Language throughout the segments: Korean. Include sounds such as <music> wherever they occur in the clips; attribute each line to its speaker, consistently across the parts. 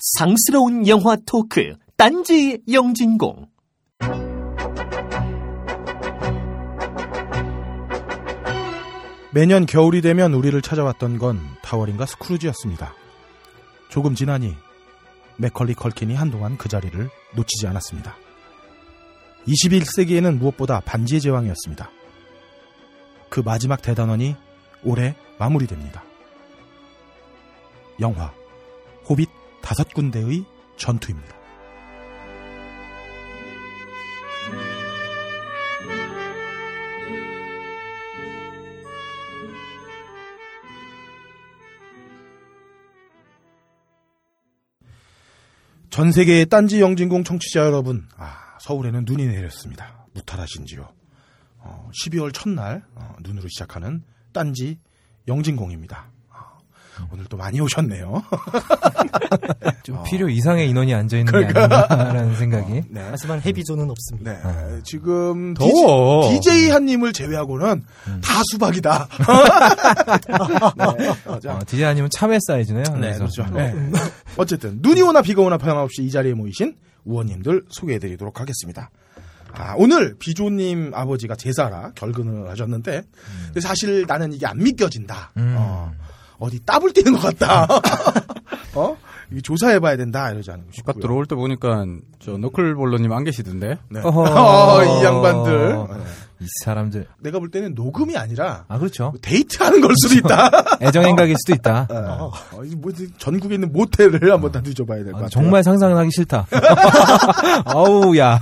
Speaker 1: 상스러운 영화 토크 딴지 영진공
Speaker 2: 매년 겨울이 되면 우리를 찾아왔던 건 타월인가 스크루지였습니다. 조금 지나니 맥컬리 컬킨이 한동안 그 자리를 놓치지 않았습니다. 21세기에는 무엇보다 반지의 제왕이었습니다. 그 마지막 대단원이 올해 마무리됩니다. 영화 호빗 다섯 군데의 전투입니다. 전 세계의 딴지 영진공 청취자 여러분, 아, 서울에는 눈이 내렸습니다. 무탈하신지요. 어, 12월 첫날 어, 눈으로 시작하는 딴지 영진공입니다. 어, 오늘 또 많이 오셨네요. <laughs>
Speaker 3: 좀
Speaker 2: 어.
Speaker 3: 필요 이상의 인원이 앉아 있는 게 아닌가라는 생각이.
Speaker 2: 네.
Speaker 4: 하지만 헤비존은 없습니다.
Speaker 2: 네. 지금
Speaker 3: 더워.
Speaker 2: DJ 한님을 제외하고는
Speaker 3: 음.
Speaker 2: 다 수박이다. <laughs> 네. 어, 자,
Speaker 3: 어, 디제이님은 참외 사이즈네요.
Speaker 2: 네,
Speaker 3: 그래서.
Speaker 2: 그렇죠. 네. 어쨌든 눈이 오나 비가 오나 변함없이 이 자리에 모이신 우원님들 소개해드리도록 하겠습니다. 아, 오늘 비조님 아버지가 제사라 결근을 하셨는데 근데 사실 나는 이게 안 믿겨진다.
Speaker 3: 음.
Speaker 2: 어, 어디 따블 뛰는 것 같다. <laughs> 어? 이게 조사해봐야 된다 이러지 않고
Speaker 5: 아까
Speaker 2: 싶고요.
Speaker 5: 들어올 때 보니까 저 너클볼러님 안 계시던데.
Speaker 2: 네.
Speaker 3: 어허. <laughs>
Speaker 2: 어, 이 양반들. 네.
Speaker 3: 이 사람들.
Speaker 2: 내가 볼 때는 녹음이 아니라
Speaker 3: 아, 그렇죠.
Speaker 2: 데이트하는 걸 수도 있다. <laughs>
Speaker 3: 애정행각일 수도 있다.
Speaker 2: 어, 어, 이 뭐, 전국에 있는 모텔을 한번 다 뒤져봐야 될것
Speaker 3: 아,
Speaker 2: 같아요.
Speaker 3: 정말 상상은 하기 싫다. 아우, 야.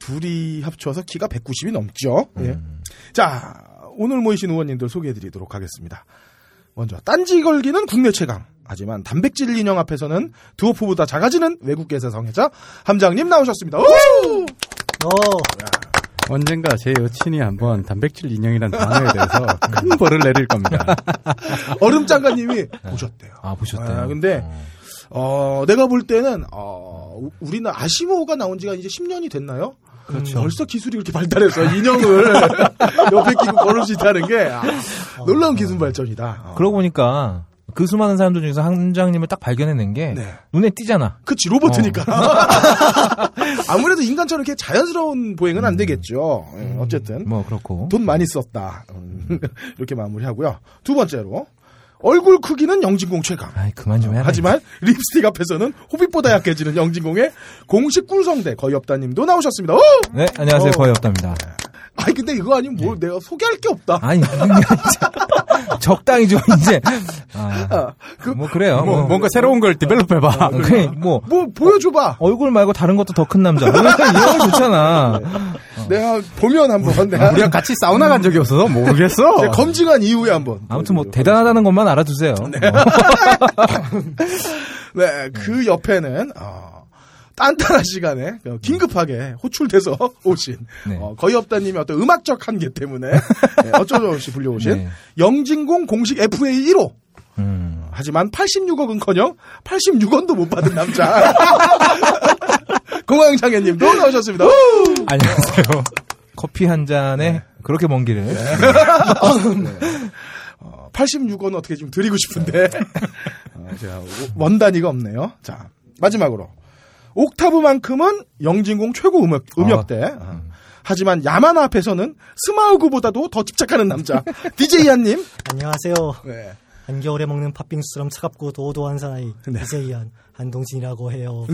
Speaker 2: 둘이 합쳐서 키가 190이 넘죠. 예.
Speaker 3: 음.
Speaker 2: 자, 오늘 모이신 의원님들 소개해드리도록 하겠습니다. 먼저 딴지 걸기는 국내 최강. 하지만 단백질 인형 앞에서는 두어프보다 작아지는 외국계사 성애자 함장님 나오셨습니다. 오!
Speaker 4: 어,
Speaker 5: 언젠가 제 여친이 한번 단백질 인형이란 단어에 대해서 <laughs> 큰 벌을 내릴 겁니다.
Speaker 2: 얼음장가님이 보셨대요.
Speaker 3: 아, 보셨대요.
Speaker 2: 아, 근데 어, 내가 볼 때는 어, 우- 우리는 아시모가 나온 지가 이제 10년이 됐나요?
Speaker 3: 그렇죠.
Speaker 2: 벌써 기술이 그렇게 발달해서 인형을 <laughs> 옆에 끼고 걸을 수 있다는 게 아, 놀라운 기술 발전이다. 어.
Speaker 3: 그러고 보니까 그 수많은 사람들 중에서 함장님을 딱 발견해낸 게
Speaker 2: 네.
Speaker 3: 눈에 띄잖아.
Speaker 2: 그치 로봇이니까 <laughs> 아무래도 인간처럼 이렇게 자연스러운 보행은 안 되겠죠. 예, 어쨌든
Speaker 3: 뭐 그렇고.
Speaker 2: 돈 많이 썼다 음, <laughs> 이렇게 마무리하고요. 두 번째로 얼굴 크기는 영진공 최강.
Speaker 3: 아이 그만 좀 해라.
Speaker 2: 하지만 립스틱 앞에서는 호빗보다 약해지는 영진공의 공식 꿀성대 거의 없다님도 나오셨습니다. 오!
Speaker 3: 네, 안녕하세요.
Speaker 2: 어.
Speaker 3: 거의 없답니다. <laughs>
Speaker 2: 아니 근데 이거 아니면 뭘 내가 소개할 게 없다.
Speaker 3: 아니, <laughs> 적당히 좀 이제. 아,
Speaker 2: 아, 그,
Speaker 3: 뭐 그래요.
Speaker 5: 뭐,
Speaker 3: 뭐,
Speaker 5: 뭔가 새로운 걸 develop 해봐.
Speaker 3: 그래,
Speaker 2: 뭐뭐 보여줘봐.
Speaker 3: 얼굴 말고 다른 것도 더 큰 남자. 뭐 이런 거 좋잖아. <laughs>
Speaker 2: 내가 보면 한번 내가
Speaker 5: 우리가 같이 사우나 간 적이 없어서 모르겠어. <laughs>
Speaker 2: 검증한 이후에 한번.
Speaker 3: 아무튼 뭐 대단하다는 것만 알아두세요.
Speaker 2: 네, <laughs> 그 옆에는 어, 딴딴한 시간에 어, 긴급하게 호출돼서 <laughs> 오신
Speaker 3: 네.
Speaker 2: 어, 거의 없다님의 어떤 음악적 한계 때문에 네, 어쩔 수 없이 불려오신
Speaker 3: 네.
Speaker 2: 영진공 공식 FA 1호.
Speaker 3: 음.
Speaker 2: 하지만 86억은커녕 86원도 못 받은 남자. 공황장애님도 나오셨습니다. 우!
Speaker 3: 안녕하세요. <laughs> 커피 한 잔에 그렇게 먼 길을. <laughs>
Speaker 2: 어, 86원 어떻게 좀 드리고 싶은데 어, 제가 원 단위가 없네요. 자 마지막으로 옥타브만큼은 영진공 최고 음역, 음역대. 어. 하지만 야마나 앞에서는 스마우그보다도 더 집착하는 남자 <laughs> DJ 한님.
Speaker 4: 안녕하세요.
Speaker 2: 네.
Speaker 4: 한겨울에 먹는 팥빙수처럼 차갑고 도도한 사나이
Speaker 2: 네.
Speaker 4: 이세이한 한동진이라고 해요.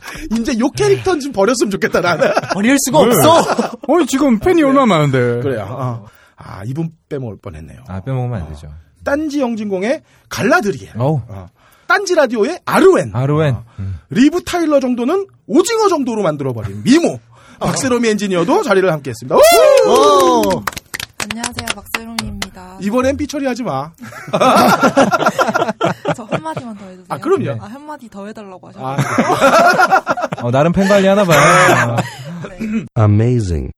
Speaker 4: <laughs>
Speaker 2: 이제 요 캐릭터는 좀 버렸으면 좋겠다 나는.
Speaker 4: 버릴 수가 없어. <laughs>
Speaker 5: 어, 지금 팬이 얼마나 많은데.
Speaker 2: 그래요. 어. 아 이분 빼먹을 뻔 했네요.
Speaker 3: 아, 빼먹으면 안 되죠.
Speaker 2: 딴지 영진공의 갈라드리엘.
Speaker 3: 어우,
Speaker 2: 어. 딴지 라디오의 아르웬.
Speaker 3: 아르웬.
Speaker 2: 어.
Speaker 3: 음.
Speaker 2: 리브 타일러 정도는 오징어 정도로 만들어버린 미모. 박세롬이 엔지니어도 자리를 함께 했습니다.
Speaker 6: 안녕하세요, 박세롬입니다.
Speaker 2: 이번엔 삐처리 하지 마. <laughs>
Speaker 6: 저 한마디만 더 해주세요.
Speaker 2: 아, 그럼요.
Speaker 6: 아, 한마디 더 해달라고 하셨어요.
Speaker 2: 아,
Speaker 3: 어, 나름 팬 관리 하나 봐요.
Speaker 6: 네.
Speaker 7: Amazing.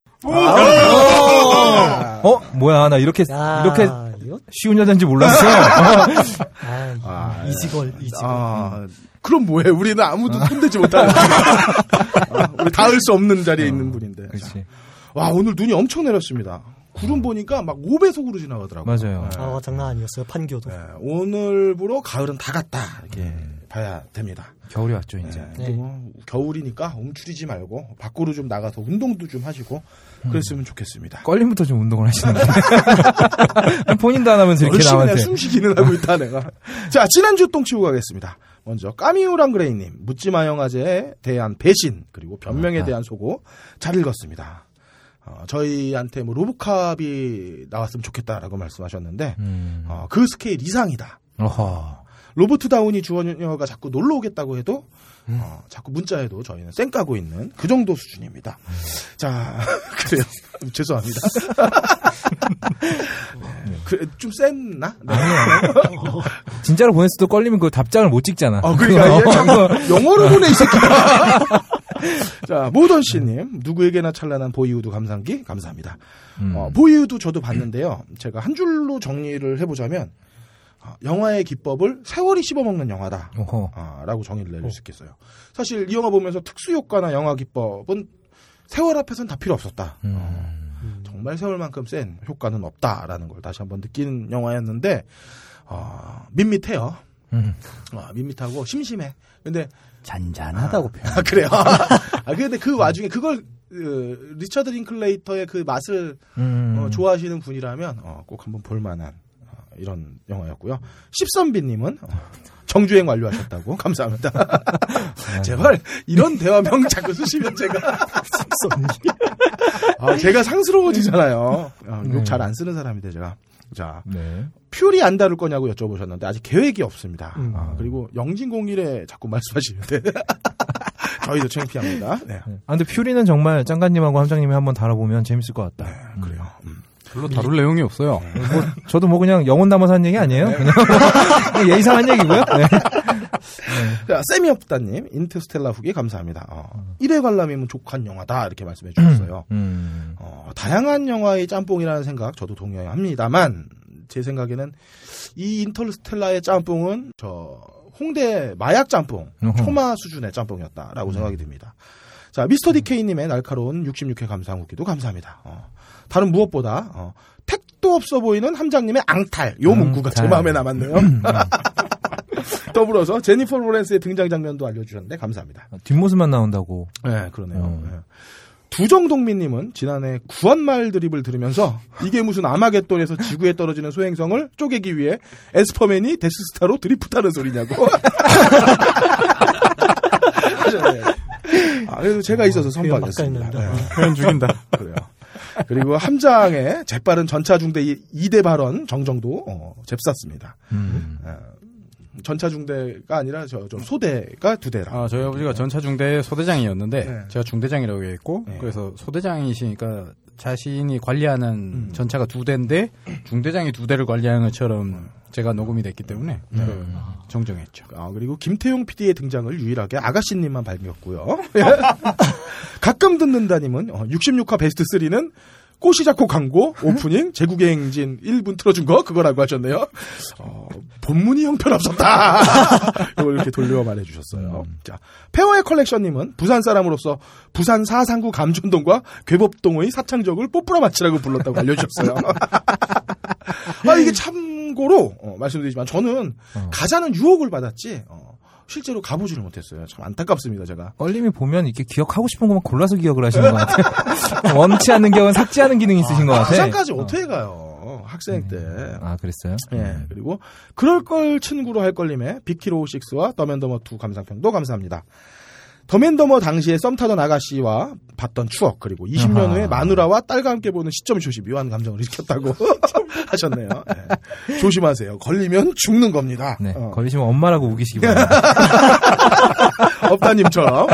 Speaker 3: 어, 뭐야, 나 이렇게,
Speaker 4: 야,
Speaker 3: 이렇게
Speaker 4: 이거?
Speaker 3: 쉬운 여자인지 몰랐어. <laughs>
Speaker 4: 아,
Speaker 2: 아,
Speaker 4: 이지걸, 이지걸.
Speaker 2: 아, 그럼 뭐해? 우리는 아무도 손대지 못하는. <laughs> 아, 우리 닿을 수 없는 자리에 있는 분인데.
Speaker 3: 그렇지.
Speaker 2: 와, 오늘 눈이 엄청 내렸습니다. 구름 보니까 막 5배속으로 지나가더라고요.
Speaker 3: 맞아요.
Speaker 2: 네.
Speaker 4: 아, 장난 아니었어요. 판교도.
Speaker 2: 네, 오늘부로 가을은 다 갔다 이렇게
Speaker 3: 음.
Speaker 2: 봐야 됩니다.
Speaker 3: 겨울이 왔죠 이제.
Speaker 2: 네,
Speaker 4: 네.
Speaker 2: 또뭐 겨울이니까 움츠리지 말고 밖으로 좀 나가서 운동도 좀 하시고 그랬으면 좋겠습니다.
Speaker 3: 껄림부터 좀 운동을 하시는데 <laughs> 본인도 안 하면서 이렇게 남한테
Speaker 2: 숨쉬기는 하고 있다 내가. <laughs> 자 지난주 똥 치고 가겠습니다. 먼저 까미우랑 그레이님 묻지마 영화제에 대한 배신 그리고 변명에. 대한 소고 잘 읽었습니다. 어, 저희한테 뭐 로보캅이 나왔으면 좋겠다라고 말씀하셨는데
Speaker 3: 음.
Speaker 2: 어, 그 스케일 이상이다.
Speaker 3: 어허.
Speaker 2: 로버트 다우니 주니어가 자꾸 놀러 오겠다고 해도
Speaker 3: 음.
Speaker 2: 어, 자꾸 문자에도 저희는 쌩 까고 있는 그 정도 수준입니다. 자 <laughs> 그래요. 죄송합니다. 네, 그래, 좀 셌나? 네.
Speaker 3: 진짜로 보냈어도 껄리면 그 답장을 못 찍잖아.
Speaker 2: 아, 그러니까 <laughs> 영어로 보내 이 새끼야. <laughs> 자, 모던 씨님 누구에게나 찬란한 보이후드 감상기 감사합니다.
Speaker 3: 음.
Speaker 2: 어, 보이후드 저도 봤는데요. 제가 한 줄로 정리를 해보자면 어, 영화의 기법을 세월이 씹어먹는 영화다.
Speaker 3: 어허.
Speaker 2: 아, 라고 정의를 내릴 수 있겠어요. 사실 이 영화 보면서 특수 효과나 영화 기법은 세월 앞에선 다 필요 없었다.
Speaker 3: 음.
Speaker 2: 정말 세월만큼 센 효과는 없다라는 걸 다시 한번 느끼는 영화였는데 어, 밋밋해요.
Speaker 3: 음.
Speaker 2: 어, 밋밋하고 심심해. 근데
Speaker 5: 잔잔하다고 표현.
Speaker 2: 아, 그래요. <laughs> 아 근데 그 와중에 그걸 어, 리처드 링클레이터의 그 맛을
Speaker 3: 음.
Speaker 2: 어, 좋아하시는 분이라면 어, 꼭 한번 볼 만한 어, 이런 영화였고요. 십선비님은 어, 정주행 완료하셨다고 <laughs> 감사합니다. <laughs> 제발 이런 대화명 자꾸 쓰시면 제가 아, 제가 상스러워지잖아요. 어,
Speaker 3: 네.
Speaker 2: 욕잘 안 쓰는 사람인데 제가 자
Speaker 3: 네.
Speaker 2: 퓨리 안 다룰 거냐고 여쭤보셨는데 아직 계획이 없습니다.
Speaker 4: 음.
Speaker 2: 아, 그리고 영진공일에 자꾸 말씀하시는데 <laughs> 저희도 창피합니다. 네.
Speaker 3: 아 근데 퓨리는 정말 짱가님하고 함장님이 한번 다뤄보면 재밌을 것 같다. 음.
Speaker 2: 그래요. 음.
Speaker 5: 별로 다룰 내용이 없어요.
Speaker 3: 뭐 저도 뭐 그냥 영혼 남아서 한 얘기 아니에요? 그냥 <laughs> 뭐 예의상 한 얘기고요. 네.
Speaker 2: 자, 세미업다님, 인터스텔라 후기 감사합니다. 어, 1회 관람이면 족한 영화다, 이렇게 말씀해 주셨어요.
Speaker 3: 음.
Speaker 2: 어, 다양한 영화의 짬뽕이라는 생각 저도 동의합니다만, 제 생각에는 이 인터스텔라의 짬뽕은 저 홍대 마약 짬뽕,
Speaker 3: 어허.
Speaker 2: 초마 수준의 짬뽕이었다라고 생각이 듭니다. 자, 미스터 디케이님의 날카로운 66회 감상 후기도 감사합니다. 어, 다른 무엇보다, 어, 택도 없어 보이는 함장님의 앙탈, 요 문구가 제
Speaker 3: 앙탈.
Speaker 2: 마음에 남았네요. <laughs> 더불어서 제니퍼 로렌스의 등장 장면도 알려주셨는데 감사합니다.
Speaker 3: 뒷모습만 나온다고.
Speaker 2: 네, 그러네요.
Speaker 3: 어.
Speaker 2: 네. 두정동민님은 지난해 구한말 드립을 들으면서 이게 무슨 아마겟돈에서 지구에 떨어지는 소행성을 쪼개기 위해 에스퍼맨이 데스스타로 드리프트하는 소리냐고. <laughs> 아, 그래도 제가 있어서
Speaker 4: 표현
Speaker 2: 선박이었습니다.
Speaker 4: 막간이는데.
Speaker 2: 네,
Speaker 5: 표현 죽인다.
Speaker 2: 그래요. 그리고 함장의 재빠른 전차 중대 2대 발언 정정도 어, 잽쌌습니다.
Speaker 3: 음.
Speaker 2: 전차 중대가 아니라 저, 저 소대가 두 대라.
Speaker 5: 아, 저희 아버지가 전차 중대 소대장이었는데
Speaker 2: 네.
Speaker 5: 제가 중대장이라고 했고
Speaker 2: 네.
Speaker 5: 그래서 소대장이시니까 자신이 관리하는
Speaker 2: 음.
Speaker 5: 전차가 두 대인데 중대장이 두 대를 관리하는 것처럼 제가 녹음이 됐기 때문에
Speaker 2: 네.
Speaker 5: 그 정정했죠.
Speaker 2: 아, 그리고 김태용 PD의 등장을 유일하게 아가씨님만 밝혔고요. <laughs> <laughs> 가끔 듣는다님은 66화 베스트 3는 꽃이 작고 광고, 오프닝, 제국의 행진 1분 틀어준 거, 그거라고 하셨네요. 어, 본문이 형편없었다! <laughs> 이걸 이렇게 돌려 말해주셨어요. 자, 페어의 컬렉션님은 부산 사람으로서 부산 사상구 감전동과 괴법동의 사창적을 뽀뿌라 마치라고 불렀다고 알려주셨어요. <laughs> 아, 이게 참고로, 어, 말씀드리지만 저는
Speaker 3: 어.
Speaker 2: 가자는 유혹을 받았지, 어, 실제로 가보지를 못했어요. 참 안타깝습니다, 제가.
Speaker 3: 껄림이 보면 이렇게 기억하고 싶은 것만 골라서 기억을 하시는 것 같아요. <laughs> 원치 않는 기억은 삭제하는 기능이 있으신 것 같아요.
Speaker 2: 부산까지 어 떻게 가요? 학생 때.
Speaker 3: 아 그랬어요?
Speaker 2: 예, 그리고 그럴 걸 친구로 할 걸림에 비키로 6와 더맨더머 2 감상평도 감사합니다. 더맨더머 당시에 썸 타던 아가씨와 봤던 추억 그리고 20년
Speaker 3: 아하.
Speaker 2: 후에 마누라와 딸과 함께 보는 시점슛이 묘한 감정을 일으켰다고 <laughs> 하셨네요. 예. 조심하세요. 걸리면 죽는 겁니다.
Speaker 3: 네.
Speaker 2: 어.
Speaker 3: 걸리시면 엄마라고 우기시기 바랍니다. <laughs>
Speaker 2: 업다님처럼.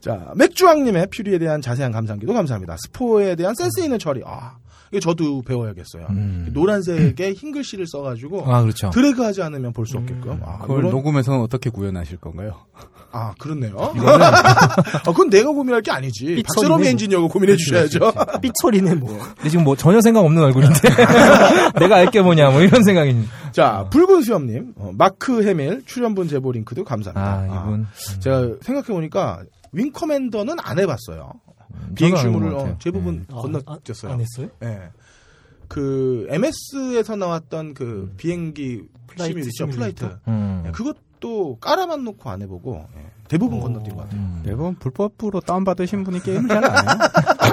Speaker 2: 자, 맥주왕님의 퓨리에 대한 자세한 감상기도 감사합니다. 스포에 대한 센스 있는 처리. 아, 이게 저도 배워야겠어요.
Speaker 3: 음.
Speaker 2: 노란색에 흰 글씨를 써가지고
Speaker 3: 아 그렇죠.
Speaker 2: 드래그하지 않으면 볼 수 없게끔. 아,
Speaker 5: 그걸
Speaker 2: 이런-
Speaker 5: 녹음해서 어떻게 구현하실 건가요?
Speaker 2: 아, 그렇네요. <laughs> 아, 그건 내가 고민할 게 아니지.
Speaker 4: 삐처리네,
Speaker 2: 박세롬
Speaker 4: 뭐.
Speaker 2: 엔지니어가 고민해 주셔야죠.
Speaker 4: 삐처리네 뭐.
Speaker 3: 근데 지금 뭐 전혀 생각 없는 얼굴인데 <laughs> 내가 알게 뭐냐 뭐 이런 생각이.
Speaker 2: 자, 붉은 수염님, 어, 마크 해밀 출연분 제보 링크도 감사합니다.
Speaker 3: 아 이분.
Speaker 2: 제가 생각해 보니까 윙 커맨더는 안 해봤어요. 비행
Speaker 3: 저도 알고
Speaker 2: 실무를
Speaker 3: 있는 것
Speaker 2: 어. 대부분
Speaker 4: 아,
Speaker 2: 건너뛰었어요.
Speaker 4: 안, 안 했어요?
Speaker 2: 예. 그 MS에서 나왔던 그 비행기
Speaker 4: flight
Speaker 2: 시뮬 있죠, flight.
Speaker 4: 시뮬레이터?
Speaker 3: 음.
Speaker 2: 예, 그것도 깔아만 놓고 안 해보고 예, 대부분 건너뛴 것 같아요.
Speaker 3: 음.
Speaker 5: 매번 불법으로 다운받으신 분이 게임을 잘 안 해요.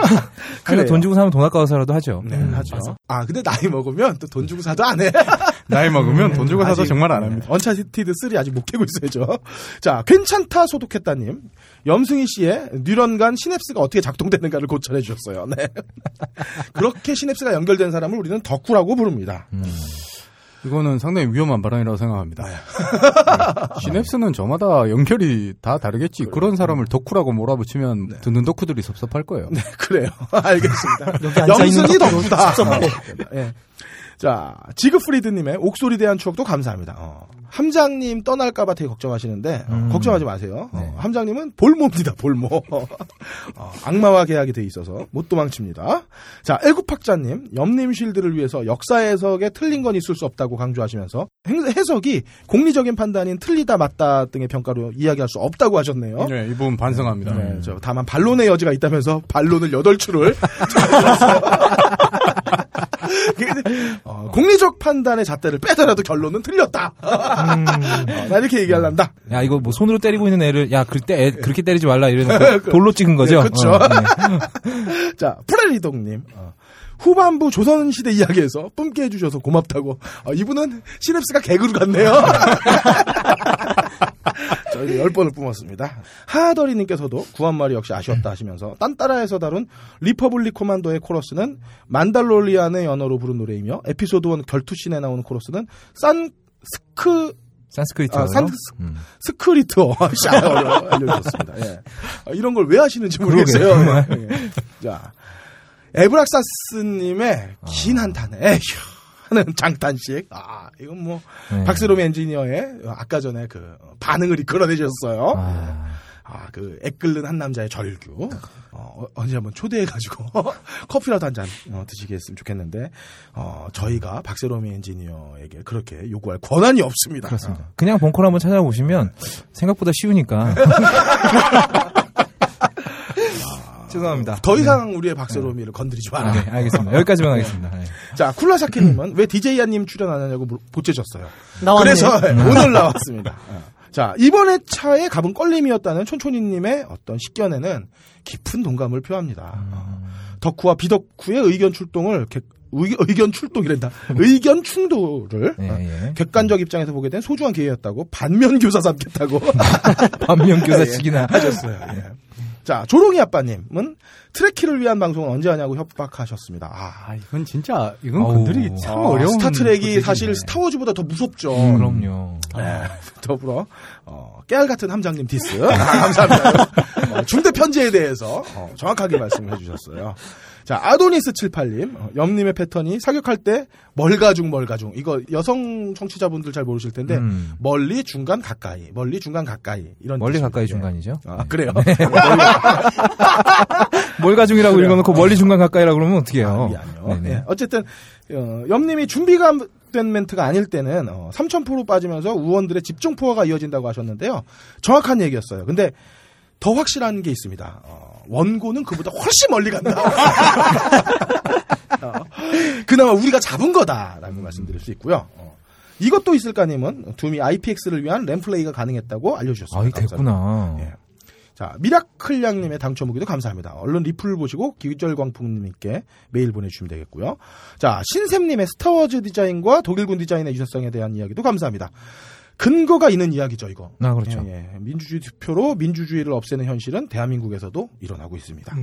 Speaker 5: <laughs>
Speaker 3: 그래 돈 주고 사면 돈 아까워서라도 하죠.
Speaker 2: 네,
Speaker 3: 음.
Speaker 2: 하죠. 아, 근데 나이 먹으면 또 돈 주고 사도 안 해. <laughs>
Speaker 5: 나이 먹으면 돈 주고
Speaker 2: 아직,
Speaker 5: 정말 안 합니다.
Speaker 2: 네, 언차티드 3 아직 못 깨고 있어야죠. 자, 괜찮다 소독했다님. 염승희 씨의 뉴런간 시냅스가 어떻게 작동되는가를 고찰해 주셨어요. 네. <laughs> 그렇게 시냅스가 연결된 사람을 우리는 덕후라고 부릅니다.
Speaker 3: 음.
Speaker 5: 이거는 상당히 위험한 발언이라고 생각합니다. 네. 시냅스는 저마다 연결이 다 다르겠지. 그런 사람을 덕후라고 몰아붙이면 듣는 덕후들이 섭섭할 거예요.
Speaker 2: 네, 그래요. <laughs> 알겠습니다.
Speaker 4: 덕후도
Speaker 2: 덕후다.
Speaker 4: 섭섭해.
Speaker 2: 예. 자, 지그프리드님의 옥소리 대한 추억도 감사합니다. 어. 함장님 떠날까봐 되게 걱정하시는데, 어,
Speaker 3: 음.
Speaker 2: 걱정하지 마세요. 어,
Speaker 3: 네.
Speaker 2: 함장님은 볼모입니다, 볼모. <laughs> 어, 악마와 계약이 돼 있어서 못 도망칩니다. 자, 애국학자님, 염림 쉴드를 위해서 역사 해석에 틀린 건 있을 수 없다고 강조하시면서, 행- 해석이 공리적인 판단인 틀리다 맞다 등의 평가로 이야기할 수 없다고 하셨네요.
Speaker 5: 네, 이 부분 반성합니다.
Speaker 2: 네, 저 다만 반론의 여지가 있다면서 반론을 여덟 줄을 <laughs> <laughs> 어, 공리적 판단의 잣대를 빼더라도 결론은 틀렸다. <laughs> 어, 나 이렇게 얘기할란다.
Speaker 3: 야 이거 뭐 손으로 때리고 있는 애를 야 그때 애 그렇게 때리지 말라 이러는 <laughs> 돌로 찍은 거죠.
Speaker 2: 네, 그쵸.
Speaker 3: 어, 네.
Speaker 2: 자, 프레리동님. 어, 후반부 조선시대 이야기에서 뿜게 해주셔서 고맙다고. 어, 이분은 시냅스가 개그로 갔네요. 저희도 열 번을 뿜었습니다. 하하더리님께서도 구한말이 역시 아쉬웠다 하시면서 딴따라에서 다룬 리퍼블릭 코만도의 코러스는 만달로리안의 언어로 부른 노래이며 에피소드 1 결투씬에 나오는 코러스는 산 스크
Speaker 3: 산스크리트.
Speaker 2: 아, 산-
Speaker 3: 음.
Speaker 2: 스크리트어 <laughs> 알려주셨습니다. 예. 아, 이런 걸 왜 하시는지 모르겠어요. 예. 자, 에브락사스님의 긴 한탄에 에휴 하는 <laughs> 장탄식. 아, 이건 뭐
Speaker 3: 네.
Speaker 2: 박세롬 엔지니어의 아까 전에 그 반응을 이끌어내셨어요.
Speaker 3: 아,
Speaker 2: 아, 그 애끓는 한 남자의 절규. 어, 언제 한번 초대해가지고 <laughs> 커피라도 한잔 어, 드시게 했으면 좋겠는데, 어, 저희가 박세롬 엔지니어에게 그렇게 요구할 권한이 없습니다.
Speaker 3: 그렇습니다. 그냥 벙커를 한번 찾아보시면 생각보다 쉬우니까. <laughs> 죄송합니다.
Speaker 2: 더 이상 우리의 박세롬이를 건드리지
Speaker 3: 아,
Speaker 2: 마라.
Speaker 3: 네, 알겠습니다. 여기까지만 하겠습니다. 네.
Speaker 2: 자, 쿨라사케님은 왜 DJ야님 출연 안 하냐고 물- 보채셨어요.
Speaker 4: 나왔네요.
Speaker 2: 그래서 오늘 나왔습니다. 어. 자, 이번에 차에 가본 껄림이었다는 촌촌이님의 어떤 식견에는 깊은 동감을 표합니다. 어. 덕후와 비덕후의 의견 출동을 객- 의, 의견 출동이란다. 의견 충돌을
Speaker 3: 네,
Speaker 2: 어,
Speaker 3: 예.
Speaker 2: 객관적 입장에서 보게 된 소중한 기회였다고 반면 교사 삼겠다고 <laughs>
Speaker 3: 반면
Speaker 2: 예,
Speaker 3: 교사식이나
Speaker 2: 하셨어요. 예. 자, 조롱이 아빠님은 트래키를 위한 방송은 언제 하냐고 협박하셨습니다. 아,
Speaker 5: 아, 이건 진짜, 이건
Speaker 3: 어우.
Speaker 5: 건드리기 참
Speaker 2: 어,
Speaker 5: 어려운. 분위기네.
Speaker 2: 사실 스타워즈보다 더 무섭죠.
Speaker 3: 음, 그럼요.
Speaker 2: 네, 더불어 어, 깨알 같은 함장님 디스 <laughs> 아, 감사합니다. 어, 중대 편지에 대해서 어, 정확하게 말씀해 주셨어요. 자 아도니스 78님 어, 염님의 패턴이 사격할 때 멀가중 멀가중 이거 여성 청취자분들 잘 모르실 텐데
Speaker 3: 음.
Speaker 2: 멀리 중간 가까이 멀리 중간 가까이 이런
Speaker 3: 멀리
Speaker 2: 뜻입니다.
Speaker 3: 가까이
Speaker 2: 예.
Speaker 3: 중간이죠.
Speaker 2: 아 그래요. <laughs>
Speaker 3: 멀가 중이라고 읽어놓고 멀리 중간 가까이라고 그러면 어떡해요.
Speaker 2: 아.
Speaker 3: 네네.
Speaker 2: 예, 어쨌든 어, 염님이 준비가 된 멘트가 아닐 때는 어, 3,000%로 빠지면서 우원들의 집중 포화가 이어진다고 하셨는데요. 정확한 얘기였어요. 근데 더 확실한 게 있습니다. 어, 원고는 그보다 훨씬 멀리 간다. <laughs> 어, 그나마 우리가 잡은 거다라고 말씀드릴 수 있고요. 어, 이것도 있을까님은 둠이 IPX를 위한 램플레이가 가능했다고 알려주셨습니다.
Speaker 3: 아. 됐구나.
Speaker 2: 예. 자, 미라클량님의 당첨 무기도 감사합니다. 얼른 리플을 보시고 기절광풍님께 메일 보내주시면 되겠고요. 자, 신샘님의 스타워즈 디자인과 독일군 디자인의 유사성에 대한 이야기도 감사합니다. 근거가 있는 이야기죠, 이거.
Speaker 3: 아, 그렇죠.
Speaker 2: 예, 예. 민주주의 투표로 민주주의를 없애는 현실은 대한민국에서도 일어나고 있습니다.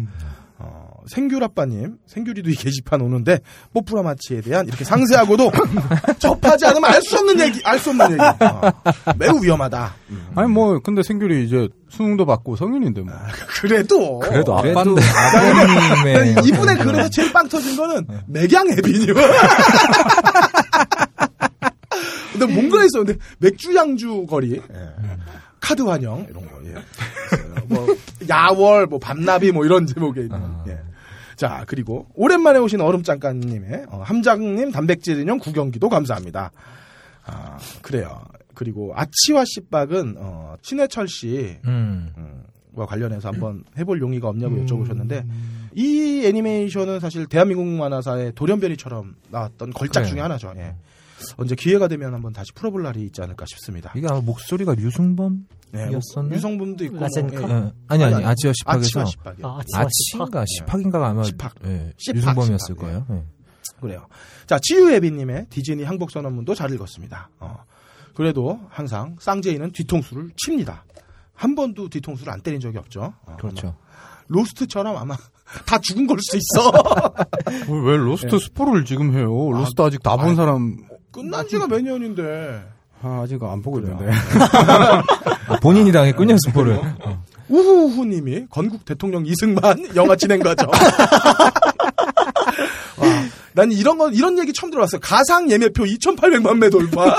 Speaker 2: 어, 생귤아빠님, 생귤이도 이 <laughs> 게시판 오는데, 뽀뿌라 마치에 대한 이렇게 상세하고도 <laughs> 접하지 않으면 알 수 없는 얘기, 알 수 없는 얘기. 어, 매우 위험하다. 음.
Speaker 5: 아니, 뭐, 근데 생귤이 이제 수능도 받고 성인인데 뭐.
Speaker 2: 그래도.
Speaker 5: 그래도
Speaker 3: 그래도
Speaker 5: 아빠인데.
Speaker 3: 아버님의 <laughs>
Speaker 2: 이분의 글에서 제일 빵 터진 거는 맥양 에비뉴. 근데 뭔가 있었는데 맥주 양주 거리, 예. 카드 환영 이런 거, 예. 뭐 야월, 뭐 밤나비 뭐 이런 제목에 있는. 예. 자 그리고 오랜만에 오신 얼음장가님의 어, 함장님 단백질 인형 구경기도 감사합니다. 아 그래요. 그리고 아치와 씨박은 어, 신해철 씨
Speaker 3: 음.
Speaker 2: 음, 과 관련해서 한번 해볼 용의가 없냐고
Speaker 4: 음.
Speaker 2: 여쭤보셨는데 이 애니메이션은 사실 대한민국 만화사의 돌연변이처럼 나왔던 걸작
Speaker 3: 그래요.
Speaker 2: 중에 하나죠. 예. 언제 기회가 되면 한번 다시 풀어볼 날이 있지 않을까 싶습니다.
Speaker 3: 이게 아마 목소리가 류승범?
Speaker 2: 네,
Speaker 3: 이었었네?
Speaker 2: 유성분도 있고? 뭐, 예.
Speaker 3: 예. 아니 아니 아치와 십학에서.
Speaker 4: 아,
Speaker 3: 아치인가
Speaker 2: 네.
Speaker 3: 십학인가가 아마
Speaker 2: 십학.
Speaker 3: 예,
Speaker 2: 십학,
Speaker 3: 류승범이었을
Speaker 2: 십학,
Speaker 3: 거예요. 예.
Speaker 2: 그래요. 자, 지유애비님의 디즈니 항복 선언문도 잘 읽었습니다. 어. 그래도 항상 쌍제이는 뒤통수를 칩니다. 한 번도 뒤통수를 안 때린 적이 없죠. 어,
Speaker 3: 그렇죠.
Speaker 2: 아마 로스트처럼 아마 <laughs> 다 죽은 걸 수도 있어. <laughs>
Speaker 5: 왜 로스트 스포를 지금 해요? 로스트 아직 다 본. 사람
Speaker 2: 끝난 지가 몇 년인데.
Speaker 5: 아, 아직 안 보고
Speaker 2: 그래요.
Speaker 5: 있는데.
Speaker 3: 아, <laughs> 본인이 당했군요 스포를. 어.
Speaker 2: 우후우후님이 건국 대통령 이승만 <laughs> 영화 진행 과정. <laughs> 와, 난 이런 거 이런 얘기 처음 들어봤어요. 가상 예매표 2,800만 매 돌파.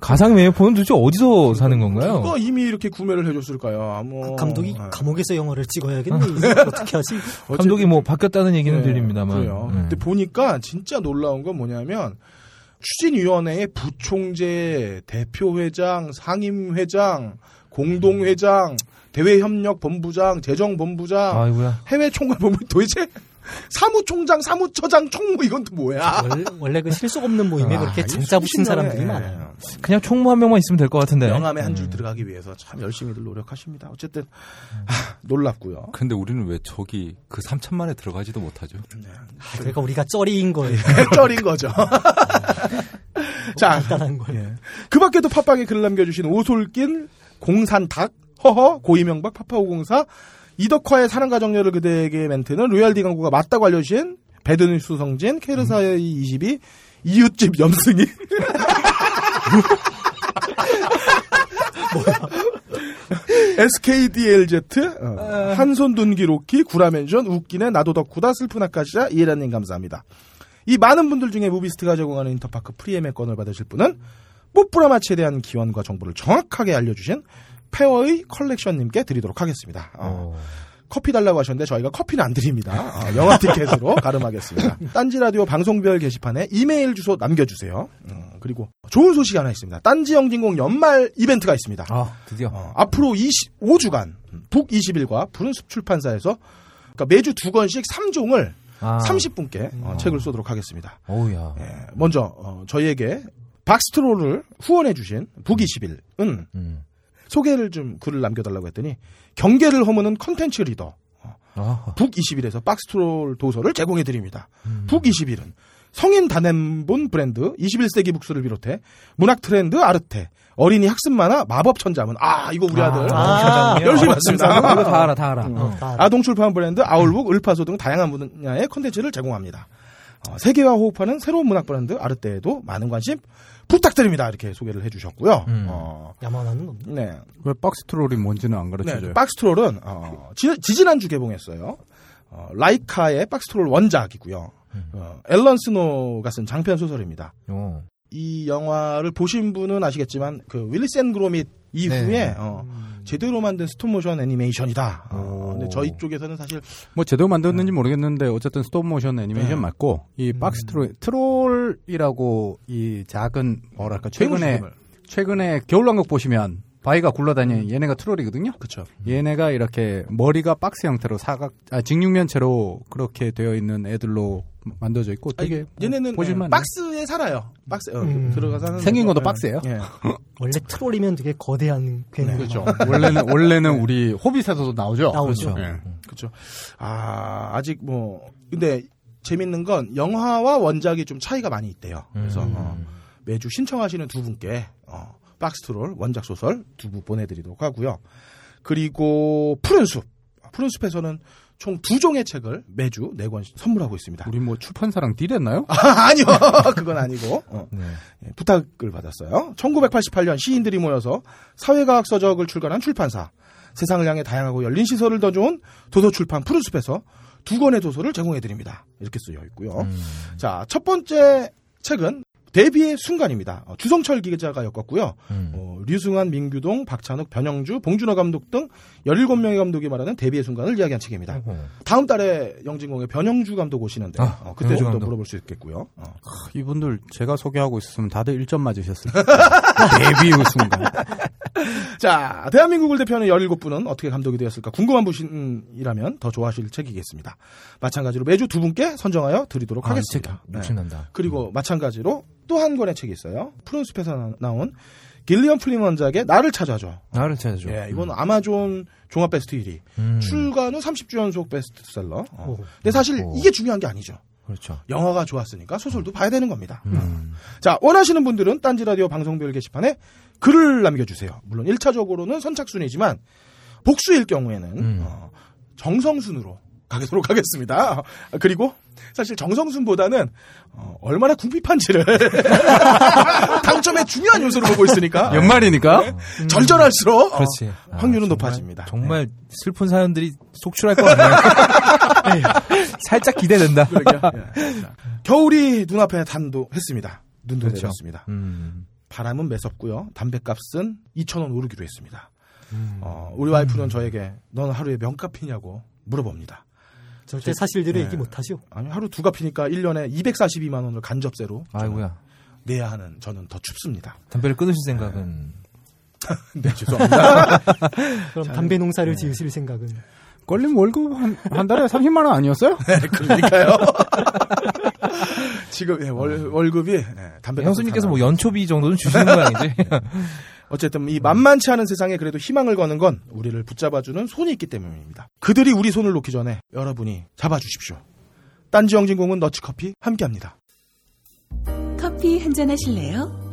Speaker 3: 가상 메이포는 도대체 어디서 사는 건가요?
Speaker 2: 그거 이미 이렇게 구매를 해줬을까요?
Speaker 4: 뭐그 감독이
Speaker 2: 아,
Speaker 4: 감옥에서 영화를 찍어야겠네. 어떻게 하지?
Speaker 3: 감독이 뭐 바뀌었다는 얘기는
Speaker 2: 네,
Speaker 3: 들립니다만.
Speaker 2: 그래요.
Speaker 3: 네.
Speaker 2: 근데 보니까 진짜 놀라운 건 뭐냐면 추진위원회의 부총재, 대표회장, 상임회장, 공동회장, 대외협력본부장, 재정본부장,
Speaker 3: 아이고야.
Speaker 2: 해외총괄본부 도대체 사무총장, 사무처장, 총무 이건 또 뭐야?
Speaker 4: 원래, 원래 그 실속 없는 모임에
Speaker 2: 아,
Speaker 4: 그렇게 장자 붙인 사람들이
Speaker 2: 예,
Speaker 4: 많아요.
Speaker 3: 그냥 총무 한 명만 있으면 될 것 같은데.
Speaker 2: 명함에 한줄
Speaker 3: 음.
Speaker 2: 들어가기 위해서 참 열심히들 노력하십니다. 어쨌든 아, 놀랍고요.
Speaker 7: 근데 우리는 왜 저기 그 3천만에 들어가지도 못하죠?
Speaker 4: 아, 그러니까 우리가 쩌리인 거예요. <laughs>
Speaker 2: 쩔인 거죠. <laughs> 자,
Speaker 4: 간단한 거예요.
Speaker 2: 예. 그 밖에도 팟빵에 글을 남겨주신 오솔길, 공산닭, 허허, 고이명박, 파파오공사, 이덕화의 사랑가정녀를 그대에게 멘트는 로얄디 광고가 맞다고 알려주신 배드뉴 수성진, 케르사의 22, 이웃집 염승이. SKDLZ, 어, 한손 둔기 로키, 구라멘션, 웃기네, 나도 덕후다, 슬픈 아카시아, 이해라님 감사합니다. 이 많은 분들 중에 무비스트가 제공하는 인터파크 프리엠의 건을 받으실 분은 뽀뿌라마치에 대한 기원과 정보를 정확하게 알려주신 페어의 컬렉션님께 드리도록 하겠습니다. 어, 커피 달라고 하셨는데 저희가 커피는 안 드립니다. 어, 영화 티켓으로 <laughs> 가름하겠습니다. 딴지 라디오 방송별 게시판에 이메일 주소 남겨주세요. 음, 그리고 좋은 소식이 하나 있습니다. 딴지 영진공 연말 이벤트가 있습니다.
Speaker 3: 아 드디어.
Speaker 2: 어, 앞으로 25주간 북21과 푸른숲 출판사에서 그러니까 매주 두 권씩 3종을
Speaker 3: 아.
Speaker 2: 30분께 어, 책을 쏘도록 하겠습니다.
Speaker 3: 어우야.
Speaker 2: 예, 먼저 어, 저희에게 박스트롤을 후원해주신 북21은
Speaker 3: 음.
Speaker 2: 소개를 좀 글을 남겨달라고 했더니 경계를 허무는 컨텐츠 리더
Speaker 3: 아.
Speaker 2: 북21에서 박스트롤 도서를 제공해드립니다.
Speaker 3: 음.
Speaker 2: 북21은 성인 단행본 브랜드 21세기 북스를 비롯해 문학 트렌드 아르테 어린이 학습 만화 마법 천자문 아 이거 우리 아들
Speaker 4: 아,
Speaker 2: 열심히
Speaker 3: 이거
Speaker 2: 봤습니다.
Speaker 3: 다 알아, 다 알아.
Speaker 2: 음.
Speaker 3: 어.
Speaker 4: 다
Speaker 2: 아동 출판 브랜드 아울북, 을파소 등 다양한 분야의 콘텐츠를 제공합니다. 어, 세계와 호흡하는 새로운 문학 브랜드 아르테에도 많은 관심 부탁드립니다. 이렇게 소개를 해주셨고요.
Speaker 3: 음.
Speaker 2: 어,
Speaker 4: 야만하는 없네.
Speaker 2: 네,
Speaker 5: 왜 박스트롤이 뭔지는 안 가르쳐줘요?
Speaker 2: 네, 박스트롤은 어, 지, 지난주 개봉했어요. 어, 라이카의 박스트롤 원작이고요. 어, 앨런 스노가 쓴 장편 소설입니다.
Speaker 3: 어.
Speaker 2: 이 영화를 보신 분은 아시겠지만 그 월레스 앤 그로밋 이후에
Speaker 3: 네.
Speaker 2: 어, 제대로 만든 스톱모션 애니메이션이다. 어,
Speaker 5: 오.
Speaker 2: 근데 저희 쪽에서는 사실
Speaker 5: 뭐 제대로 만들었는지 모르겠는데 어쨌든 스톱모션 애니메이션
Speaker 2: 네.
Speaker 5: 맞고 이 박스 트롤 트롤이라고 이 작은 뭐랄까 최근에
Speaker 2: 최근에
Speaker 5: 겨울왕국 보시면 바위가 굴러다니는 얘네가 트롤이거든요.
Speaker 2: 그렇죠.
Speaker 5: 얘네가 이렇게 머리가 박스 형태로 사각 아 직육면체로 그렇게 되어 있는 애들로 만들어져 있고 되게
Speaker 2: 얘네는
Speaker 5: 보실만
Speaker 2: 예, 박스에 살아요. 박스 어,
Speaker 4: 음.
Speaker 2: 들어가 사는
Speaker 5: 생긴 것도
Speaker 2: 거.
Speaker 5: 박스예요?
Speaker 2: 예. <laughs>
Speaker 4: 원래 트롤이면 되게 거대한 괴물.
Speaker 5: 그렇죠. <laughs> 원래는 원래는 우리 호빗에서도 나오죠.
Speaker 4: 나오죠.
Speaker 5: 그렇죠. 예.
Speaker 2: 그렇죠. 아 아직 뭐 근데 재밌는 건 영화와 원작이 좀 차이가 많이 있대요. 그래서
Speaker 3: 음.
Speaker 2: 어, 매주 신청하시는 두 분께 어, 박스트롤 원작 소설 두 부 보내드리도록 하고요. 그리고 푸른 숲 푸른 숲에서는 총 두 종의 책을 매주 네 권씩 선물하고 있습니다.
Speaker 5: 우리 뭐 출판사랑 딜했나요? <laughs>
Speaker 2: 아, 아니요, <laughs> 그건 아니고 어,
Speaker 3: 네.
Speaker 2: 예, 부탁을 받았어요. 1988년 시인들이 모여서 사회과학 서적을 출간한 출판사. 세상을 향해 다양하고 열린 시설을 더 좋은 도서출판 푸른숲에서 두 권의 도서를 제공해드립니다. 이렇게 쓰여 있고요.
Speaker 3: 음.
Speaker 2: 자, 첫 번째 책은 데뷔의 순간입니다. 어, 주성철 기자가 엮었고요.
Speaker 3: 음.
Speaker 2: 어, 류승환, 민규동, 박찬욱, 변영주, 봉준호 감독 등 17명의 감독이 말하는 데뷔의 순간을 이야기한 책입니다.
Speaker 3: 아이고.
Speaker 2: 다음 달에 영진공에 변영주 감독 오시는데
Speaker 3: 아,
Speaker 2: 어, 그때 좀 더. 물어볼 수 있겠고요. 어.
Speaker 5: 이분들 제가 소개하고 있었으면 다들 1점 맞으셨어요. <laughs> 데뷔 의 순간. <laughs>
Speaker 2: 자, 대한민국을 대표하는 17분은 어떻게 감독이 되었을까 궁금한 분이라면 더 좋아하실 책이겠습니다. 마찬가지로 매주 두 분께 선정하여 드리도록
Speaker 3: 아,
Speaker 2: 하겠습니다. 네.
Speaker 3: 욕심난다.
Speaker 2: 그리고 마찬가지로 또 한 권의 책이 있어요. 푸른숲에서 나- 나온 길리언 플린 원작의 나를 찾아줘.
Speaker 3: 나를 찾아줘.
Speaker 2: 예, 이건 아마존 종합 베스트 1위.
Speaker 3: 음,
Speaker 2: 출간 후 30주 연속 베스트셀러. 어.
Speaker 4: 오.
Speaker 2: 근데 사실
Speaker 3: 오.
Speaker 2: 이게 중요한 게 아니죠.
Speaker 3: 그렇죠.
Speaker 2: 영화가 좋았으니까 소설도 봐야 되는 겁니다.
Speaker 3: 음.
Speaker 2: 자, 원하시는 분들은 딴지 라디오 방송별 게시판에 글을 남겨주세요. 물론 1차적으로는 선착순이지만 복수일 경우에는
Speaker 3: 음.
Speaker 2: 어, 정성순으로 가도록 하겠습니다. 그리고 사실 정성순보다는 어, 얼마나 궁핍한지를 <laughs> 당첨의 중요한 요소로 보고 있으니까
Speaker 5: 연말이니까
Speaker 2: 절절할수록 어,
Speaker 3: 그렇지. 아,
Speaker 2: 확률은
Speaker 3: 정말,
Speaker 2: 높아집니다.
Speaker 3: 정말 슬픈 사연들이 속출할 것 같네요. <laughs> 살짝 기대된다.
Speaker 2: 자, 겨울이 눈앞에 단도했습니다. 눈도
Speaker 3: 그렇죠.
Speaker 2: 내렸습니다.
Speaker 3: 음.
Speaker 2: 바람은 매섭고요. 담배값은 2,000원 오르기로 했습니다.
Speaker 3: 음.
Speaker 2: 어, 우리 와이프는 저에게 넌 하루에 명값이냐고 물어봅니다.
Speaker 4: 절대 사실대로
Speaker 2: 네.
Speaker 4: 얘기 못하죠.
Speaker 2: 아니 하루 두 값이니까 1년에 242만 원을 간접세로
Speaker 3: 아이고야.
Speaker 2: 내야 하는 저는 더 춥습니다.
Speaker 3: 담배를 끊으실 생각은
Speaker 2: 네, <laughs> 죄송합니다. <laughs>
Speaker 4: 그럼 담배 농사를 지으실 생각은
Speaker 5: 걸림 월급 한, 한 달에 30만 원 아니었어요? <laughs>
Speaker 2: 네, 그러니까요. <laughs> 지금 예, 월, 월급이 예, 담배
Speaker 3: 형수님께서 뭐 연초비 정도는 주시는 모양이지. <laughs>
Speaker 2: 어쨌든 이 만만치 않은 세상에 그래도 희망을 거는 건 우리를 붙잡아주는 손이 있기 때문입니다. 그들이 우리 손을 놓기 전에 여러분이 잡아주십시오. 딴지 영진공은 너치커피 함께합니다.
Speaker 8: 커피 한잔 하실래요?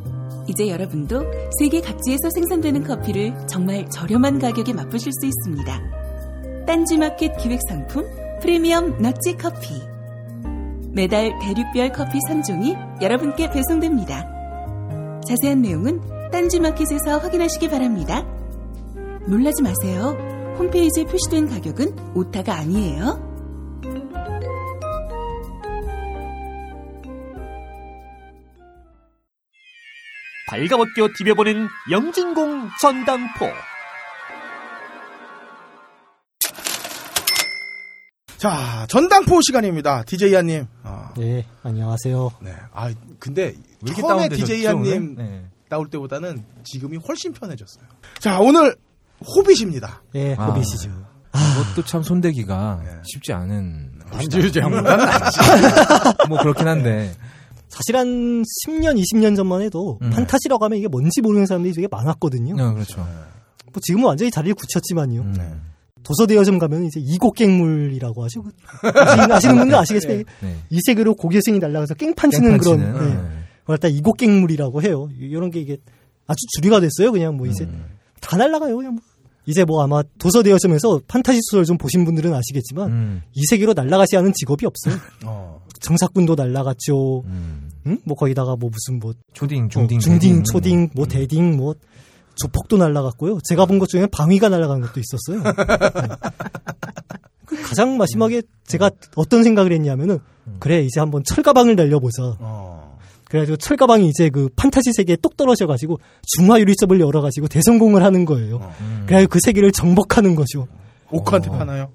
Speaker 8: 이제 여러분도 세계 각지에서 생산되는 커피를 정말 저렴한 가격에 맛보실 수 있습니다. 딴지마켓 기획 상품 프리미엄 너치 커피. 매달 대륙별 커피 3종이 여러분께 배송됩니다. 자세한 내용은 딴지마켓에서 확인하시기 바랍니다. 놀라지 마세요. 홈페이지에 표시된 가격은 오타가 아니에요.
Speaker 1: 발가벗겨 디벼보는 영진공 전당포.
Speaker 2: 자, 전당포 시간입니다. DJ 한님. 아,
Speaker 4: 네 안녕하세요.
Speaker 2: 네. 아, 근데
Speaker 3: 왜 이렇게
Speaker 2: 처음에
Speaker 3: 다운되셨죠,
Speaker 2: DJ 한님?
Speaker 3: 네.
Speaker 2: 나올 때보다는 지금이 훨씬 편해졌어요. 자, 오늘 호빗입니다.
Speaker 4: 예
Speaker 3: 아.
Speaker 4: 호빗이죠.
Speaker 3: 그것도 참 손대기가
Speaker 2: 네.
Speaker 3: 쉽지 않은
Speaker 5: 안지유제합니다. <laughs>
Speaker 3: 뭐 그렇긴 한데
Speaker 4: 사실 한 10년 20년 전만 해도
Speaker 3: 음.
Speaker 4: 판타지라고 하면 이게 뭔지 모르는 사람들이 되게 많았거든요.
Speaker 3: 어, 그렇죠.
Speaker 4: 뭐 지금은 완전히 자리를 굳혔지만요.
Speaker 3: 음.
Speaker 2: 네.
Speaker 4: 도서대여점 가면 이제 이곡갱물이라고 하죠. 그 아시는, 분들 아시겠지만
Speaker 3: 네.
Speaker 4: 이 세계로 고개승이 날아가서 깽판 치는 그런
Speaker 3: 깽판치는,
Speaker 4: 네.
Speaker 3: 네.
Speaker 4: 그걸 다 이곡갱물이라고 해요. 이런 게 이게 아주 주류가 됐어요. 그냥 뭐 이제
Speaker 3: 음.
Speaker 4: 다 날아가요. 그냥 뭐. 이제 뭐 아마 도서대여점에서 판타지 소설 좀 보신 분들은 아시겠지만
Speaker 3: 음.
Speaker 4: 이 세계로 날아가지 않은 직업이 없어요. <laughs>
Speaker 2: 어.
Speaker 4: 정사꾼도 날아갔죠.
Speaker 3: 음.
Speaker 4: 응? 뭐 거기다가 뭐 무슨 뭐
Speaker 3: 초딩, 중딩,
Speaker 4: 어, 중딩, 초딩, 뭐
Speaker 3: 음.
Speaker 4: 대딩, 뭐 조폭도 날아갔고요. 제가 본 것 중에 방위가 날아간 것도 있었어요. <laughs> 네. 그 가장 마지막에 제가 어떤 생각을 했냐면은 그래 이제 한번 철가방을 날려보자.
Speaker 2: 어.
Speaker 4: 그래가지고 철가방이 이제 그 판타지 세계에 똑 떨어져가지고 중화 유리sob을 열어가지고 대성공을 하는 거예요.
Speaker 3: 음.
Speaker 4: 그래가지고 그 세계를 정복하는 거죠.
Speaker 2: 오크한테
Speaker 3: 어.
Speaker 2: 파나요?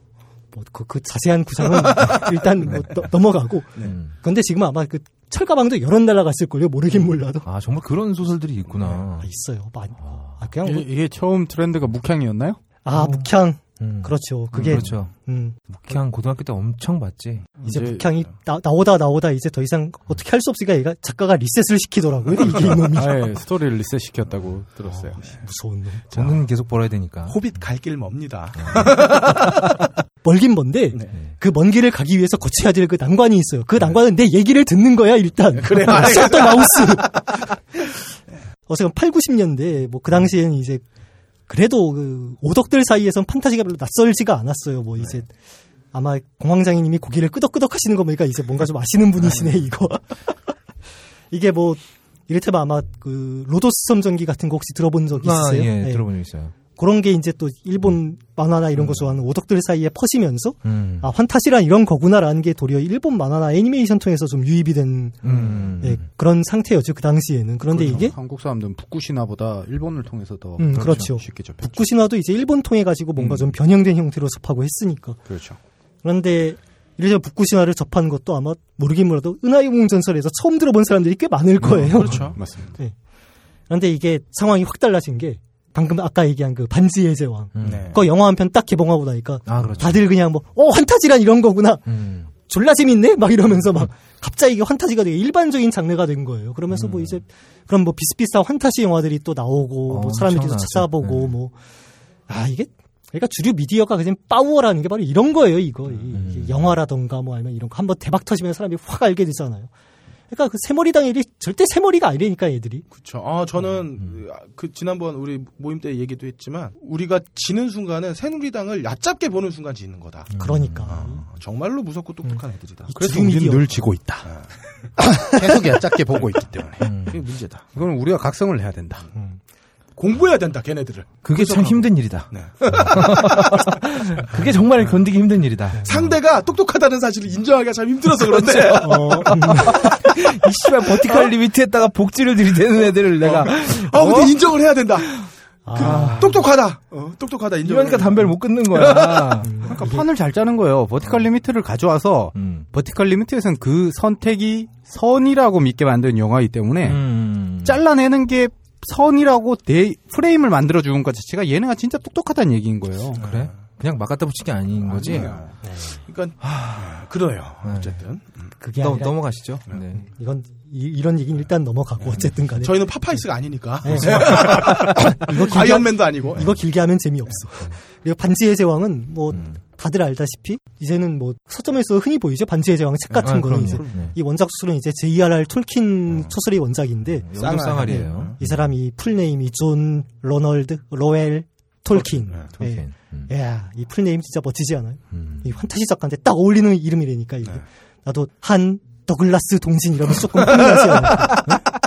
Speaker 4: 뭐 그, 그 자세한 구상은 <laughs> 일단 뭐 너- 넘어가고.
Speaker 3: 음.
Speaker 4: 근데 지금 아마 그 철가방도 여러 날아갔을걸요. 모르긴 몰라도.
Speaker 3: 아 정말 그런 소설들이 있구나.
Speaker 4: 아, 있어요. 많이. 아, 그냥
Speaker 5: 이-
Speaker 4: 뭐,
Speaker 5: 이게 처음 트렌드가 묵향이었나요?
Speaker 4: 아, 묵향.
Speaker 3: 음.
Speaker 4: 그렇죠. 그게,
Speaker 3: 음, 그렇죠.
Speaker 4: 음,
Speaker 3: 묵향 고등학교 때 엄청 봤지.
Speaker 4: 이제
Speaker 5: 이제-
Speaker 4: 묵향이 나, 나오다 나오다 이제 더 이상 어떻게 할 수 없으니까 얘가 작가가 리셋을 시키더라고요. 이게 이놈이. <laughs>
Speaker 5: 아 예 스토리를 리셋 시켰다고 들었어요.
Speaker 4: 무서운 놈.
Speaker 3: 돈은 계속 벌어야 되니까.
Speaker 2: 호빗 갈 길 멉니다. <laughs>
Speaker 4: 멀긴 먼데,
Speaker 2: 네.
Speaker 4: 그 먼 길을 가기 위해서 거쳐야 될 그 난관이 있어요. 그 난관은 내 얘기를 듣는 거야, 일단. <laughs>
Speaker 2: 그래,
Speaker 4: shut the mouth. 어서 8, 90년대, 뭐, 그 당시에는 이제, 그래도 그, 오덕들 사이에선 판타지가 별로 낯설지가 않았어요. 뭐, 이제, 아마 공황장애님이 고개를 끄덕끄덕 하시는 거 보니까 이제 뭔가 좀 아시는 분이시네, 이거. <laughs> 이게 뭐, 이를테면 아마 그, 로도스 섬전기 같은 거 혹시 들어본 적
Speaker 3: 아,
Speaker 4: 있으세요?
Speaker 3: 예,
Speaker 4: 네.
Speaker 3: 들어본 적 있어요.
Speaker 4: 그런 게 이제 또 일본 만화나 이런 거 좋아하는 오덕들 사이에 퍼지면서
Speaker 3: 음.
Speaker 4: 아 환타시란 이런 거구나라는 게 도리어 일본 만화나 애니메이션 통해서 좀 유입이 된
Speaker 3: 음.
Speaker 4: 예, 그런 상태였죠 그 당시에는 그런데
Speaker 5: 그렇죠.
Speaker 4: 이게
Speaker 5: 한국 사람들은 북구시나보다 일본을 통해서 더
Speaker 4: 음, 그렇죠.
Speaker 5: 쉽게 접했죠.
Speaker 4: 북구 신화도 이제 일본 통해 가지고 뭔가
Speaker 5: 음.
Speaker 4: 좀 변형된 형태로 접하고 했으니까
Speaker 5: 그렇죠.
Speaker 4: 그런데 이래서 북구 신화를 접한 것도 아마 모르긴 몰라도 은하영웅 전설에서 처음 들어본 사람들이 꽤 많을 거예요.
Speaker 2: 그렇죠. <laughs>
Speaker 5: 맞습니다.
Speaker 4: 그런데 이게 상황이 확 달라진 게 방금 아까 얘기한 그 반지의 제왕.
Speaker 3: 음.
Speaker 2: 네.
Speaker 4: 그거 영화 한 편 딱 개봉하고 나니까
Speaker 3: 아, 그렇죠.
Speaker 4: 다들 그냥 뭐, 어, 환타지란 이런 거구나.
Speaker 3: 음.
Speaker 4: 졸라 재밌네? 막 이러면서 막 갑자기 이게 환타지가 되게 일반적인 장르가 된 거예요. 그러면서 뭐 이제 그럼 뭐 비슷비슷한 환타지 영화들이 또 나오고
Speaker 3: 어,
Speaker 4: 뭐 사람들이 계속 찾아보고
Speaker 3: 나왔죠.
Speaker 4: 뭐 아, 이게 그러니까 주류 미디어가 그냥 빠우어라는 게 바로 이런 거예요, 이거. 이-
Speaker 3: 음.
Speaker 4: 영화라던가 뭐 아니면 이런 거 한번 대박 터지면 사람이 확 알게 되잖아요. 그러니까 그 새머리당 일이 절대 새머리가 아니라니까 얘들이.
Speaker 2: 그렇죠. 아, 저는 그 지난번 우리 모임 때 얘기도 했지만 우리가 지는 순간은 새누리당을 얕잡게 보는 순간 지는 거다.
Speaker 4: 그러니까
Speaker 2: 아, 정말로 무섭고 똑똑한 애들이다.
Speaker 4: 이
Speaker 2: 그래서 우리는. 늘 지고 있다. <laughs> 계속 얕잡게 보고 있기 때문에 그게 문제다.
Speaker 5: 이건 우리가 각성을 해야 된다.
Speaker 2: 공부해야 된다, 걔네들을.
Speaker 3: 그게 참 힘든 일이다.
Speaker 2: 네. <laughs>
Speaker 3: 그게 정말 견디기 힘든 일이다.
Speaker 2: 상대가 똑똑하다는 사실을 인정하기가 참 힘들어서 <laughs> 그런데
Speaker 4: 어, 음,
Speaker 3: 이 씨발 버티컬 리미트에다가 복지를 들이대는 애들을 내가
Speaker 2: 아, 근데 인정을 해야 된다.
Speaker 3: 아,
Speaker 2: 똑똑하다. 어, 똑똑하다. 인정.
Speaker 3: 이러니까 담배를 못 끊는 거야.
Speaker 5: 그러니까 판을 잘 짜는 거예요. 버티컬 리미트를 가져와서
Speaker 3: 음.
Speaker 5: 버티컬 리미트에서는 그 선택이 선이라고 믿게 만든 영화이기 때문에
Speaker 3: 음.
Speaker 5: 잘라내는 게 선이라고 내 프레임을 만들어 주는 것 자체가 얘네가 진짜 똑똑하다는 얘기인 거예요.
Speaker 3: 그래? 그냥 막 갖다 붙이기 아닌 거지?
Speaker 2: 아니에요. 그러니까 그래요. 어쨌든
Speaker 4: 그게
Speaker 3: 넘,
Speaker 4: 아니라
Speaker 3: 넘어가시죠. 네.
Speaker 4: 이건 이, 런 얘기는 일단 넘어가고 어쨌든 간에
Speaker 2: 저희는 파파이스가 아니니까.
Speaker 4: 네. <laughs> 이거 <laughs> 길게, 하,
Speaker 2: 아이언맨도 아니고.
Speaker 4: 이거 길게 하면 재미없어. 그리고 반지의 제왕은 뭐
Speaker 3: 음.
Speaker 4: 다들 알다시피 이제는 뭐 서점에서 흔히 보이죠. 반지의 제왕 책 같은
Speaker 3: 아,
Speaker 4: 거는. 이제
Speaker 3: 네.
Speaker 4: 이 원작 소설은 이제 J.R.R. 톨킨 소설의 원작인데
Speaker 3: 영적 쌍알이에요.
Speaker 4: 이 사람이 full name이 존 로널드 로엘 톨킨.
Speaker 2: 네,
Speaker 3: 톨킨. 음.
Speaker 4: 야, 이 full name 진짜 멋지지 않아요?
Speaker 3: 음.
Speaker 4: 이 판타지 작가한테 딱 어울리는 이름이라니까 이게.
Speaker 2: 네.
Speaker 4: 나도 한 더글라스 동진 이러면 조금 흥미나지 않아요? <laughs>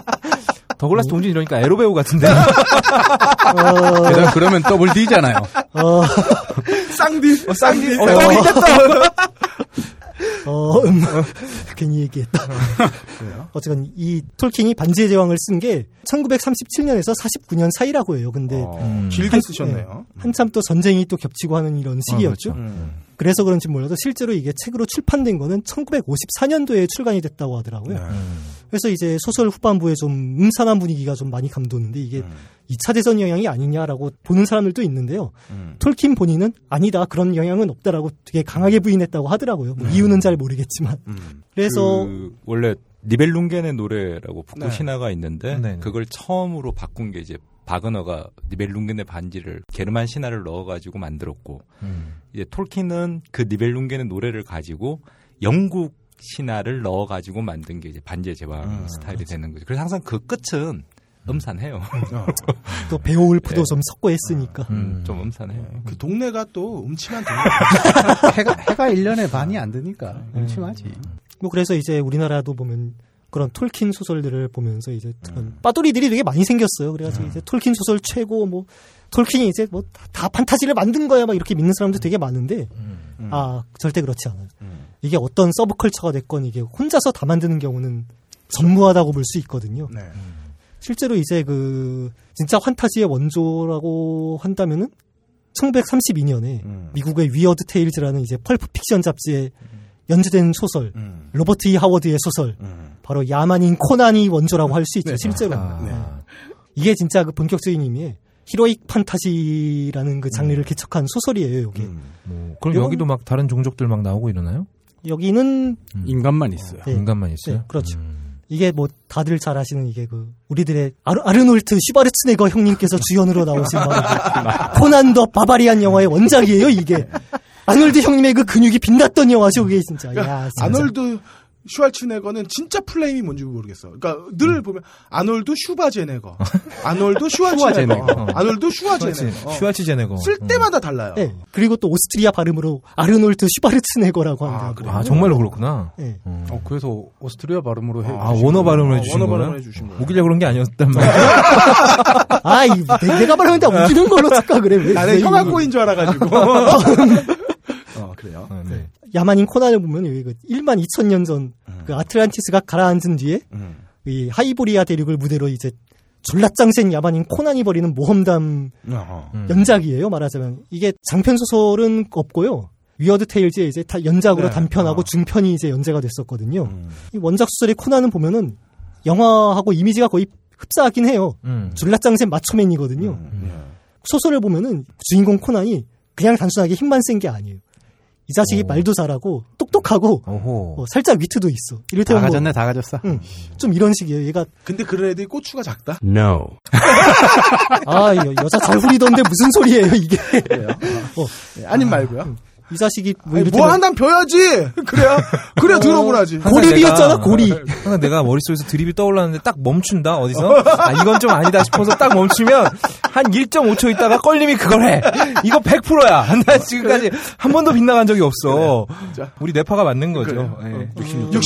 Speaker 3: 더글라스 동진 이러니까 에로 배우 같은데.
Speaker 4: 어, <laughs>
Speaker 5: 그러면 더블 D잖아요.
Speaker 4: 어, <laughs>
Speaker 2: 쌍디. 어, 쌍디.
Speaker 4: 어,
Speaker 2: 어, <laughs>
Speaker 4: 어, 음, 괜히 얘기했다. 어쨌든 이 톨킨이 반지의 제왕을 쓴 게 1937년에서 49년 사이라고 해요. 근데
Speaker 3: 음.
Speaker 2: 길게
Speaker 4: 한-
Speaker 2: 쓰셨네요.
Speaker 4: 한 참 또 전쟁이 또 겹치고 하는 이런 시기였죠.
Speaker 3: 그렇죠.
Speaker 2: 음.
Speaker 4: 그래서 그런지 몰라도 실제로 이게 책으로 출판된 거는 1954년도에 출간이 됐다고 하더라고요.
Speaker 2: 네.
Speaker 4: 그래서 이제 소설 후반부에 좀 음산한 분위기가 좀 많이 감도는데 이게
Speaker 2: 음.
Speaker 4: 2차 대전 영향이 아니냐라고 보는 사람들도 있는데요.
Speaker 2: 음.
Speaker 4: 톨킨 본인은 아니다 그런 영향은 없다라고 되게 강하게 부인했다고 하더라고요. 뭐 이유는 잘 모르겠지만
Speaker 2: 음.
Speaker 4: 그래서
Speaker 7: 그 원래 니벨룽겐의 노래라고 북구
Speaker 2: 네.
Speaker 7: 신화가 있는데
Speaker 3: 네, 네.
Speaker 7: 그걸 처음으로 바꾼 게 이제 바그너가 니벨룽겐의 반지를 게르만 신화를 넣어가지고 만들었고
Speaker 3: 음.
Speaker 7: 이제 톨킨은 그 니벨룽겐의 노래를 가지고 영국 신화를 넣어가지고 만든 게 이제 반지의 제왕
Speaker 2: 음,
Speaker 7: 스타일이 되는 거죠. 그래서 항상 그 끝은 음산해요.
Speaker 2: 어. <laughs>
Speaker 4: 또 베오울프도
Speaker 7: 네.
Speaker 4: 좀 섞어 했으니까
Speaker 3: 음.
Speaker 7: 좀 음산해요.
Speaker 2: 그 동네가 또 음침한 동네. <laughs>
Speaker 5: 해가, 해가 1년에 반이 안 드니까 음침하지.
Speaker 4: 뭐 그래서 이제 우리나라도 보면 그런 톨킨 소설들을 보면서 이제 그런 빠돌이들이 되게 많이 생겼어요. 그래가지고 이제 톨킨 소설 최고 뭐 톨킨이 이제 뭐 다 판타지를 만든 거야 막 이렇게 믿는 사람도 되게 많은데
Speaker 2: 음.
Speaker 4: 아 절대 그렇지 않아요.
Speaker 2: 음.
Speaker 4: 이게 어떤 subculture가 됐건 이게 혼자서 다 만드는 경우는 전무하다고 볼 수 있거든요.
Speaker 2: 네.
Speaker 4: 실제로 이제 그 진짜 환타지의 원조라고 한다면은 1932년에
Speaker 2: 음.
Speaker 4: 미국의 위어드 테일즈라는 이제 pulp fiction 잡지에 연재된 소설
Speaker 2: 음.
Speaker 4: 로버트 E 하워드의 소설
Speaker 2: 음.
Speaker 4: 바로 야만인 코난이 원조라고 할 수 있죠
Speaker 2: 네.
Speaker 4: 실제로
Speaker 3: 아.
Speaker 2: 네.
Speaker 4: 이게 진짜 그 본격적인 의미의 히로익 판타지라는 그 장르를 개척한 소설이에요 이게
Speaker 2: 음.
Speaker 3: 뭐, 그럼
Speaker 4: 이건-
Speaker 3: 여기도 막 다른 종족들 막 나오고 이러나요?
Speaker 4: 여기는
Speaker 5: 인간만 있어요.
Speaker 4: 네.
Speaker 3: 인간만 있어요?
Speaker 4: 네, 그렇죠.
Speaker 3: 음.
Speaker 4: 이게 뭐 다들 잘 아시는 이게 그 우리들의 아르, 아르놀트 슈바르츠네거 형님께서 <laughs> 주연으로 나오신 그 <laughs> 코난 더 바바리안 영화의 원작이에요 이게 아놀드 형님의 그 근육이 빛났던 영화죠 그게 진짜 야 진짜.
Speaker 2: 아놀드 슈왈츠네거는 진짜 플레임이 뭔지 모르겠어. 그러니까 늘 보면 아놀드 슈바제네거, 아놀드 <laughs> 슈왈츠네거,
Speaker 5: 슈와제네거.
Speaker 2: 아놀드 슈와제네거. 어.
Speaker 3: 슈와치 제네거.
Speaker 2: 쓸 때마다 달라요.
Speaker 4: 네. 그리고 또 오스트리아 발음으로 아르놀트 슈바르츠네거라고
Speaker 2: 아,
Speaker 4: 합니다.
Speaker 2: 그래요?
Speaker 3: 아, 정말로 그렇구나.
Speaker 4: 네.
Speaker 3: 음.
Speaker 5: 어, 그래서 오스트리아 발음으로 해.
Speaker 3: 아, 원어 발음을 해주신
Speaker 2: 원어
Speaker 3: 거예요?
Speaker 2: 발음을 해주신 거예요.
Speaker 3: 우기려 그런 게 아니었단 말이야. <laughs>
Speaker 4: 아, 이, 내, 가 말하는데 웃기는 걸로 착각을 해. 왜,
Speaker 2: 나는
Speaker 4: 이-
Speaker 2: 꼬인 줄 알아가지고. <laughs> 어 그래요.
Speaker 3: 아, 네.
Speaker 4: 야만인 코난을 보면 여기 그 1만 2천 년전그 아틀란티스가 가라앉은 뒤에
Speaker 2: 음.
Speaker 4: 이 하이보리아 대륙을 무대로 이제 졸라짱센 야만인 코난이 벌이는 모험담
Speaker 2: 어허.
Speaker 3: 음.
Speaker 4: 연작이에요. 말하자면 이게 장편 소설은 없고요. 위어드 테일즈에 이제 다 연작으로
Speaker 2: 네.
Speaker 4: 단편하고
Speaker 2: 어.
Speaker 4: 중편이 이제 연재가 됐었거든요.
Speaker 2: 음.
Speaker 4: 이 원작 소설의 코난은 보면은 영화하고 이미지가 거의 흡사하긴 해요.
Speaker 3: 음.
Speaker 4: 졸라짱센 macho man이거든요.
Speaker 2: 음.
Speaker 4: 소설을 보면은 주인공 코난이 그냥 단순하게 힘만 센 게 아니에요. 이 자식이
Speaker 3: 오.
Speaker 4: 말도 잘하고 똑똑하고. 어, 살짝 위트도 있어.
Speaker 5: 다
Speaker 4: 이를테면 뭐,
Speaker 5: 가졌네, 다 가졌어.
Speaker 4: 응, 좀 이런 식이에요. 얘가
Speaker 2: 근데 그런 애들이 고추가 작다.
Speaker 7: No. <laughs>
Speaker 4: 아 여, 여자 잘 후리던데 무슨 소리예요 이게? 어,
Speaker 2: 예, 아님 말고요.
Speaker 4: 이 자식이 뭐
Speaker 2: 아니, 뭐 한단 벼야지. <laughs> 그래야 그래야 들어보라지.
Speaker 3: 항상
Speaker 4: 고립이었잖아 고립.
Speaker 3: 항상 내가 머릿속에서 드립이 떠올랐는데 딱 멈춘다 어디서 아 이건 좀 아니다 싶어서 딱 멈추면 한 1.5초 있다가 껄림이 그걸 해 이거 100%야 난 <laughs> 지금까지 한 번도 빗나간 적이 없어
Speaker 2: 자.
Speaker 3: 우리 네파가 맞는 거죠
Speaker 2: 그래요.
Speaker 3: 예.
Speaker 2: 66점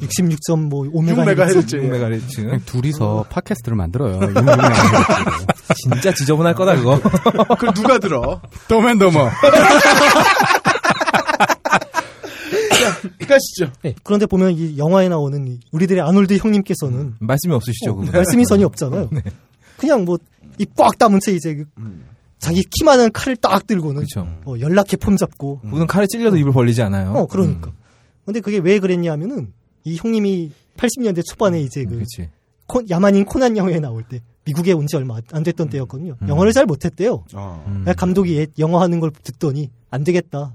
Speaker 4: 66.5 <laughs> 오메가
Speaker 2: 6메가헤르츠.
Speaker 3: 6메가헤르츠
Speaker 5: 그냥 둘이서 팟캐스트를 만들어요.
Speaker 3: 진짜 지저분할 거다 그거
Speaker 2: 그걸 누가 들어?
Speaker 5: 더맨더머.
Speaker 2: 가시죠.
Speaker 4: 네, 그런데 보면 이 영화에 나오는 이 우리들의 아놀드 형님께서는
Speaker 3: 말씀이 없으시죠 그거
Speaker 4: 말씀이 전이 없잖아요. 그냥 뭐 입꽉 담은 채 이제 그 자기 키많은 칼을 딱 들고는. 어, 연락해 폼 잡고
Speaker 3: 무슨 칼에 찔려도 입을 벌리지 않아요
Speaker 4: 어 그러니까. 근데 그게 왜 그랬냐 하면은 이 형님이 80년대 초반에 이제 그 코- 야만인 코난 영화에 나올 때 미국에 온 지 얼마 안 됐던 때였거든요. 영어를 잘 못했대요.
Speaker 2: 어.
Speaker 3: 음.
Speaker 4: 그래서 감독이 얘 영어 하는 걸 듣더니 안 되겠다.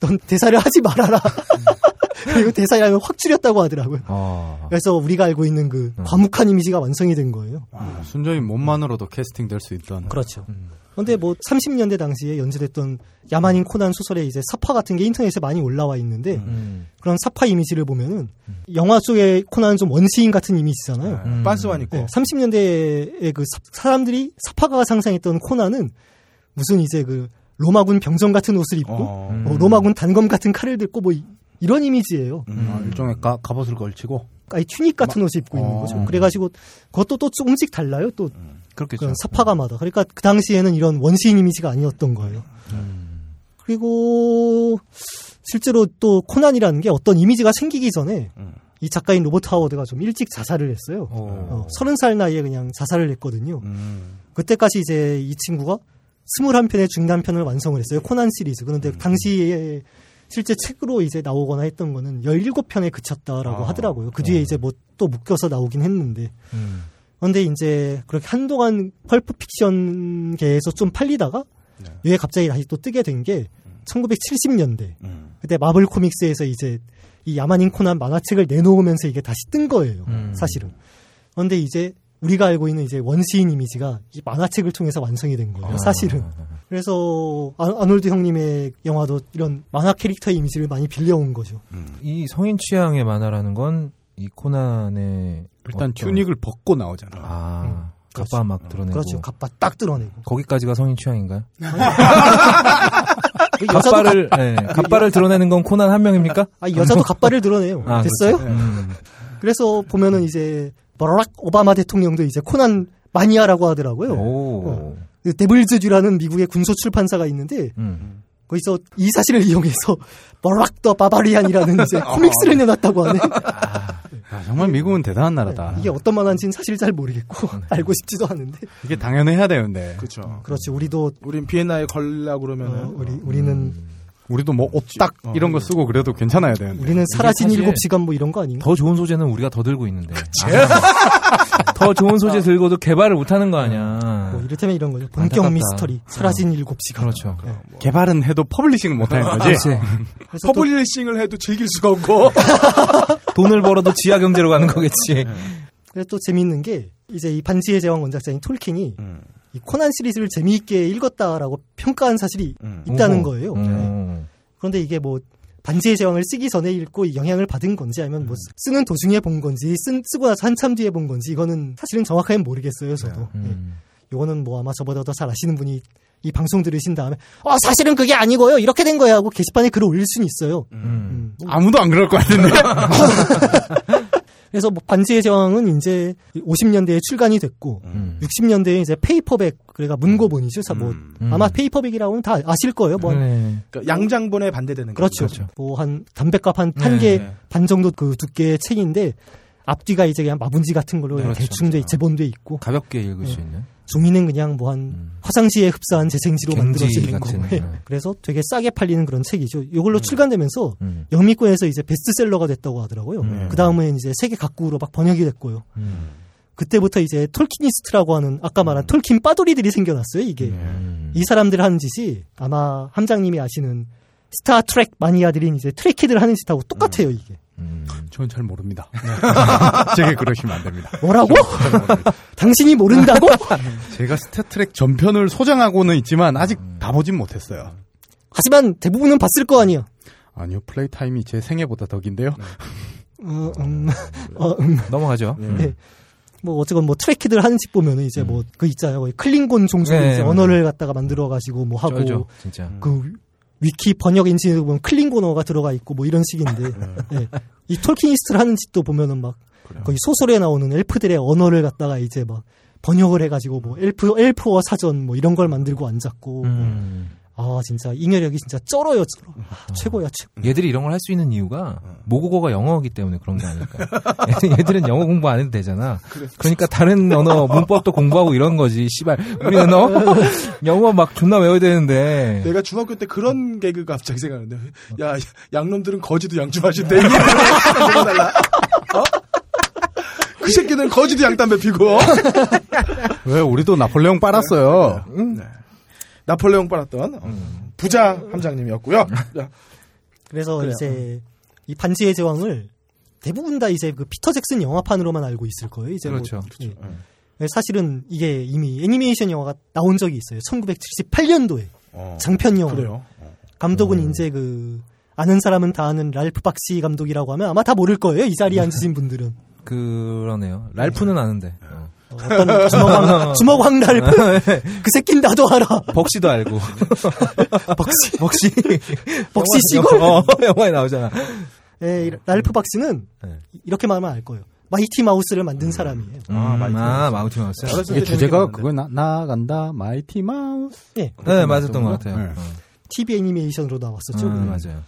Speaker 4: 넌 대사를 하지 말아라. <laughs> 그리고 대사량을 확 줄였다고 하더라고요.
Speaker 3: 어.
Speaker 4: 그래서 우리가 알고 있는 그 과묵한 이미지가 완성이 된 거예요.
Speaker 5: 순전히 몸만으로도 캐스팅 될 수 있던.
Speaker 4: 그렇죠. 그 런데 뭐 30년대 당시에 연재됐던 야만인 코난 소설에 이제 사파 같은 게 인터넷에 많이 올라와 있는데
Speaker 3: 음.
Speaker 4: 그런 사파 이미지를 보면은 영화 속의 코난은 좀 원시인 같은 이미지잖아요.
Speaker 3: 음.
Speaker 2: 빤스만 있고.
Speaker 4: 네, 30년대에 그 사- 사람들이 사파가 상상했던 코난은 무슨 이제 그 로마군 병정 같은 옷을 입고
Speaker 2: 어.
Speaker 3: 음.
Speaker 4: 뭐 로마군 단검 같은 칼을 들고 뭐 이- 이런 이미지예요.
Speaker 5: 아, 일종의 가, 갑옷을 걸치고.
Speaker 4: 아니 튜닉 같은 옷을 입고 있는
Speaker 5: 어.
Speaker 4: 거죠. 그래가지고 그것도 또 조금씩 달라요. 또
Speaker 3: 그렇겠죠
Speaker 4: 사파가마다. 그러니까 그 당시에는 이런 원시인 이미지가 아니었던 거예요. 그리고 실제로 또 코난이라는 게 어떤 이미지가 생기기 전에
Speaker 2: 음.
Speaker 4: 이 작가인 로버트 하워드가 좀 일찍 자살을 했어요.
Speaker 3: 어.
Speaker 4: 어, 30살 나이에 그냥 자살을 했거든요.
Speaker 2: 음.
Speaker 4: 그때까지 이제 이 친구가 21편의 중단편을 완성을 했어요. 코난 시리즈. 그런데 당시에 실제 책으로 이제 나오거나 했던 거는 17편에 그쳤다라고
Speaker 2: 아.
Speaker 4: 하더라고요. 그 뒤에 이제 뭐 또 묶여서 나오긴 했는데.
Speaker 3: 음.
Speaker 4: 그런데 이제 그렇게 한동안 펄프 픽션계에서 좀 팔리다가 왜 갑자기 다시 또 뜨게 된 게 1970년대.
Speaker 2: 음.
Speaker 4: 그때 마블 코믹스에서 이제 이 야만인 코난 만화책을 내놓으면서 이게 다시 뜬 거예요.
Speaker 3: 음.
Speaker 4: 사실은. 그런데 이제 우리가 알고 있는 이제 원시인 이미지가 이 만화책을 통해서 완성이 된 거예요. 사실은. 그래서 아, 아놀드 형님의 영화도 이런 만화 캐릭터의 이미지를 많이 빌려온 거죠.
Speaker 3: 이 성인 취향의 만화라는 건 이 코난의
Speaker 5: 일단
Speaker 3: 어떤-
Speaker 5: 튜닉을 벗고 나오잖아.
Speaker 3: 아 갑바 막 드러내고
Speaker 4: 그렇죠. 갑바 딱 드러내고.
Speaker 3: 거기까지가 성인 취향인가요? <laughs>
Speaker 4: 그 여자도 갑,
Speaker 3: 갑바를 네, 갑바를 드러내는 건 코난 한 명입니까?
Speaker 4: 아, 여자도 갑바를 드러내요.
Speaker 3: 아,
Speaker 4: 됐어요?
Speaker 3: 그렇죠. 음.
Speaker 4: 그래서 보면은 이제 버락 오바마 대통령도 이제 코난 마니아라고 하더라고요.
Speaker 3: 오.
Speaker 4: 그 데블즈주라는 미국의 군소 출판사가 있는데
Speaker 3: 음.
Speaker 4: 거기서 이 사실을 이용해서 버락 더 바바리안이라는 이제 <laughs> 코믹스를 내놨다고 하네.
Speaker 5: 아, 정말 미국은 대단한 나라다.
Speaker 4: 이게 어떤 만화인지는 사실 잘 모르겠고 <laughs> 알고 싶지도 않은데.
Speaker 5: 이게 당연해야 되는데.
Speaker 2: 그렇죠.
Speaker 4: 그렇지 우리도
Speaker 2: 우린 비엔나에 걸려고 그러면은
Speaker 4: 어, 우리 우리는
Speaker 5: 우리도 뭐 옷딱
Speaker 2: 어.
Speaker 5: 이런 거 쓰고 그래도 괜찮아야 되는데.
Speaker 4: 우리는 사라진 일곱 시간 뭐 이런 거 아닌가?
Speaker 3: 더 좋은 소재는 우리가 더 들고 있는데. <laughs> 더 좋은 소재 들고도 개발을 못 하는 거 아니야.
Speaker 4: 뭐 이를테면 이런 거죠. 본격
Speaker 3: 안타깝다.
Speaker 4: 미스터리 사라진 일곱 시간.
Speaker 3: 그렇죠. <laughs>
Speaker 5: 개발은 해도 publishing은 못하는 거지.
Speaker 3: 그렇지.
Speaker 4: 그래서 또
Speaker 2: publishing을 해도 즐길 수가 없고. <laughs>
Speaker 3: 돈을 벌어도 지하 경제로 가는 거겠지.
Speaker 4: 그래서 또 재미있는 게 이제 이 반지의 제왕 원작자인 톨킨이
Speaker 2: 음.
Speaker 4: 이 코난 시리즈를 재미있게 읽었다라고 평가한 사실이
Speaker 2: 음.
Speaker 4: 있다는. 거예요.
Speaker 3: 음.
Speaker 4: 그런데 이게 뭐 반지의 제왕을 쓰기 전에 읽고 영향을 받은 건지 아니면 뭐 쓰는 도중에 본 건지 쓴, 쓰고 나서 한참 뒤에 본 건지 이거는 사실은 정확하게 모르겠어요 저도
Speaker 3: 음.
Speaker 4: 예. 이거는 뭐 아마 저보다 더 잘 아시는 분이 이 방송 들으신 다음에 어 사실은 그게 아니고요 이렇게 된 거야 하고 게시판에 글을 올릴 수는 있어요
Speaker 3: 음.
Speaker 4: 음.
Speaker 5: 아무도 안 그럴 것 같은데. <laughs> <laughs>
Speaker 4: 그래서 뭐 반지의 제왕은 이제 50년대에 출간이 됐고
Speaker 3: 음.
Speaker 4: 60년대에 이제 페이퍼백 그러니까 문고본이죠 사- 뭐
Speaker 2: 음.
Speaker 3: 음.
Speaker 4: 아마 페이퍼백이라고는 다 아실 거예요 뭐
Speaker 3: 네.
Speaker 2: 그러니까 양장본에 반대되는
Speaker 4: 그렇죠.
Speaker 3: 그렇죠.
Speaker 4: 뭐 한 담배값 한한
Speaker 3: 네.
Speaker 4: 개반 정도 그 두께의 책인데 앞뒤가 이제 그냥 마분지 같은 걸로 그냥
Speaker 3: 그렇죠.
Speaker 4: 대충 돼 재본돼 있고
Speaker 3: 가볍게 읽을 수 있는.
Speaker 4: 종이는 그냥 뭐한
Speaker 3: 음.
Speaker 4: 화장지에 흡사한 재생지로 만들어지는 거.
Speaker 3: 같은.
Speaker 4: 예. <laughs> 그래서 되게 싸게 팔리는 그런 책이죠. 이걸로 출간되면서
Speaker 3: 음.
Speaker 4: 영미권에서 이제 베스트셀러가 됐다고 하더라고요.
Speaker 3: 음.
Speaker 4: 그 다음엔 이제 세계 각국으로 막 번역이 됐고요.
Speaker 3: 음.
Speaker 4: 그때부터 이제 톨키니스트라고 하는 아까 말한 톨킨 빠돌이들이 생겨났어요. 이게
Speaker 3: 음.
Speaker 4: 이 사람들 하는 짓이 아마 함장님이 아시는 스타트랙 마니아들인 이제 Trekkie들 하는 짓하고 똑같아요. 이게
Speaker 3: 음.
Speaker 5: 저는 잘 모릅니다. <laughs> 제게 그러시면 안 됩니다.
Speaker 4: 뭐라고? <laughs> 당신이 모른다고? <laughs>
Speaker 5: 제가 스타트랙 전편을 소장하고는 있지만 아직 다 보진 못했어요.
Speaker 4: 하지만 대부분은 봤을 거 아니야.
Speaker 5: 아니요, play time이 제 생애보다 더 긴데요.
Speaker 4: 어, 음, 어, 음.
Speaker 3: 넘어가죠.
Speaker 4: 네. 뭐 어쨌건 뭐 Trekkie들 하는 짓 보면은 이제 뭐그 있잖아요. 클링곤 종족
Speaker 3: 네,
Speaker 4: 이제
Speaker 3: 맞아요.
Speaker 4: 언어를 갖다가 만들어 가지고 뭐 하고
Speaker 3: 쩔죠, 진짜.
Speaker 4: 그 위키 번역 엔진에 보면 클링곤어가 들어가 있고 뭐 이런 식인데 예. 이 톨키니스트를 하는 짓도 보면은 막 거의 소설에 나오는 엘프들의 언어를 갖다가 이제 막 번역을 해가지고 뭐 엘프 엘프어 사전 뭐 이런 걸 만들고 앉았고
Speaker 3: 음.
Speaker 4: 아 진짜 잉여력이 진짜 쩔어요 쩔어 아, 최고야 최고
Speaker 3: 얘들이 이런 걸 할 수 있는 이유가 모국어가 영어이기 때문에 그런 게 아닐까. 얘들- <laughs> 얘들은 영어 공부 안 해도 되잖아. 그러니까 다른 언어 문법도 공부하고 이런 거지. 씨발 우리는 어? <laughs> 영어 막 존나 외워야 되는데.
Speaker 2: 내가 중학교 때 그런 개그가 갑자기 생각나는데 야 양놈들은 거지도 뭐야? 달라 어? 그 새끼는 거지도 양담배 피고
Speaker 5: 왜 우리도 나폴레옹 빨았어요.
Speaker 2: 네. 나폴레옹 빨았던 어, 부자 함장님이었고요. 자,
Speaker 4: 그래서
Speaker 2: 그래요.
Speaker 4: 이제 이 반지의 제왕을 대부분 다 이제 그 피터 잭슨 영화판으로만 알고 있을 거예요. 이제 뭐,
Speaker 3: 그렇죠.
Speaker 4: 예. 사실은 이게 이미 애니메이션 영화가 나온 적이 있어요. 1978년도에
Speaker 2: 어,
Speaker 4: 장편 영화.
Speaker 2: 그래요.
Speaker 4: 감독은 이제 그 아는 사람은 다 아는 랄프 박시 감독이라고 하면 아마 다 모를 거예요. 이 자리에 앉으신 분들은 <laughs>
Speaker 3: 그러네요. 랄프는 아는데. 어.
Speaker 4: 어떤 주먹왕 주먹왕 랄프 그 새낀 나도 알아.
Speaker 3: 벅시도 알고.
Speaker 4: 박시 <laughs>
Speaker 3: 벅시.
Speaker 4: 벅시
Speaker 3: 영화-
Speaker 4: 시골.
Speaker 3: 어, 영화에 나오잖아.
Speaker 4: 예, 이 랄프 박시는
Speaker 3: 네.
Speaker 4: 이렇게 말하면 알 거예요. 마이티 마우스를 만든 사람이에요.
Speaker 3: 아,
Speaker 2: 마이티
Speaker 3: 아, 마이티 마우스.
Speaker 5: 이게
Speaker 2: 때
Speaker 5: 주제가 그거 나, 나간다 마이티 마우스.
Speaker 4: 예,
Speaker 3: 네, 맞았던 것 같아요.
Speaker 5: 네.
Speaker 3: 어.
Speaker 4: TV 애니메이션으로 나왔었죠.
Speaker 3: 음,
Speaker 4: 그게.
Speaker 3: 맞아요.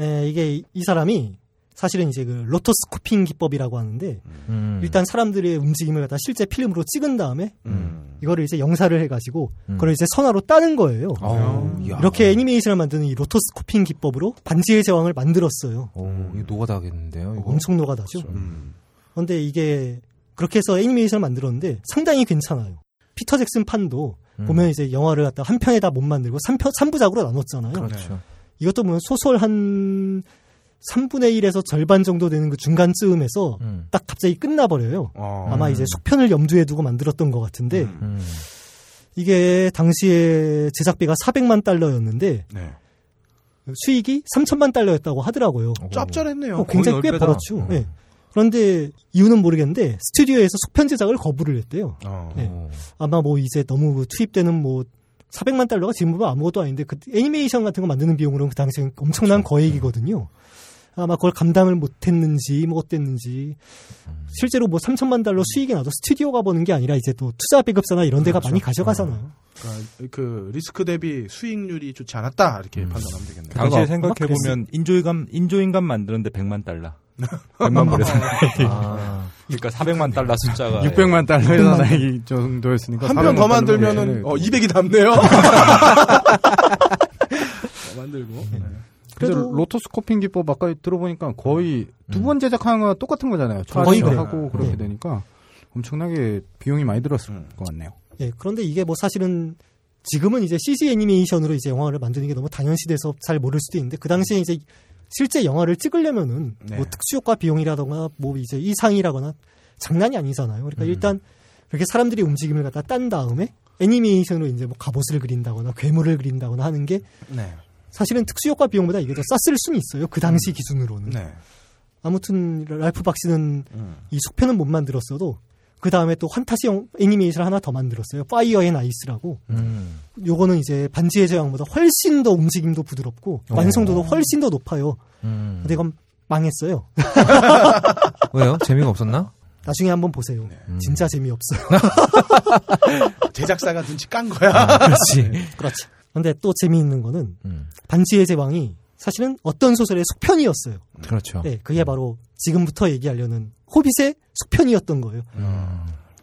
Speaker 4: 예, 이게 이- 이 사람이 사실은 이제 그 rotoscoping 기법이라고 하는데
Speaker 3: 음.
Speaker 4: 일단 사람들의 움직임을 갖다 실제 필름으로 찍은 다음에
Speaker 2: 음.
Speaker 4: 이거를 이제 영사를 해가지고
Speaker 3: 음.
Speaker 4: 그걸 이제 선화로 따는 거예요.
Speaker 3: 야.
Speaker 4: 이렇게 애니메이션을 만드는 이 rotoscoping 기법으로 반지의 제왕을 만들었어요.
Speaker 3: 오, 이거 노가다겠는데요, 이거?
Speaker 4: 엄청 노가다죠.
Speaker 2: 음.
Speaker 4: 그런데 이게 그렇게 해서 애니메이션을 만들었는데 상당히 괜찮아요. 피터 잭슨 판도
Speaker 3: 음.
Speaker 4: 보면 이제 영화를 갖다 한 편에다 못 만들고 3편, 3부작으로 나눴잖아요.
Speaker 3: 그렇죠.
Speaker 4: 이것도 보면 소설 한 3분의 1에서 절반 정도 되는 그 중간쯤에서
Speaker 3: 음.
Speaker 4: 딱 갑자기 끝나버려요.
Speaker 2: 어.
Speaker 4: 아마 이제 속편을 염두에 두고 만들었던 것 같은데
Speaker 2: 음.
Speaker 3: 음.
Speaker 4: 이게 당시에 제작비가 400만 달러였는데
Speaker 2: 네.
Speaker 4: 수익이 3천만 달러였다고 하더라고요.
Speaker 3: 오.
Speaker 2: 짭짤했네요.
Speaker 4: 어, 굉장히 꽤. 벌었죠.
Speaker 3: 음.
Speaker 4: 예. 그런데 이유는 모르겠는데 스튜디오에서 속편 제작을 거부를 했대요.
Speaker 2: 어.
Speaker 4: 네.
Speaker 3: 오.
Speaker 4: 아마 뭐 이제 너무 그 투입되는 뭐 400만 달러가 지금 보면 아무것도 아닌데 그 애니메이션 같은 거 만드는 비용으로는 그 당시엔 엄청난 거액이거든요. 아마 그걸 감당을 못했는지 뭐 어땠는지 실제로 뭐 3천만 달러 수익이 나도 스튜디오가 버는 게 아니라 이제 또 투자 배급사나 이런 데가 많이 가져가잖아요.
Speaker 2: 그러니까 그 리스크 대비 수익률이 좋지 않았다 이렇게 판단하면 되겠네요.
Speaker 7: 당시에
Speaker 4: 아마
Speaker 7: 생각해 보면 인조인간, 인조인간 만드는데 100만 달러. <laughs> 100만 불에서.
Speaker 3: 아.
Speaker 7: 그러니까 400만 달러 숫자가.
Speaker 5: 600만 달러에서 나이 정도였으니까
Speaker 2: 한 편더
Speaker 5: 400만
Speaker 2: 만들면은
Speaker 5: 달러면
Speaker 2: 어, 200이 남네요. <laughs> 더 만들고. 네.
Speaker 5: 그래도 로토스코핑 기법 아까 들어보니까 거의 두번 제작하는 거 똑같은 거잖아요.
Speaker 4: 거의 그래요.
Speaker 5: 하고 그렇게
Speaker 4: 네.
Speaker 5: 되니까 엄청나게 비용이 많이 들었을
Speaker 2: 음.
Speaker 5: 것 같네요.
Speaker 4: 예, 그런데 이게 뭐 사실은 지금은 이제 CG 애니메이션으로 이제 영화를 만드는 게 너무 당연시 돼서 잘 모를 수도 있는데 그 당시에 이제 실제 영화를 찍으려면은
Speaker 2: 네.
Speaker 4: 뭐 특수효과 비용이라던가 뭐 이제 이상이라거나 장난이 아니잖아요. 그러니까 일단 그렇게 사람들이 움직임을 갖다 딴 다음에 애니메이션으로 이제 뭐 갑옷을 그린다거나 괴물을 그린다거나 하는 게
Speaker 2: 네.
Speaker 4: 사실은 특수효과 비용보다 이게 더 쌌을 수는 있어요. 그 당시 기준으로는.
Speaker 2: 네.
Speaker 4: 아무튼 랄프 박씨는
Speaker 2: 음.
Speaker 4: 이 속편은 못 만들었어도 그 다음에 또 환타지형 애니메이션 하나 더 만들었어요. Fire and Ice라고.
Speaker 3: 음.
Speaker 4: 요거는 이제 반지의 제왕보다 훨씬 더 움직임도 부드럽고 완성도도 훨씬 더 높아요.
Speaker 3: 음.
Speaker 4: 근데 이건 망했어요. <laughs>
Speaker 3: 왜요? 재미가 없었나?
Speaker 4: 나중에 한번 보세요.
Speaker 3: 음.
Speaker 4: 진짜 재미없어요. <laughs> <laughs>
Speaker 2: 제작사가 눈치 깐 거야.
Speaker 3: 그렇지.
Speaker 4: 그렇지. 근데 또 재미있는 거는
Speaker 3: 음.
Speaker 4: 반지의 제왕이 사실은 어떤 소설의 속편이었어요.
Speaker 3: 그렇죠.
Speaker 4: 네, 그게 바로 지금부터 얘기하려는 호빗의 속편이었던 거예요.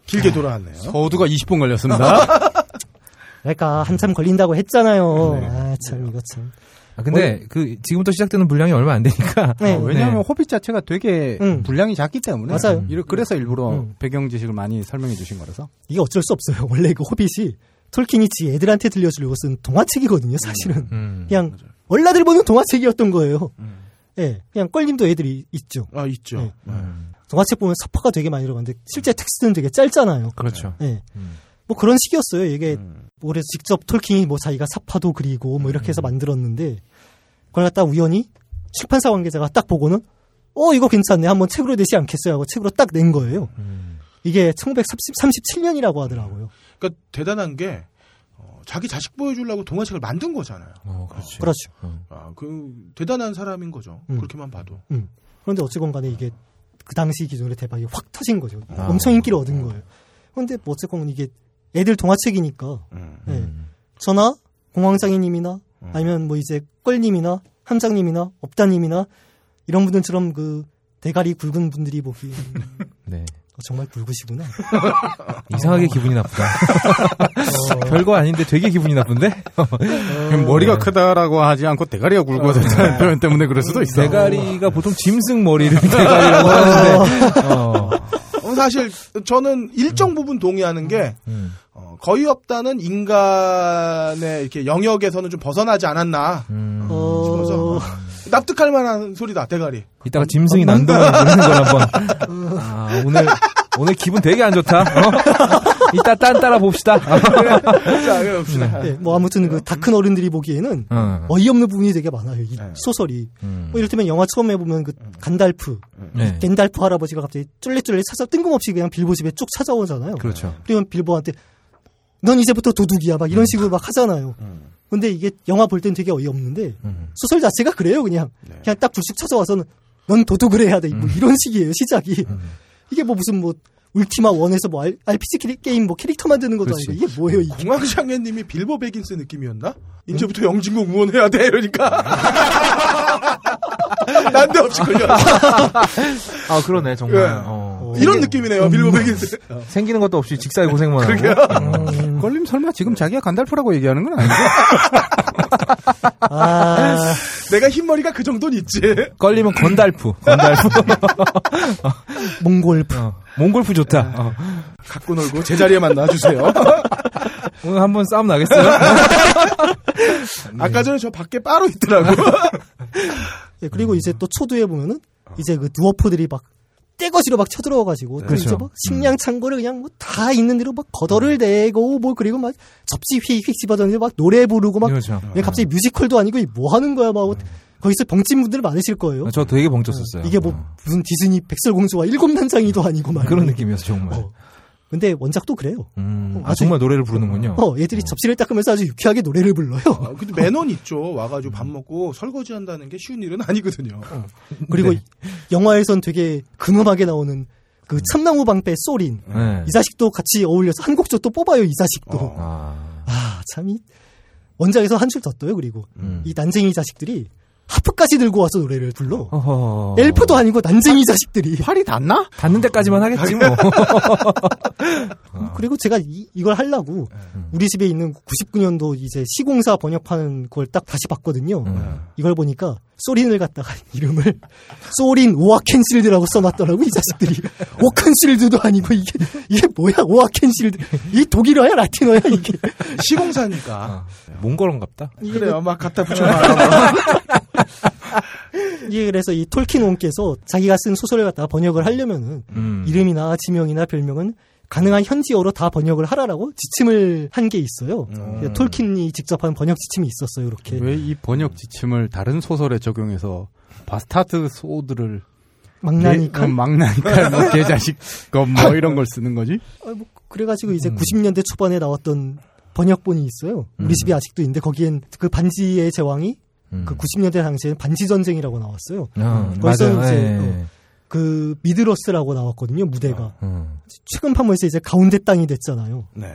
Speaker 2: 길게 돌아왔네요.
Speaker 5: 서두가 20분 걸렸습니다. <laughs>
Speaker 4: 그러니까 한참 걸린다고 했잖아요.
Speaker 2: 네.
Speaker 4: 아, 참 이거 참.
Speaker 3: 아, 근데 그 지금부터 시작되는 분량이 얼마 안 되니까.
Speaker 4: 네.
Speaker 5: 어, 왜냐하면
Speaker 3: 네.
Speaker 5: 호빗 자체가 되게
Speaker 4: 음.
Speaker 5: 분량이 작기 때문에
Speaker 4: 맞아요.
Speaker 5: 이러- 그래서 일부러
Speaker 4: 음.
Speaker 5: 배경 지식을 많이 설명해 주신 거라서
Speaker 4: 이게 어쩔 수 없어요. <laughs> 원래 그 호빗이 톨킨이 지 애들한테 들려주려고 쓴 동화책이거든요. 사실은
Speaker 3: 음.
Speaker 4: 그냥 얼라들 보는 동화책이었던 거예요.
Speaker 2: 음.
Speaker 4: 예, 그냥 껄림도 애들이 있죠.
Speaker 2: 아 있죠.
Speaker 4: 네.
Speaker 2: 네.
Speaker 4: 동화책 보면 서파가 되게 많이 들어가는데 실제 텍스트는 되게 짧잖아요.
Speaker 3: 그렇죠.
Speaker 4: 예.
Speaker 3: 음.
Speaker 4: 뭐 그런 식이었어요. 이게
Speaker 2: 음.
Speaker 4: 뭐 그래서 직접 톨킨이 뭐 자기가 사파도 그리고 뭐 이렇게 해서 만들었는데 그걸 갖다 우연히 출판사 관계자가 딱 보고는 어 이거 괜찮네 한번 책으로 내지 않겠어요 하고 책으로 딱 낸 거예요.
Speaker 3: 음.
Speaker 4: 이게 1937년이라고 하더라고요.
Speaker 2: 그러니까 대단한 게 어, 자기 자식 보여주려고 동화책을 만든 거잖아요.
Speaker 3: 어, 그렇지.
Speaker 4: 그렇죠.
Speaker 2: 아, 그 대단한 사람인 거죠.
Speaker 4: 음.
Speaker 2: 그렇게만 봐도.
Speaker 4: 그런데 어쨌건 간에 이게 그 당시 기준으로 대박이 확 터진 거죠.
Speaker 3: 아.
Speaker 4: 엄청 인기를 얻은 거예요. 그런데 뭐 어쨌건 이게 애들 동화책이니까
Speaker 2: 음.
Speaker 4: 예. 저나 공황장애님이나
Speaker 2: 음.
Speaker 4: 아니면 뭐 이제 껄님이나 함장님이나 업다님이나 이런 분들처럼 그 대가리 굵은 분들이 보기 <laughs>
Speaker 3: 네.
Speaker 4: 어, 정말 굵으시구나. <laughs>
Speaker 3: 이상하게 기분이 나쁘다. 별거 아닌데 되게 기분이 나쁜데?
Speaker 5: 머리가 크다라고 하지 않고 대가리가 굵어서 는 표현 때문에 그럴 수도 있어.
Speaker 3: 대가리가 보통 짐승 머리를 <laughs> 대가리라고 하는데, 어.
Speaker 2: 어, 사실 저는 일정 부분 동의하는 게
Speaker 3: 음.
Speaker 2: 어, 거의 없다는 인간의 이렇게 영역에서는 좀 벗어나지 않았나
Speaker 3: 음.
Speaker 4: 어,
Speaker 2: 싶어서 납득할 만한 소리다 대가리.
Speaker 3: 이따가 짐승이 난동을 부르는 걸 한번. 아, 오늘, 오늘 기분 되게 안 좋다. 어? 이따 딴 따라 봅시다.
Speaker 2: 자, 해봅시다.
Speaker 4: 네, 뭐 아무튼 그 다 큰 어른들이 보기에는
Speaker 3: 어.
Speaker 4: 어이없는 부분이 되게 많아요. 이
Speaker 2: 네.
Speaker 4: 소설이.
Speaker 3: 음.
Speaker 4: 뭐 이를테면 영화 처음에 보면 그 간달프,
Speaker 3: 네.
Speaker 4: 겐달프 할아버지가 갑자기 쫄래쫄래 찾아 뜬금없이 그냥 빌보 집에 쭉 찾아오잖아요.
Speaker 3: 그렇죠.
Speaker 4: 그러면 빌보한테 넌 이제부터 도둑이야 막 이런 식으로 막 하잖아요. 근데 이게 영화 볼 땐 되게 어이없는데
Speaker 3: 음.
Speaker 4: 소설 자체가 그래요 그냥
Speaker 2: 네.
Speaker 4: 그냥 딱 불쑥 찾아와서는 넌 도둑을 해야 돼 뭐 이런 식이에요 시작이 이게 뭐 무슨 뭐 Ultima One에서 뭐 알- RPG 게임 뭐 캐릭터 만드는 것도
Speaker 3: 그렇지.
Speaker 4: 아니고 이게 뭐예요 이게
Speaker 2: 공황장애님이 빌보 베긴스 느낌이었나? 이제부터 영진공 응원해야 돼 이러니까 <laughs> 난데없이 걸려.
Speaker 3: 아, 그러네, 정말.
Speaker 2: 예.
Speaker 3: 어.
Speaker 2: 이런 느낌이네요 빌보 베긴스. <laughs>
Speaker 3: 생기는 것도 없이 직사게 고생만 하고.
Speaker 4: 음,
Speaker 5: 걸림 설마 지금 자기가 간달프라고 얘기하는 건 아니죠? <laughs>
Speaker 4: 아
Speaker 2: 내가 흰머리가 그 정도는 있지.
Speaker 3: 걸리면 건달프. 건달프. <laughs>
Speaker 4: 몽골프
Speaker 3: 어. 몽골프 좋다. 어.
Speaker 2: 갖고 놀고 제자리에 만나주세요.
Speaker 3: 오늘 한번 싸움 나겠어요?
Speaker 2: 아까 전에 저 밖에 빠로 있더라고.
Speaker 4: 예, 그리고 이제 또 초두에 보면은 이제 그 누워포들이 막 떼거지로 막 쳐들어와가지고 그
Speaker 3: 그렇죠.
Speaker 4: 막 식량 창고를 그냥 뭐 다 있는 대로 막 거덜을 내고 뭐 그리고 막 접시 휙휙 집어던지고 막 노래 부르고 막
Speaker 3: 그렇죠.
Speaker 4: 왜 갑자기 뮤지컬도 아니고 이뭐 하는 거야 막 거기서 벙찐 분들 많으실 거예요.
Speaker 3: 저 되게 벙쪘었어요.
Speaker 4: 이게 뭐 무슨 디즈니 백설공주와 일곱 난장이도 아니고 막
Speaker 3: 그런 느낌이었어, 정말.
Speaker 4: 어. 근데 원작도 그래요.
Speaker 3: 음, 아,
Speaker 4: 아주-
Speaker 3: 정말 노래를 부르는군요.
Speaker 4: 어, 얘들이 접시를 닦으면서 아주 유쾌하게 노래를 불러요.
Speaker 2: 아, 근데 매너는 <laughs> 있죠. 와가지고 밥 먹고 설거지 한다는 게 쉬운 일은 아니거든요.
Speaker 4: 그리고
Speaker 3: 네.
Speaker 4: 영화에선 되게 근엄하게 나오는 그 참나무 방패 소린
Speaker 3: 네.
Speaker 4: 이 자식도 같이 어울려서 한 곡조 또 뽑아요 이 자식도
Speaker 3: 아,
Speaker 4: 아 참이 원작에서 한 줄 더 떠요 그리고
Speaker 3: 음.
Speaker 4: 이 난쟁이 자식들이 하프까지 들고 와서 노래를 불러
Speaker 3: 어허.
Speaker 4: 엘프도 아니고 난쟁이 자식들이
Speaker 5: 팔이 닿나?
Speaker 3: 닿는 데까지만 하겠지, 뭐. <laughs>
Speaker 4: 그리고 제가 이, 이걸 하려고
Speaker 3: 음.
Speaker 4: 우리 집에 있는 99년도 이제 시공사 번역하는 걸 딱 다시 봤거든요
Speaker 3: 음.
Speaker 4: 이걸 보니까 소린을 갖다가 이름을 소린 오아켄실드라고 써놨더라고 이 자식들이 오켄실드도 아니고 이게 이게 뭐야 오아켄실드 이게 독일어야 라틴어야 이게
Speaker 2: 시공사니까.
Speaker 3: 몽골인갑다.
Speaker 2: 그래요. 막 갖다 붙여놔. <laughs>
Speaker 4: 이게 그래서 이 톨킨 온께서 자기가 쓴 소설을 갖다가 번역을 하려면은
Speaker 3: 음.
Speaker 4: 이름이나 지명이나 별명은 가능한 현지어로 다 번역을 하라라고 지침을 한 게 있어요.
Speaker 2: 음.
Speaker 4: 톨킨이 직접 한 번역 지침이 있었어요. 이렇게
Speaker 5: 왜 이 번역 지침을 다른 소설에 적용해서 바스타드 소드를
Speaker 4: 망나니까
Speaker 5: 개- 어, 망나니까 뭐 <laughs> 개자식 거뭐 이런 걸 쓰는 거지?
Speaker 4: 아, 뭐 그래가지고 이제
Speaker 3: 음.
Speaker 4: 90년대 초반에 나왔던 번역본이 있어요. 우리
Speaker 3: 음.
Speaker 4: 집에 아직도 있는데 거기엔 그 반지의 제왕이
Speaker 3: 음.
Speaker 4: 그 90년대 당시에는 반지 전쟁이라고 나왔어요.
Speaker 3: 아,
Speaker 4: 거기서
Speaker 3: 맞아요.
Speaker 4: 이제,
Speaker 3: 예.
Speaker 4: 어, 그 미드러스라고 나왔거든요. 무대가
Speaker 3: 음.
Speaker 4: 최근 판문에서 이제 가운데 땅이 됐잖아요.
Speaker 2: 네.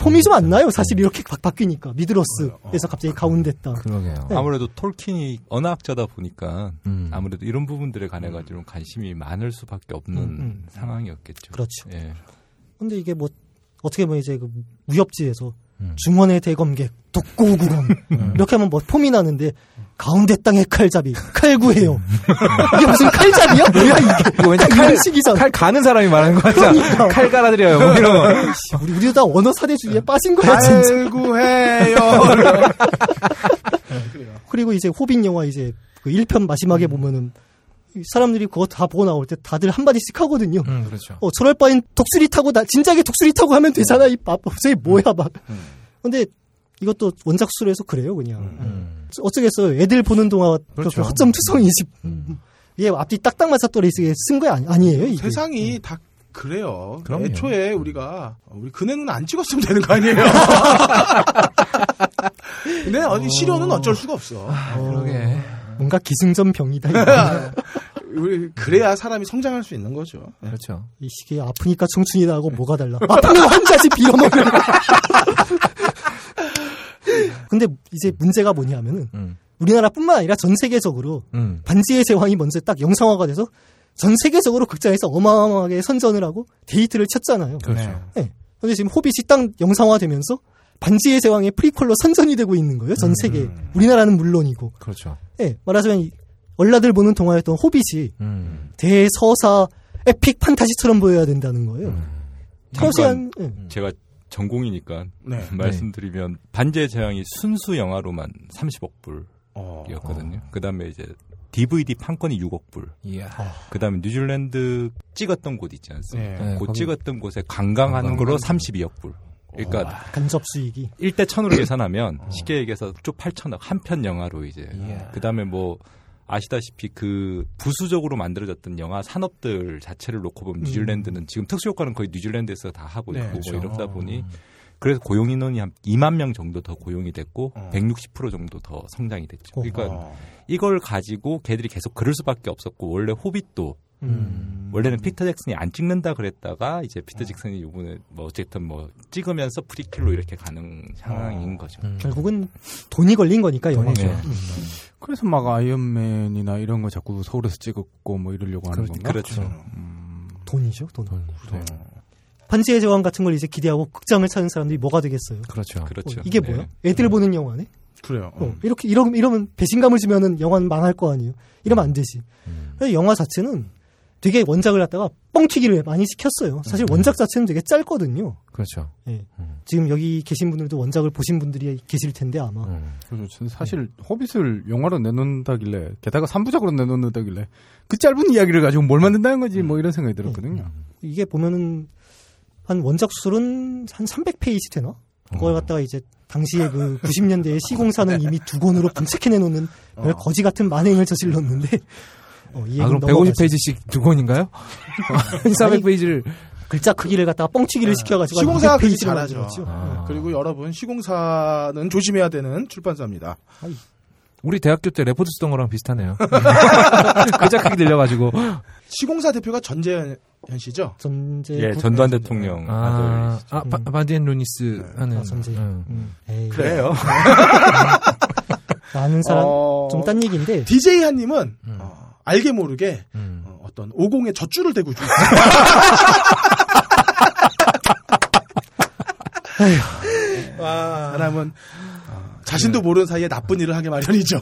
Speaker 4: 폼이 좀 안 나요. 사실 이렇게 바, 바뀌니까 미드러스에서 갑자기 가운데 땅.
Speaker 3: 그러게요.
Speaker 4: 네.
Speaker 7: 아무래도 톨킨이 언어학자다 보니까
Speaker 3: 음.
Speaker 7: 아무래도 이런 부분들에 관해 가지고 관심이 많을 수밖에 없는
Speaker 4: 음, 음.
Speaker 7: 상황이었겠죠.
Speaker 4: 그렇죠.
Speaker 7: 예.
Speaker 4: 근데 이게 뭐 어떻게 보면 이제 그 무협지에서 중원의 대검객, 독고구검 이렇게 하면 뭐 폼이 나는데 가운데 땅의 칼잡이, 칼구해요. 이게 무슨 칼잡이야? 뭐야 이게?
Speaker 3: 이거 왠지
Speaker 4: 이런
Speaker 3: 칼,
Speaker 4: 식이잖아.
Speaker 3: 칼 가는 사람이 말하는 거 같아.
Speaker 4: 그러니까.
Speaker 3: 칼 갈아드려요. 뭐 이런 거.
Speaker 4: 우리 우리도 다 언어 사대주의에 빠진 거야 진짜.
Speaker 2: 갈구해요.
Speaker 4: 그리고 이제 호빗 영화 이제 그 1편 마지막에 보면은 이 사람들이 그거 다 보고 나올 때 다들 한마디씩 하거든요.
Speaker 3: 음, 그렇죠.
Speaker 4: 어, 저럴 바엔 독수리 타고 나 진작에 독수리 타고 하면 되잖아. 이 밥솥이 <laughs> 뭐야 막. 근데 이것도 원작 수술에서 그래요, 그냥.
Speaker 3: 음.
Speaker 4: 어쩌겠어요. 애들 보는 동안
Speaker 3: 그렇죠.
Speaker 4: 허점 투성이지. 얘 앞뒤 딱딱 맞아 떨어지게 쓴거 아니, 아니 에요, 이게.
Speaker 2: 세상이 다 그래요.
Speaker 3: 그럼요.
Speaker 2: 애초에 우리가 우리 그네는 안 찍었으면 되는 거 아니에요. <laughs> 근데 어디 실효는 어쩔 수가 없어.
Speaker 3: 그러게.
Speaker 4: 뭔가 기승전 병이다. 이거. <laughs>
Speaker 2: 우리 그래야 사람이 성장할 수 있는 거죠.
Speaker 3: 그렇죠.
Speaker 4: 이 시기에 아프니까 청춘이다 하고 뭐가 달라. 아프면 환자지 빌어먹을. <laughs> 근데 이제 문제가 뭐냐면은
Speaker 3: 음.
Speaker 4: 우리나라뿐만 아니라 전 세계적으로
Speaker 3: 음.
Speaker 4: 반지의 제왕이 먼저 딱 영상화가 돼서 전 세계적으로 극장에서 어마어마하게 선전을 하고 데이트를 쳤잖아요.
Speaker 3: 그렇죠.
Speaker 4: 네. 근데 지금 호빗이 딱 영상화되면서 반지의 제왕의 prequel로 선전이 되고 있는 거예요. 전 세계. 우리나라는 물론이고.
Speaker 3: 그렇죠.
Speaker 4: 예, 말하자면 이 얼라들 보는 동화였던 호빗이
Speaker 3: 음.
Speaker 4: 대서사 epic 판타지처럼 보여야 된다는 거예요. 태어시안 예.
Speaker 7: 제가 전공이니까
Speaker 2: 네. <laughs>
Speaker 7: 말씀드리면 반지의 제왕이 순수 영화로만 30억
Speaker 2: 어.
Speaker 7: 불이었거든요. 그다음에 이제 DVD 판권이 6억 불.
Speaker 3: 이야.
Speaker 7: 그다음에 뉴질랜드 찍었던 곳 있지 않습니까?
Speaker 2: 네.
Speaker 3: 네,
Speaker 7: 그 찍었던 곳에 관광하는 걸로 32억 불. 그러니까
Speaker 4: 간접 수익이
Speaker 7: 1대 1000으로 계산하면 쉽게 얘기해서 쭉 8천억 한 편 영화로 이제
Speaker 3: 이야.
Speaker 7: 그다음에 뭐 아시다시피 그 부수적으로 만들어졌던 영화 산업들 자체를 놓고 보면 뉴질랜드는 지금 특수 효과는 거의 뉴질랜드에서 다 하고
Speaker 2: 네,
Speaker 7: 있고
Speaker 2: 그렇죠.
Speaker 7: 뭐 이러다 보니 그래서 고용 인원이 한 2만 명 정도 더 고용이 됐고
Speaker 2: 어.
Speaker 7: 160% 정도 더 성장이 됐죠. 그러니까
Speaker 2: 어.
Speaker 7: 이걸 가지고 걔들이 계속 그럴 수밖에 없었고 원래 호빗도
Speaker 3: 음.
Speaker 7: 원래는 피터 잭슨이 안 찍는다 그랬다가 이제 피터 잭슨이 요번에 뭐 어쨌든 뭐 찍으면서 prequel로 이렇게 가는 상황인 거죠.
Speaker 3: 음.
Speaker 4: 결국은 돈이 걸린 거니까 영화.
Speaker 3: 돈이죠.
Speaker 7: 네.
Speaker 5: 그래서 막 아이언맨이나 이런 거 자꾸 서울에서 찍었고 뭐 이러려고 하는 건가?
Speaker 7: 그렇죠.
Speaker 5: 음,
Speaker 4: 돈이죠, 돈.
Speaker 3: 돈. 돈.
Speaker 4: 반지의 제왕 같은 걸 이제 기대하고 극장을 찾는 사람들이 뭐가 되겠어요?
Speaker 3: 그렇죠.
Speaker 7: 그렇죠.
Speaker 4: 어, 이게
Speaker 7: 네.
Speaker 4: 뭐야? 애들 보는 영화네?
Speaker 2: 그래요.
Speaker 4: 어, 이렇게 이러, 이러면 배신감을 주면은 영화는 망할 거 아니에요. 이러면 안 되지.
Speaker 3: 음.
Speaker 4: 영화 자체는 되게 원작을 갖다가 뻥튀기를 많이 시켰어요. 사실 원작 자체는 되게 짧거든요.
Speaker 3: 그렇죠.
Speaker 4: 예.
Speaker 3: 음.
Speaker 4: 지금 여기 계신 분들도 원작을 보신 분들이 계실 텐데 아마
Speaker 3: 음.
Speaker 5: 저는 사실 호빗을 영화로 내놓는다길래 게다가 3부작으로 내놓는다길래 그 짧은 이야기를 가지고 뭘 만든다는 거지 뭐 이런 생각이 들었거든요.
Speaker 4: 이게 보면은 한 원작 수는 한 300페이지 되나? 그걸 갖다가 이제 당시에 그 90년대에 시공사는 <laughs> 이미 두 권으로 분책해 내놓는 별 거지 같은 만행을 저질렀는데 어, 이
Speaker 3: 아, 그럼
Speaker 4: 얘기는 넘어가죠.
Speaker 3: 150페이지씩 두 권인가요? <laughs> 400페이지를
Speaker 4: 글자 크기를 갖다가 뻥튀기를 시켜가지고
Speaker 2: 시공사가 그렇게
Speaker 4: 200페이지를
Speaker 2: 잘하죠.
Speaker 3: 아.
Speaker 2: 그리고 여러분 시공사는 조심해야 되는 출판사입니다.
Speaker 3: 우리 대학교 때 레포트 쓰던 거랑 비슷하네요. <laughs> 글자 크기 늘려가지고.
Speaker 2: 시공사 대표가 전재현 씨죠?
Speaker 4: 전제
Speaker 7: 예, 전두환 대통령 아들.
Speaker 3: 아 바, 반디앤루니스 하는.
Speaker 4: 아.
Speaker 3: 응.
Speaker 4: 음. 에이,
Speaker 7: 그래요. <laughs>
Speaker 4: 아는 사람
Speaker 2: 어,
Speaker 4: 좀 딴 얘기인데
Speaker 2: DJ 한님은 어, 알게 모르게
Speaker 3: 음.
Speaker 2: 어, 어떤 오공의 젖줄을 대고 있어요. 사람은 어, 자신도 모르는 사이에 나쁜 일을 하게 마련이죠.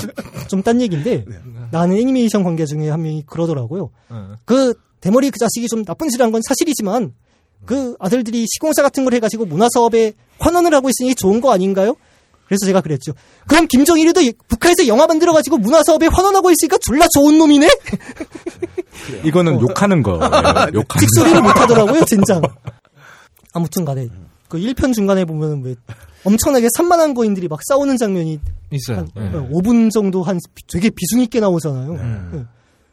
Speaker 2: <laughs>
Speaker 4: 좀 딴 얘기인데
Speaker 2: 네.
Speaker 4: 나는 애니메이션 관계 중에 한 명이 그러더라고요.
Speaker 3: 어.
Speaker 4: 그 대머리 그 자식이 좀 나쁜 짓을 한 건 사실이지만 그 아들들이 시공사 같은 걸 해가지고 문화 사업에 환원을 하고 있으니 좋은 거 아닌가요? 그래서 제가 그랬죠. 그럼 김정일이도 북한에서 영화 만들어가지고 문화 사업에 환원하고 있으니까 졸라 좋은 놈이네. <laughs>
Speaker 7: 이거는 욕하는 거. <laughs> 욕하는
Speaker 4: 찍소리를 못 하더라고요, 진짜. <laughs> 아무튼 간에 그 1편 중간에 보면 왜 엄청나게 산만한 거인들이 막 싸우는 장면이
Speaker 3: 있어요.
Speaker 4: 한
Speaker 3: 예.
Speaker 4: 5분 정도 한 되게 비중 있게 나오잖아요. 예.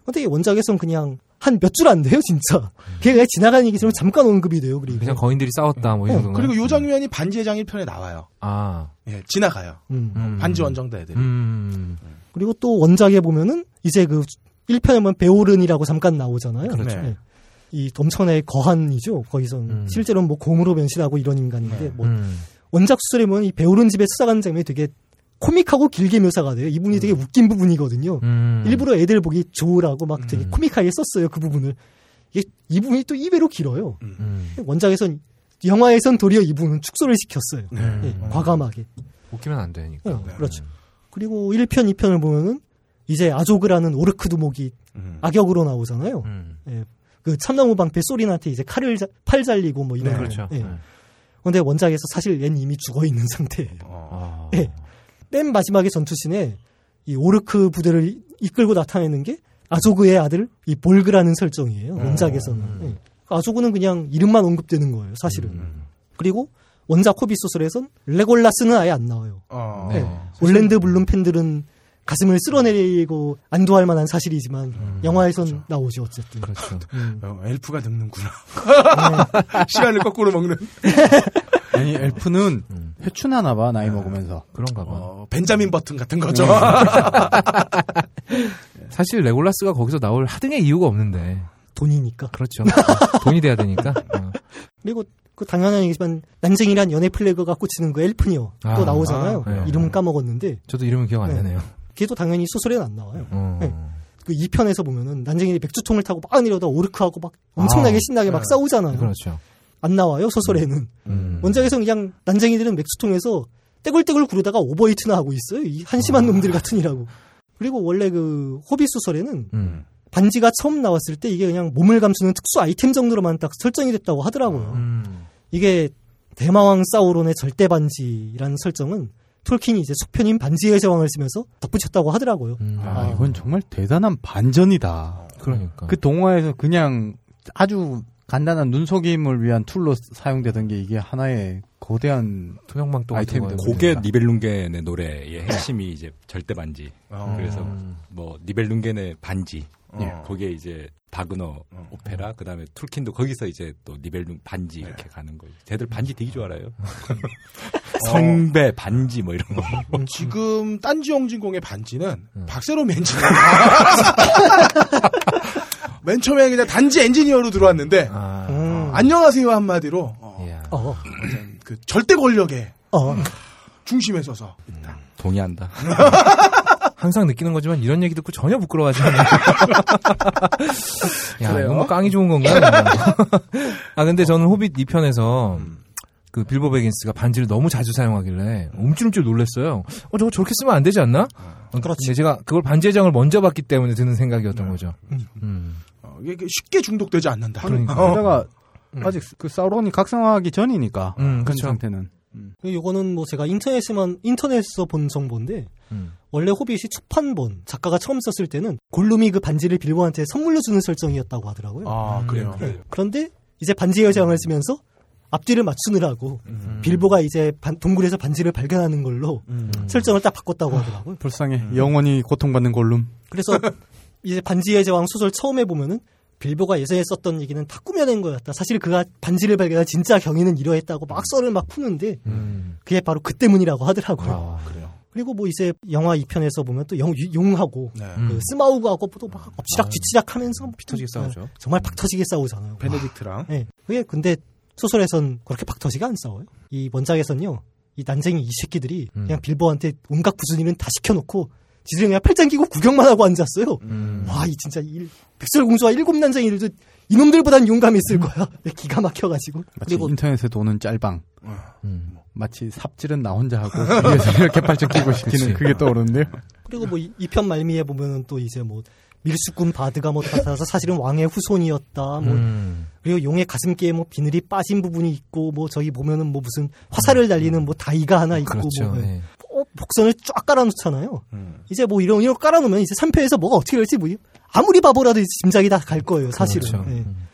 Speaker 4: 근데 원작에선 그냥 한 몇 줄 안 돼요, 진짜. 그게 그냥 지나가는 얘기처럼 잠깐 언급이 돼요, 그리고.
Speaker 3: 그냥 거인들이 싸웠다, 뭐, 이
Speaker 4: 어,
Speaker 3: 정도.
Speaker 2: 그리고 요 장면이 반지의 장 1편에 나와요.
Speaker 3: 아.
Speaker 2: 예, 지나가요.
Speaker 4: 음.
Speaker 3: 음.
Speaker 2: 반지 원정대 애들이.
Speaker 3: 음.
Speaker 4: 그리고 또 원작에 보면은 이제 그 1편에 보면 베오른이라고 잠깐 나오잖아요.
Speaker 2: 그렇죠.
Speaker 4: 예. 이 엄청나게 거한이죠. 거기선
Speaker 3: 음.
Speaker 4: 실제로는 뭐 곰으로 변신하고 이런 인간인데 뭐
Speaker 3: 음.
Speaker 4: 원작 수술에 보면 이 베오른 집에 찾아가는 장면이 되게 코믹하고 길게 묘사가 돼요. 이분이 되게 웃긴 부분이거든요.
Speaker 3: 음.
Speaker 4: 일부러 애들 보기 좋으라고 막 되게
Speaker 3: 음.
Speaker 4: 코믹하게 썼어요. 그 부분을. 이게 이 부분이 또 이외로 길어요.
Speaker 3: 음.
Speaker 4: 원작에선 영화에선 도리어 이분은 축소를 시켰어요.
Speaker 2: 네.
Speaker 4: 예, 과감하게.
Speaker 3: 웃기면 안 되니까.
Speaker 4: 어, 그렇죠. 그리고 1편, 2편을 보면은 이제 아조그라는 오르크 두 목이
Speaker 2: 음.
Speaker 4: 악역으로 나오잖아요.
Speaker 3: 음.
Speaker 4: 예, 그 참나무 방패 소린한테 이제 칼을 자- 팔 잘리고 뭐 이런
Speaker 2: 네,
Speaker 4: 거.
Speaker 3: 그렇죠.
Speaker 4: 예.
Speaker 3: 네.
Speaker 4: 근데 원작에서 사실 얜 이미 죽어 있는 상태예요.
Speaker 2: 어.
Speaker 3: 아.
Speaker 4: 예. 맨 마지막에 전투신에 이 오르크 부대를 이- 이끌고 나타내는 게 아조그의 아들 이 볼그라는 설정이에요. 원작에서는. 예. 아조그는 그냥 이름만 언급되는 거예요. 사실은.
Speaker 2: 음.
Speaker 4: 그리고 원작 호빗 소설에선 레골라스는 아예 안 나와요.
Speaker 2: 어.
Speaker 3: 네.
Speaker 4: 올랜드 블룸 팬들은 가슴을 쓸어내리고 안도할 만한 사실이지만 영화에선 나오죠 어쨌든.
Speaker 3: 그렇죠.
Speaker 4: 음.
Speaker 2: 어, 엘프가 늙는구나. <laughs> 시간을 거꾸로 먹는. <laughs>
Speaker 5: 아니 엘프는
Speaker 3: 음.
Speaker 5: 회춘하나 봐 나이 먹으면서.
Speaker 3: 그런가 봐.
Speaker 2: 어, 벤자민 버튼 같은 거죠. <laughs>
Speaker 3: 사실 레골라스가 거기서 나올 하등의 이유가 없는데.
Speaker 4: 돈이니까.
Speaker 3: 그렇죠. 돈이 돼야 되니까. 어.
Speaker 4: 그리고 그 당연한 얘기지만 난쟁이랑 연애 flag가 꽂히는 그 엘프 언니
Speaker 3: 아,
Speaker 4: 또 나오잖아요.
Speaker 3: 아, 네.
Speaker 4: 이름은 까먹었는데
Speaker 3: 저도 이름은 기억 안
Speaker 4: 네.
Speaker 3: 나네요.
Speaker 4: 걔도 당연히 소설에는 안 나와요.
Speaker 3: 어.
Speaker 4: 네. 그 2편에서 보면은 난쟁이들이 맥주통을 타고 막 내려가다 오르크하고 막 엄청나게
Speaker 3: 아,
Speaker 4: 신나게 막
Speaker 2: 네.
Speaker 4: 싸우잖아요.
Speaker 3: 그렇죠.
Speaker 4: 안 나와요 소설에는.
Speaker 3: 음.
Speaker 4: 원작에서는 그냥 난쟁이들은 맥주통에서 떼굴떼굴 구르다가 오바이트나 하고 있어요. 이 한심한 놈들 같으니라고. 그리고 원래 그 호빗 소설에는
Speaker 3: 음.
Speaker 4: 반지가 처음 나왔을 때 이게 그냥 몸을 감추는 특수 아이템 정도로만 딱 설정이 됐다고 하더라고요.
Speaker 3: 음.
Speaker 4: 이게 대마왕 사우론의 절대 반지라는 설정은 톨킨이 이제 속편인 반지의 제왕을 쓰면서 덧붙였다고 하더라고요.
Speaker 3: 음.
Speaker 5: 아, 이건 정말 대단한 반전이다.
Speaker 3: 그러니까.
Speaker 5: 그 동화에서 그냥 아주 간단한 눈속임을 위한 tool로 사용되던 게 이게 하나의 거대한
Speaker 3: 거.
Speaker 5: 되고
Speaker 7: 고게 니벨룽겐의 노래의 핵심이 이제 절대 반지.
Speaker 2: 어.
Speaker 7: 그래서
Speaker 3: 음.
Speaker 7: 뭐 니벨룽겐의 반지.
Speaker 2: 예.
Speaker 7: 거기에 이제 바그너 오페라 그다음에 톨킨도 거기서 이제 또 니벨룽 반지 이렇게 가는 거예요. 쟤들 반지 되게 좋아해요. <laughs> 성배 반지 뭐 이런 거.
Speaker 2: 지금 딴지 영진공의 반지는
Speaker 3: 음.
Speaker 2: 박세롬 엔지니어. <laughs> 맨 처음에 그냥 단지 엔지니어로 들어왔는데
Speaker 3: 아.
Speaker 4: 음.
Speaker 2: 안녕하세요 한마디로 어,
Speaker 3: 이야.
Speaker 4: 어,
Speaker 2: 그 절대 권력의
Speaker 4: 어.
Speaker 2: 중심에 서서
Speaker 7: 동의한다. <laughs>
Speaker 3: 항상 느끼는 거지만 이런 얘기 듣고 전혀 부끄러워하지 않아요. <laughs> 야? 이거 뭐 깡이 좋은 건가? <laughs> 아, 근데 저는 호빗 2편에서 그 빌보 베긴스가 반지를 너무 자주 사용하길래 움찔움찔 놀랐어요. 어, 저거 저렇게 쓰면 안 되지 않나? 어, 근데 제가 그걸 반지의 장을 먼저 봤기 때문에 드는 생각이었던 거죠. 음.
Speaker 2: 어, 이게 쉽게 중독되지 않는다.
Speaker 3: 그러니까.
Speaker 2: 어.
Speaker 5: 게다가 아직 그 사우론이 각성하기 전이니까
Speaker 3: 음,
Speaker 5: 그. 상태는
Speaker 4: 요거는 뭐 제가 인터넷에만 인터넷에서 본 정보인데
Speaker 3: 음.
Speaker 4: 원래 호빗이 초판본 작가가 처음 썼을 때는 골룸이 그 반지를 빌보한테 선물로 주는 설정이었다고 하더라고요.
Speaker 2: 아 그래요.
Speaker 4: 네. 그런데 이제 반지의 제왕을 쓰면서 앞뒤를 맞추느라고 빌보가 이제 반- 동굴에서 반지를 발견하는 걸로 설정을 딱 바꿨다고 하더라고요.
Speaker 5: 불쌍해 영원히 고통받는 골룸
Speaker 4: 그래서 이제 반지의 제왕 소설 처음에 보면은 빌보가 예전에 썼던 얘기는 다 꾸며낸 거였다. 사실 그가 반지를 발견한 진짜 경위는 이러했다고 막 썰을 막 푸는데
Speaker 3: 음.
Speaker 4: 그게 바로 그 때문이라고 하더라고요.
Speaker 3: 아,
Speaker 2: 그래요.
Speaker 4: 그리고 뭐 이제 영화 2편에서 보면 또 영, 용하고
Speaker 2: 네.
Speaker 4: 그 스마우그하고 또막 엎치락 뒤치락 하면서
Speaker 3: 피 터지게 싸우죠.
Speaker 4: 정말 박 터지게 싸우잖아요.
Speaker 2: 베네딕트랑
Speaker 4: 네. 그게 근데 소설에선 그렇게 박 터지게 안 싸워요. 이 원작에선요. 이 난쟁이 이 새끼들이
Speaker 3: 음.
Speaker 4: 그냥 빌보한테 온갖 일은 다 시켜놓고 지들이 그냥 팔짱 끼고 구경만 하고 앉았어요.
Speaker 3: 음.
Speaker 4: 와, 이 진짜 일, 백설공주와 일곱 난쟁이들도 이놈들보단 용감히 있을 거야. 기가 막혀가지고.
Speaker 5: 마치
Speaker 4: 그리고
Speaker 5: 인터넷에 도는 짤방
Speaker 3: 음.
Speaker 5: 마치 삽질은 나 혼자 하고 위에서 이렇게 발전 끼고 시키는 그게 떠오르는데요
Speaker 4: 그리고 뭐 이 편 말미에 보면은 또 이제 뭐 밀수꾼 바드가 뭐 나타나서 사실은 왕의 후손이었다. 뭐
Speaker 3: 음.
Speaker 4: 그리고 용의 가슴께에 뭐 비늘이 빠진 부분이 있고 뭐 저기 보면은 뭐 무슨 화살을 달리는 뭐 다이가 하나 있고
Speaker 3: 그렇죠.
Speaker 4: 뭐
Speaker 3: 네.
Speaker 4: 어, 복선을 쫙 깔아놓잖아요.
Speaker 2: 음.
Speaker 4: 이제 뭐 이런 이런 거 깔아놓으면 이제 3편에서 뭐가 어떻게 될지 뭐 아무리 바보라도 짐작이 다 갈 거예요. 사실은.
Speaker 3: 그렇죠.
Speaker 4: 예.
Speaker 3: 음.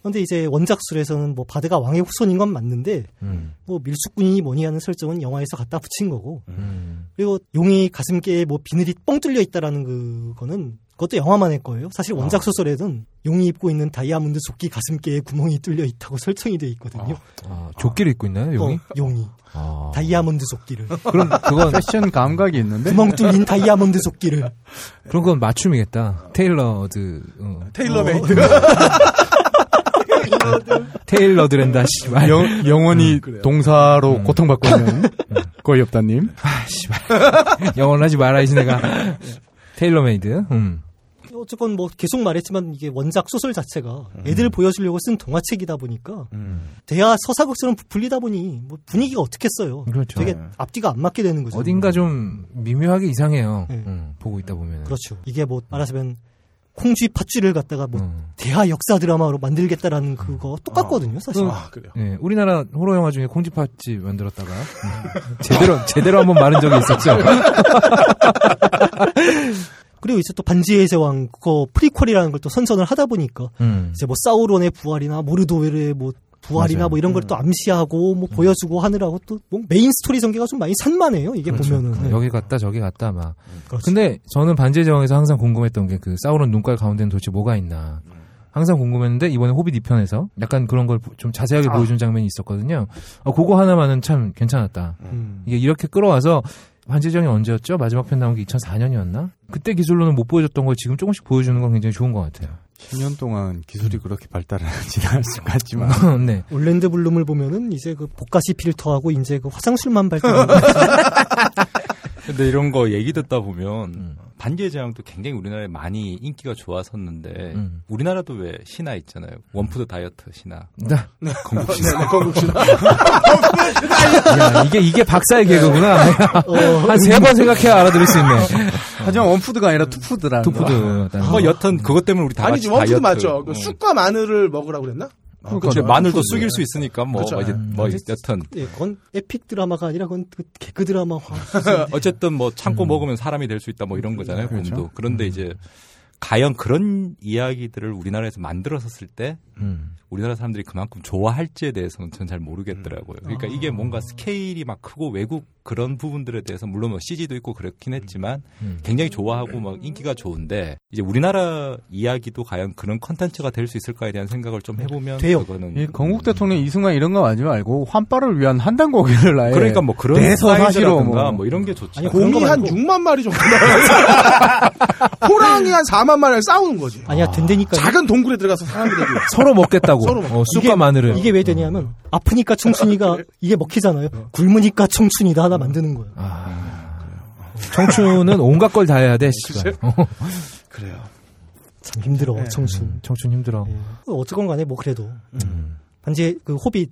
Speaker 4: 그런데 이제 원작술에서는 뭐 바드가 왕의 후손인 건 맞는데
Speaker 3: 음.
Speaker 4: 뭐 밀수꾼이 뭐니 하는 설정은 영화에서 갖다 붙인 거고
Speaker 3: 음.
Speaker 4: 그리고 용이 가슴께에 뭐 비늘이 뻥 뚫려 있다라는 그거는 그것도 영화만의 거예요. 사실 원작 소설에는 용이 입고 있는 다이아몬드 조끼 가슴께에 구멍이 뚫려 있다고 설정이 돼 있거든요.
Speaker 3: 아, 조끼를 입고 있나요, 용이?
Speaker 4: 어, 용이
Speaker 3: 아.
Speaker 4: 다이아몬드 조끼를
Speaker 3: 그럼 그건 <laughs>
Speaker 5: 패션 감각이 있는데
Speaker 4: 구멍 뚫린 다이아몬드 조끼를
Speaker 3: 그런 건 맞춤이겠다. Tailored 어. Tailor made. <laughs> Tailored랜다 씨발.
Speaker 5: 영, 영원히 동사로 고통받고 있는 <laughs> 거의 없다님
Speaker 3: 아, 씨발. 영어를 하지 말아야지 내가. Tailor-made. 음.
Speaker 4: 어, 어쨌건 뭐 계속 말했지만 이게 원작 소설 자체가 애들 보여주려고 쓴 동화책이다 보니까 대하 서사극처럼 부풀리다 보니 뭐 분위기가 어떻겠어요.
Speaker 3: 그렇죠.
Speaker 4: 되게 앞뒤가 안 맞게 되는 거죠.
Speaker 3: 어딘가 좀 미묘하게 이상해요.
Speaker 4: 네.
Speaker 3: 음, 보고 있다 보면.
Speaker 4: 그렇죠. 이게 뭐 말하자면 콩쥐 팥쥐를 갖다가 뭐
Speaker 3: 음.
Speaker 4: 대하 역사 드라마로 만들겠다라는 그거 똑같거든요, 사실.
Speaker 2: 아, 그래요.
Speaker 3: 네, 우리나라 호러 영화 중에 콩쥐팥쥐 만들었다가 음, <laughs> 제대로 제대로 한번 말은 적이 있었죠. <laughs>
Speaker 4: 그리고 이제 또 반지의 제왕 그거 prequel이라는 걸 또 선전을 하다 보니까
Speaker 3: 음.
Speaker 4: 이제 뭐 사우론의 부활이나 모르도르의 뭐 부활이나
Speaker 3: 맞아요.
Speaker 4: 뭐 이런 걸 또 암시하고 뭐 보여주고 하느라고 또 뭐 메인 스토리 전개가 좀 많이 산만해요. 이게 보면은. 네.
Speaker 3: 여기 갔다 저기 갔다 막.
Speaker 4: 그렇죠.
Speaker 3: 근데 저는 반지의 제왕에서 항상 궁금했던 게 그 사우론 눈깔 가운데는 도대체 뭐가 있나. 항상 궁금했는데 이번에 호빗 2편에서 약간 그런 걸 좀 자세하게 보여준 장면이 있었거든요. 어, 그거 하나만은 참 괜찮았다.
Speaker 4: 음.
Speaker 3: 이게 이렇게 끌어와서 반지의 제왕이 언제였죠? 마지막 편 나온 게 2004년이었나? 그때 기술로는 못 보여줬던 걸 지금 조금씩 보여주는 건 굉장히 좋은 것 같아요.
Speaker 5: 10년 동안 기술이 그렇게 발달을 하지는 <laughs> 않을 것 같지만 <laughs>
Speaker 3: 네.
Speaker 4: 올랜도 블룸을 보면은 이제 그 뽀샤시 필터하고 이제 그 화장술만 발달하는 <laughs>
Speaker 7: 근데 이런 거 얘기 듣다 보면
Speaker 3: 음.
Speaker 7: 반지의 제왕도 굉장히 우리나라에 많이 인기가 좋았었는데
Speaker 3: 음.
Speaker 7: 우리나라도 왜 신화 있잖아요. One food 다이어트 신화.
Speaker 3: 네.
Speaker 7: 건국 신화.
Speaker 2: 네, 건국 신화.
Speaker 3: 야, 이게, 이게 박사의 개그구나. 한 세 번 생각해야 알아들을 수 있네.
Speaker 5: 하지만 one food가 아니라 two food라는
Speaker 3: two food.
Speaker 5: 거.
Speaker 7: 뭐 여튼 그것 때문에 우리 다
Speaker 2: 아니지,
Speaker 7: 같이
Speaker 2: one food
Speaker 7: 다이어트.
Speaker 2: 맞죠. 그
Speaker 7: 어.
Speaker 2: 쑥과 마늘을 먹으라고 그랬나?
Speaker 7: 그치, 마늘도 쑥일 수 있으니까 뭐,
Speaker 2: 그쵸.
Speaker 7: 이제 뭐
Speaker 4: 음.
Speaker 7: 여튼
Speaker 4: 예, 그건 epic 드라마가 아니라 그건 그 개그 드라마. <laughs>
Speaker 7: 어쨌든 뭐 참고 먹으면 사람이 될 수 있다 뭐 이런 거잖아요.
Speaker 5: 그렇죠.
Speaker 7: 곰도. 그런데 이제 과연 그런 이야기들을 우리나라에서 만들었었을 때
Speaker 3: 음.
Speaker 7: 우리나라 사람들이 그만큼 좋아할지에 대해서는 전 잘 모르겠더라고요. 그러니까 이게 뭔가 스케일이 막 크고 외국 그런 부분들에 대해서 물론 뭐 CG도 있고 그렇긴 했지만
Speaker 3: 음.
Speaker 7: 굉장히 좋아하고 막 인기가 좋은데 이제 우리나라 이야기도 과연 그런 컨텐츠가 될 수 있을까에 대한 생각을 좀 해보면
Speaker 4: 돼요.
Speaker 7: 그거는
Speaker 5: 이 건국 대통령 이승만 이런 거 하지 말고 환빠를 위한 한단 고기를 아예
Speaker 7: 그러니까 뭐 그런 사이즈라든가
Speaker 5: 뭐.
Speaker 7: 뭐 이런 게 좋지.
Speaker 4: 아니,
Speaker 2: 곰이 한
Speaker 4: 말고.
Speaker 2: 6만 마리 정도. <laughs> 호랑이 한 4만 마리를 싸우는 거지.
Speaker 4: 아니야, 된다니까.
Speaker 2: 작은 동굴에 들어가서 사람들이 <laughs>
Speaker 3: 서로 먹겠다고.
Speaker 2: 서로 먹-
Speaker 3: 어, 쑥과 마늘을.
Speaker 4: 이게 왜 되냐면 아프니까 청춘이가 이게 먹히잖아요. 굶으니까 청춘이다 하나 만드는 거예요.
Speaker 3: 아. 청춘은 온갖 걸 다 해야 돼, 씨발. 어,
Speaker 2: 그래요.
Speaker 4: 참 힘들어
Speaker 2: 네.
Speaker 4: 청춘.
Speaker 3: 청춘 힘들어.
Speaker 4: 예. 어쨌건 간에 뭐 그래도
Speaker 3: 음.
Speaker 4: 반지 그 호빗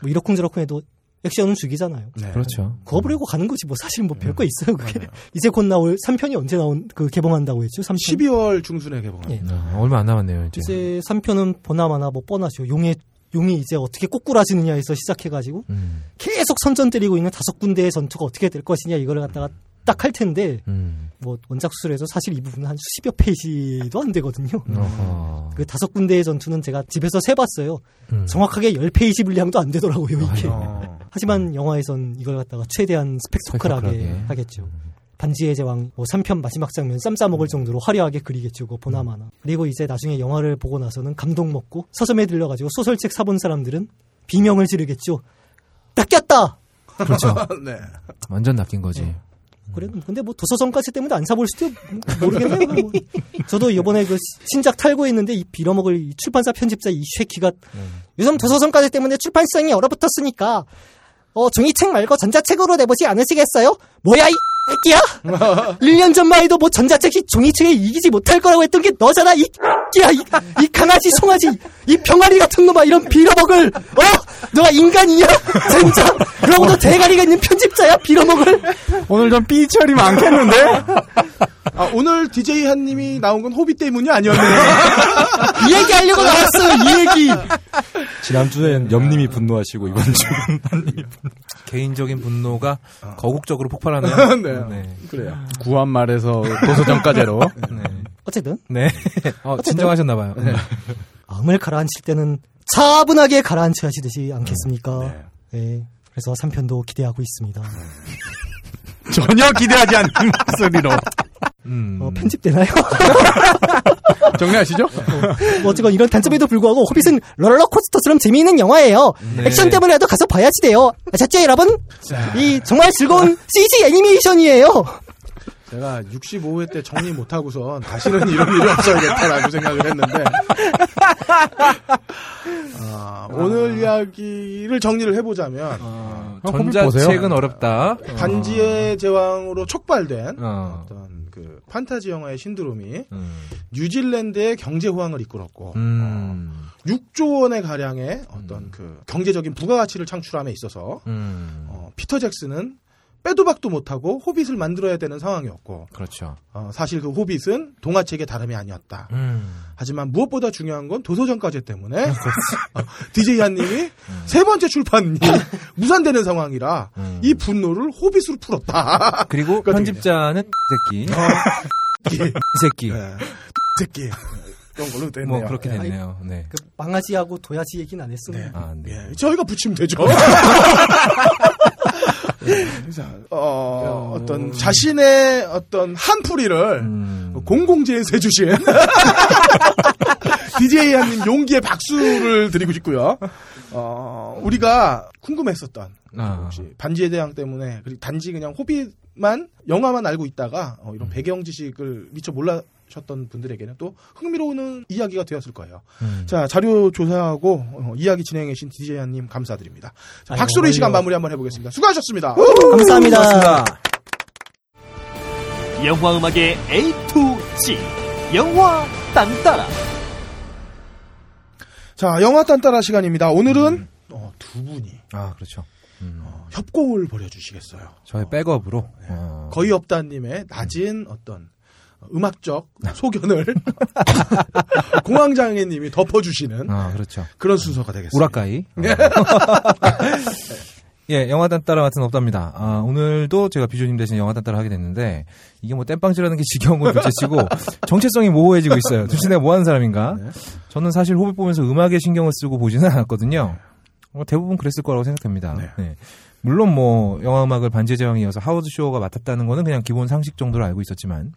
Speaker 4: 뭐 이러쿵저러쿵 해도 액션은 죽이잖아요.
Speaker 2: 네.
Speaker 3: 그렇죠.
Speaker 4: 그거 보려고 가는 거지 뭐 사실 뭐 별거 있어요 그게. 이제 곧 나올 3편이 언제 나온 그 개봉한다고 했죠? 3편.
Speaker 2: 12월 중순에 개봉합니다.
Speaker 4: 예.
Speaker 3: 어, 얼마 안 남았네요, 이제.
Speaker 4: 이제 3편은 보나마나 뭐 뻔하죠. 용의 용이 이제 어떻게 꼬꾸라지느냐에서 시작해가지고
Speaker 3: 음.
Speaker 4: 계속 선전 때리고 있는 다섯 군데의 전투가 어떻게 될 것이냐 이거를 갖다가 딱 할 텐데
Speaker 3: 음.
Speaker 4: 뭐 원작 수술에서 사실 이 부분은 한 수십여 페이지도 안 되거든요.
Speaker 3: 어허.
Speaker 4: 그 다섯 군데의 전투는 제가 집에서 세봤어요.
Speaker 3: 음.
Speaker 4: 정확하게 10페이지 분량도 안 되더라고요, 이게.
Speaker 2: 어.
Speaker 4: 하지만 영화에선 이걸 갖다가 최대한 스펙터클하게
Speaker 3: 스펙터클하게.
Speaker 4: 하겠죠. 반지의 제왕 뭐 3편 마지막 장면 쌈 싸먹을 정도로 화려하게 그리겠죠. 그거 보나마나. 그리고 이제 나중에 영화를 보고 나서는 감동 먹고 서점에 들려가지고 소설책 사본 사람들은 비명을 지르겠죠. 낚였다!
Speaker 3: 그렇죠. <laughs>
Speaker 2: 네.
Speaker 3: 완전 낚인 거지.
Speaker 4: 그래, 근데 뭐 도서점가치 때문에 안 사볼 수도 모르겠네요. 뭐. 저도 이번에 그 신작 탈고했는데 이 빌어먹을 이 출판사 편집자 이 쉐키가 요즘 도서점가치 때문에 출판시장이 얼어붙었으니까 어 종이책 말고 전자책으로 내보지 않으시겠어요? 뭐야 이 새끼야? <laughs> 1년 전만 해도 뭐 전자책이 종이책에 이기지 못할 거라고 했던 게 너잖아 이 새끼야 이, 이 강아지 송아지 이 병아리 같은 놈아 이런 빌어먹을 어? 너가 인간이냐? <laughs> 진짜 그러고도 대가리가 있는 편집자야 빌어먹을
Speaker 5: 오늘 좀 삐처리 많겠는데?
Speaker 2: 아, 오늘 DJ 한님이 나온 건 호비 때문이 아니었네요. <laughs>
Speaker 4: 이 얘기 하려고 나왔어요, 이 얘기.
Speaker 7: 지난주엔 염님이 분노하시고 이번 주는 한님이
Speaker 3: 개인적인 분노가 거국적으로 폭발하네요. <laughs>
Speaker 2: 네.
Speaker 3: 네.
Speaker 2: 그래요.
Speaker 5: 구한 말에서 도서정가제로. <laughs>
Speaker 3: 네.
Speaker 4: 어쨌든,
Speaker 3: 네. 어, 진정하셨나봐요. 네.
Speaker 4: 마음을 가라앉힐 때는 차분하게 가라앉혀야 되지 않겠습니까? 네. 그래서 3편도 기대하고 있습니다. <laughs>
Speaker 5: 전혀 기대하지 않는 목소리로.
Speaker 3: 음.
Speaker 4: 어, 편집되나요? <laughs>
Speaker 5: 정리하시죠?
Speaker 4: 뭐 어쨌건 이런 단점에도 불구하고 호빗은 롤러코스터처럼 재미있는 영화예요.
Speaker 3: 네.
Speaker 4: 액션 때문에라도 가서 봐야지 돼요. 아셨죠, 여러분? 이 정말 즐거운 <laughs> CG 애니메이션이에요.
Speaker 2: 제가 65회 때 정리 못하고선 다시는 이런 일이 없어야겠다라고 생각을 했는데 아, 오늘 이야기를 정리를 해보자면
Speaker 3: 어,
Speaker 5: 호빗
Speaker 3: 전자책은. 어렵다.
Speaker 2: 반지의 제왕으로 촉발된
Speaker 3: 어.
Speaker 2: 어떤 그 판타지 영화의 신드롬이
Speaker 3: 음.
Speaker 2: 뉴질랜드의 경제 호황을 이끌었고
Speaker 3: 음.
Speaker 2: 6조 원의 가량의 어떤 그 경제적인 부가가치를 창출함에 있어서
Speaker 3: 음.
Speaker 2: 어, 피터 잭슨은 빼도 박도 못하고 호빗을 만들어야 되는 상황이었고
Speaker 3: 그렇죠.
Speaker 2: 어, 사실 그 호빗은 동화책의 다름이 아니었다.
Speaker 3: 음.
Speaker 2: 하지만 무엇보다 중요한 건 도서정가제 때문에 <laughs> 어, DJ 한님이 세 번째 출판이 <laughs> 무산되는 상황이라
Speaker 3: 음.
Speaker 2: 이 분노를 호빗으로 풀었다.
Speaker 3: 그리고
Speaker 2: 그것도
Speaker 3: 편집자는 <laughs> 이 새끼. 이 새끼.
Speaker 2: 네. 새끼 그런 걸로 됐네요.
Speaker 3: 뭐 그렇게 됐네요. 네.
Speaker 4: 그 망아지하고 도야지 얘기는 안 했으면
Speaker 3: 아, 네.
Speaker 2: 예, 저희가 붙이면 되죠. <laughs> 예, 그래서 어, 어 떤 자신의 어떤 한풀이를
Speaker 3: 음.
Speaker 2: 공공재해서 해주신 <laughs> DJ 한님 용기의 박수를 드리고 싶고요. 어, 우리가 궁금했었던
Speaker 3: 아.
Speaker 2: 혹시 반지의 대왕 때문에 그리고 단지 그냥 호빗만 영화만 알고 있다가 어,
Speaker 3: 음.
Speaker 2: 이런 배경 지식을 미처 몰라 셨던 분들에게는 또 흥미로운 이야기가 되었을 거예요.
Speaker 3: 음.
Speaker 2: 자 자료 조사하고 어, 이야기 진행해 주신 DJ 한님 감사드립니다. 자, 박수로 이 시간. 마무리 한번 해보겠습니다. 수고하셨습니다.
Speaker 4: 감사합니다.
Speaker 1: 영화 음악의 A to Z 영화 딴따라
Speaker 2: 자 영화 딴따라 시간입니다. 오늘은
Speaker 3: 음.
Speaker 2: 어, 두 분이
Speaker 3: 아, 그렇죠. 음.
Speaker 2: 협곡을 벌여주시겠어요.
Speaker 3: 저의 백업으로. 어.
Speaker 2: 거의 없다님의 낮은 어떤 음악적 소견을 <laughs> 공황장애님이 덮어주시는
Speaker 3: 아, 그렇죠.
Speaker 2: 그런 순서가 되겠습니다.
Speaker 3: 우라카이. <laughs> 예, 영화단 따라 같은 없답니다. 아, 오늘도 제가 비조님 대신 영화단 따라 하게 됐는데, 이게 뭐 땜빵질하는 게 지겨운 건 둘째치고, 정체성이 모호해지고 있어요. 도대체 내가 뭐 하는 사람인가?
Speaker 2: 네.
Speaker 3: 저는 사실 호빗 보면서 음악에 신경을 쓰고 보지는 않았거든요. 어, 대부분 그랬을 거라고 생각합니다.
Speaker 2: 네.
Speaker 3: 네. 물론 뭐, 영화 음악을 반지의 제왕이어서 하워드 쇼가 맡았다는 거는 그냥 기본 상식 정도로 알고 있었지만,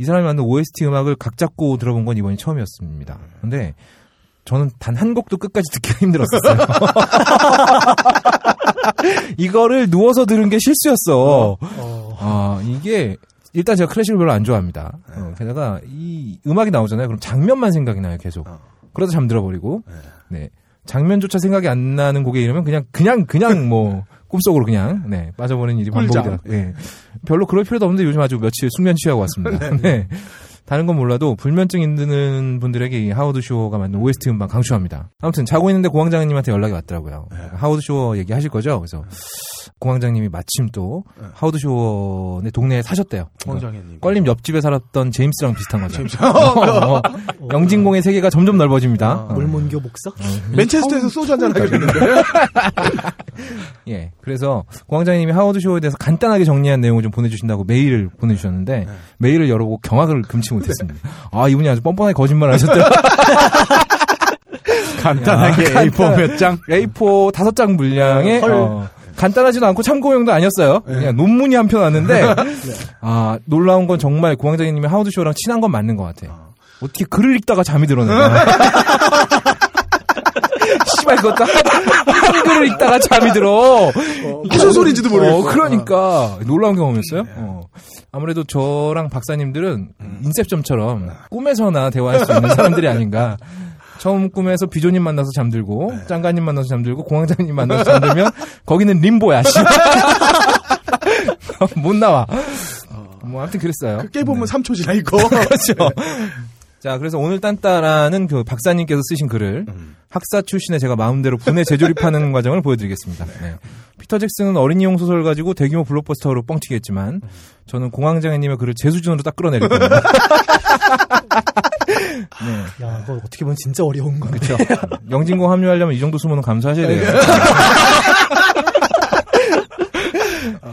Speaker 3: 이 사람이 만든 OST 음악을 각 잡고 들어본 건 이번이 처음이었습니다. 근데, 저는 단 한 곡도 끝까지 듣기가 힘들었었어요. <laughs> 이거를 누워서 들은 게 실수였어.
Speaker 4: 어,
Speaker 3: 아, 이게, 일단 제가 클래식을 별로 안 좋아합니다. 어, 게다가 이 음악이 나오잖아요. 그럼 장면만 생각이 나요, 계속. 그러다 잠들어 버리고. 네. 장면조차 생각이 안 나는 곡에 이러면 그냥, 그냥, 그냥 뭐, <laughs> 꿈속으로 그냥, 네, 빠져버리는 일이
Speaker 2: 꿀잠.
Speaker 3: 반복이더라고요. 네. 별로 그럴 필요도 없는데 요즘 아주 며칠 숙면 취하고 왔습니다. <laughs> 네. 다른 건 몰라도 불면증 있는 분들에게 이 하워드 쇼가 만든 OST 음반 강추합니다. 아무튼 자고 있는데 공황장님한테 연락이 왔더라고요. 하워드 쇼 얘기하실 거죠? 그래서 공황장님이 마침 또 하워드 쇼네 동네에 사셨대요.
Speaker 2: 공황장애님.
Speaker 3: 껄림 옆집에 살았던 제임스랑 비슷한 거죠. <laughs> 어, 영진공의 세계가 점점 넓어집니다. 어.
Speaker 4: 몰몬교 목사?
Speaker 2: 맨체스터에서 소주 한잔 하게 됐는데. <laughs>
Speaker 3: 예. 그래서 공황장님이 하워드 쇼에 대해서 간단하게 정리한 내용을 좀 보내주신다고 메일을 보내주셨는데 메일을 열어보고 경악을 금치 못했습니다. 아 이분이 아주 뻔뻔하게 거짓말을 하셨더라. <laughs>
Speaker 5: 간단하게
Speaker 3: 야,
Speaker 5: A4 몇 장?
Speaker 3: A4 다섯 장 분량의 어, 간단하지도 않고 참고용도 아니었어요. 그냥 논문이 한 편 왔는데 <laughs> 아 놀라운 건 정말 공황장님이 하워드 쇼랑 친한 건 맞는 것 같아. 어떻게 글을 읽다가 잠이 들었는가? <laughs> 씨발 그것도 한, 한글을 읽다가 잠이 들어.
Speaker 2: 무슨 소리인지도 모르겠어.
Speaker 3: 어, 그러니까 놀라운 경험이었어요. 어. 아무래도 저랑 박사님들은 인셉션처럼 꿈에서나 대화할 수 있는 사람들이 아닌가. 처음 꿈에서 비조님 만나서 잠들고 짱가님 만나서 잠들고 공황장님 만나서 잠들면 거기는 림보야. 씨. <laughs> 못 나와. 뭐 아무튼 그랬어요.
Speaker 2: 깨보면 3초 지나 있고.
Speaker 3: 그렇죠. 자, 그래서 오늘 딴따라는 그 박사님께서 쓰신 글을 학사 출신에 제가 마음대로 분해 재조립하는 <laughs> 과정을 보여드리겠습니다. 네. 피터 잭슨은 어린이용 소설 가지고 대규모 블록버스터로 뻥튀기 했지만 저는 공황장애님의 글을 제 수준으로 딱 끌어내릴 겁니다. <laughs> 네.
Speaker 4: 야, 그거 어떻게 보면 진짜 어려운 거네.
Speaker 3: 그렇죠. 영진공 합류하려면 이 정도 수모는 감수하셔야 돼요.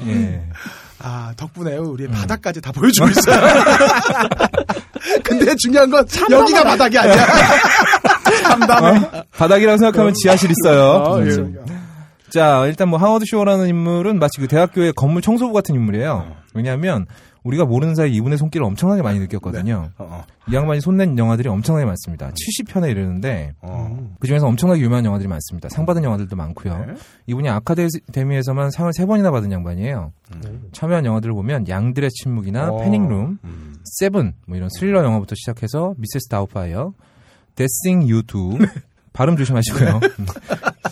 Speaker 3: 예. <laughs>
Speaker 2: 아, 덕분에 우리 바닥까지 다 보여주고 있어요. <laughs> 근데 중요한 건 여기가 바닥이 아니야. <laughs> 참담해.
Speaker 3: 어? 바닥이라고 생각하면 지하실 있어요.
Speaker 2: 아, 예.
Speaker 3: 자, 일단 뭐 하워드 쇼라는 인물은 마치 그 대학교의 건물 청소부 같은 인물이에요. 왜냐하면 우리가 모르는 사이 이분의 손길을 엄청나게 많이 느꼈거든요.
Speaker 2: 어, 어.
Speaker 3: 이 양반이 손댄 영화들이 엄청나게 많습니다. 70편에 이르는데 그 중에서 엄청나게 유명한 영화들이 많습니다. 상 받은 영화들도 많고요.
Speaker 2: 네.
Speaker 3: 이분이 아카데미에서만 상을 세 번이나 받은 양반이에요. 참여한 영화들을 보면 양들의 침묵이나
Speaker 2: 어.
Speaker 3: Panic Room, Seven 뭐 이런 스릴러 영화부터 시작해서 Mrs. Doubtfire, That Thing You Do, <laughs> 발음 조심하시고요.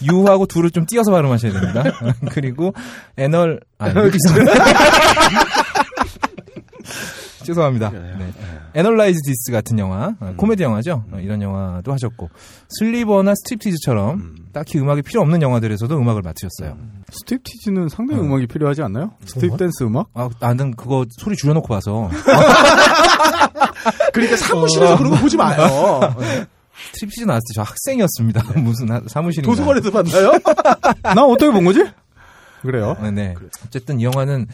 Speaker 3: You하고 Do를 좀 띄어서 발음하셔야 됩니다. <laughs> 그리고 anal 아 여기서 <laughs> 죄송합니다. 네. Analyze This 같은 영화, 어, 코미디 영화죠. 어, 이런 영화도 하셨고 Sliver나 Striptease처럼 딱히 음악이 필요 없는 영화들에서도 음악을 맡으셨어요.
Speaker 5: Striptease는 상당히
Speaker 3: 어.
Speaker 5: 음악이 필요하지 않나요? 스트립 댄스 음악?
Speaker 3: 아, 나는 그거 소리 줄여놓고 봐서 <laughs>
Speaker 2: 그러니까 사무실에서 그런 거 보지 마요.
Speaker 3: Striptease 나왔을 때 저 학생이었습니다. 무슨 하- 사무실인가.
Speaker 2: 도서관에서 봤나요? <laughs>
Speaker 5: 나 어떻게 본 거지? 그래요.
Speaker 3: 네, 네. 어쨌든 이 영화는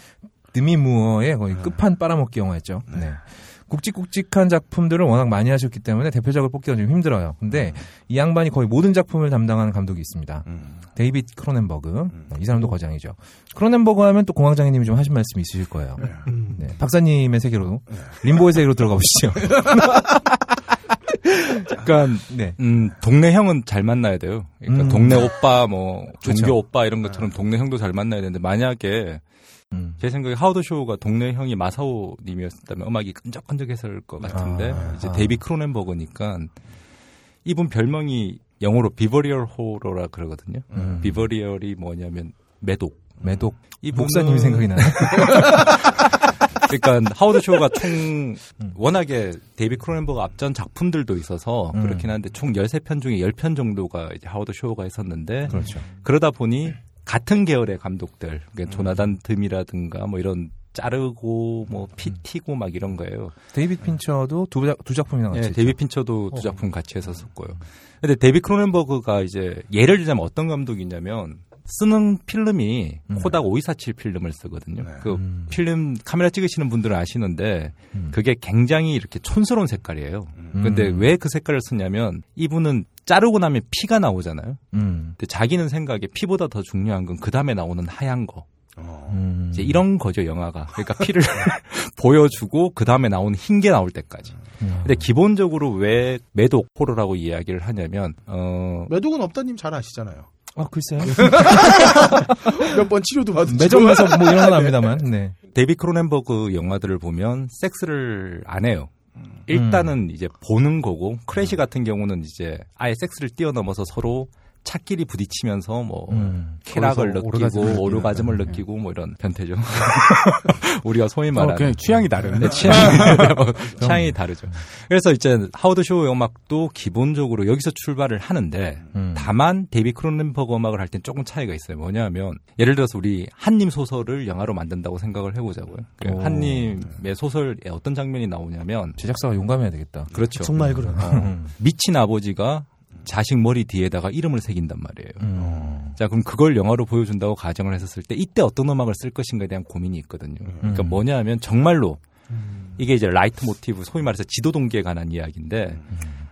Speaker 3: 데미 무어의 거의 끝판 빨아먹기 영화였죠. 네. 굵직굵직한 작품들을 워낙 많이 하셨기 때문에 대표작을 뽑기가 좀 힘들어요. 근데 이 양반이 거의 모든 작품을 담당하는 감독이 있습니다. 데이빗 크로넨버그. 네, 이 사람도 거장이죠. 크로넨버그 하면 또 공황장애님이 좀 하신 말씀이 있으실 거예요. 네. 박사님의 세계로, 림보의 세계로 들어가 보시죠. <laughs>
Speaker 7: 그러니까
Speaker 3: 네.
Speaker 7: 음, 동네 형은 잘 만나야 돼요. 그러니까
Speaker 3: 음.
Speaker 7: 동네 오빠 뭐
Speaker 3: 그렇죠.
Speaker 7: 종교 오빠 이런 것처럼 동네 형도 잘 만나야 되는데 만약에
Speaker 3: 음.
Speaker 7: 제 생각에 하워드 쇼가 동네 형이 마사오 님이었다면 음악이 끈적끈적했을 것 같은데
Speaker 3: 아,
Speaker 7: 이제
Speaker 3: 아.
Speaker 7: 데이빗 크로넨버그니까 이분 별명이 영어로 venereal horror라 그러거든요.
Speaker 3: 음.
Speaker 7: venereal이 뭐냐면 매독.
Speaker 3: 매독.
Speaker 7: 이
Speaker 3: 목사님이 생각이 나요. <laughs>
Speaker 7: 그러니까 하워드 쇼가 총 워낙에 데이빗 크로넨버그 앞전 작품들도 있어서
Speaker 3: 음.
Speaker 7: 그렇긴 한데 총 13편 중에 10편 정도가 이제 하워드 쇼가 했었는데
Speaker 3: 그렇죠.
Speaker 7: 그러다 보니 같은 계열의 감독들, 그러니까 조나단 드미라든가 뭐 이런 자르고 뭐 피티고 막 이런 거예요.
Speaker 3: 데이빗 핀처도 두, 작, 두 작품이나 같이
Speaker 7: 예,
Speaker 3: 했죠.
Speaker 7: 데이빗 핀처도 두 작품 같이 했었었고요. 근데 데이빗 크로넨버그가 이제 예를 들자면 어떤 감독이냐면 쓰는 필름이
Speaker 3: 음.
Speaker 7: 코닥 5247 필름을 쓰거든요. 그
Speaker 3: 음.
Speaker 7: 필름 카메라 찍으시는 분들은 아시는데
Speaker 3: 음.
Speaker 7: 그게 굉장히 이렇게 촌스러운 색깔이에요. 근데
Speaker 3: 음.
Speaker 7: 왜그 색깔을 쓰냐면 이분은 자르고 나면 피가 나오잖아요.
Speaker 3: 음.
Speaker 7: 근데 자기는 생각에 피보다 더 중요한 건 그 다음에 나오는 하얀 거.
Speaker 3: 음.
Speaker 7: 이제 이런 거죠 영화가. 그러니까 피를 <laughs> 보여주고 그 다음에 나오는 흰 게 나올 때까지.
Speaker 3: 음.
Speaker 7: 근데 기본적으로 왜 매독 호러라고 이야기를 하냐면 어
Speaker 2: 매독은 없다님 잘 아시잖아요.
Speaker 3: 아, 글쎄요. <laughs>
Speaker 2: 몇 번 치료도 받은
Speaker 3: 매점에서 뭐 이런 건 압니다만, 네.
Speaker 7: 데이빗 크로넨버그 영화들을 보면 섹스를 안 해요. 일단은 이제 보는 거고 Crash 같은 경우는 이제 아예 섹스를 뛰어넘어서 서로 차끼리 부딪히면서 뭐
Speaker 3: 음.
Speaker 7: 쾌락을 느끼고
Speaker 5: 오르가즘을 네.
Speaker 7: 느끼고 뭐 이런 변태죠. <laughs> 우리가 소위
Speaker 5: 어,
Speaker 7: 말하는
Speaker 5: 그냥 취향이 다른.
Speaker 7: 네, 취향이, <laughs> 취향이 다르죠. 그래서 이제 하워드 쇼 음악도 기본적으로 여기서 출발을 하는데
Speaker 3: 음.
Speaker 7: 다만 데이빗 크로넨버그 음악을 할 땐 조금 차이가 있어요. 뭐냐면 예를 들어서 우리 한님 소설을 영화로 만든다고 생각을 해보자고요. 그
Speaker 3: 오.
Speaker 7: 한님의 소설에 어떤 장면이 나오냐면
Speaker 3: 제작사가 용감해야 되겠다.
Speaker 7: 그렇죠.
Speaker 4: 정말 그래요.
Speaker 3: 음.
Speaker 7: 미친 아버지가 자식 머리 뒤에다가 이름을 새긴단 말이에요.
Speaker 3: 음.
Speaker 7: 자, 그럼 그걸 영화로 보여준다고 가정을 했었을 때 이때 어떤 음악을 쓸 것인가에 대한 고민이 있거든요. 그러니까
Speaker 3: 음.
Speaker 7: 뭐냐면 정말로 이게 이제 라이트 모티브, 소위 말해서 지도 동기에 관한 이야기인데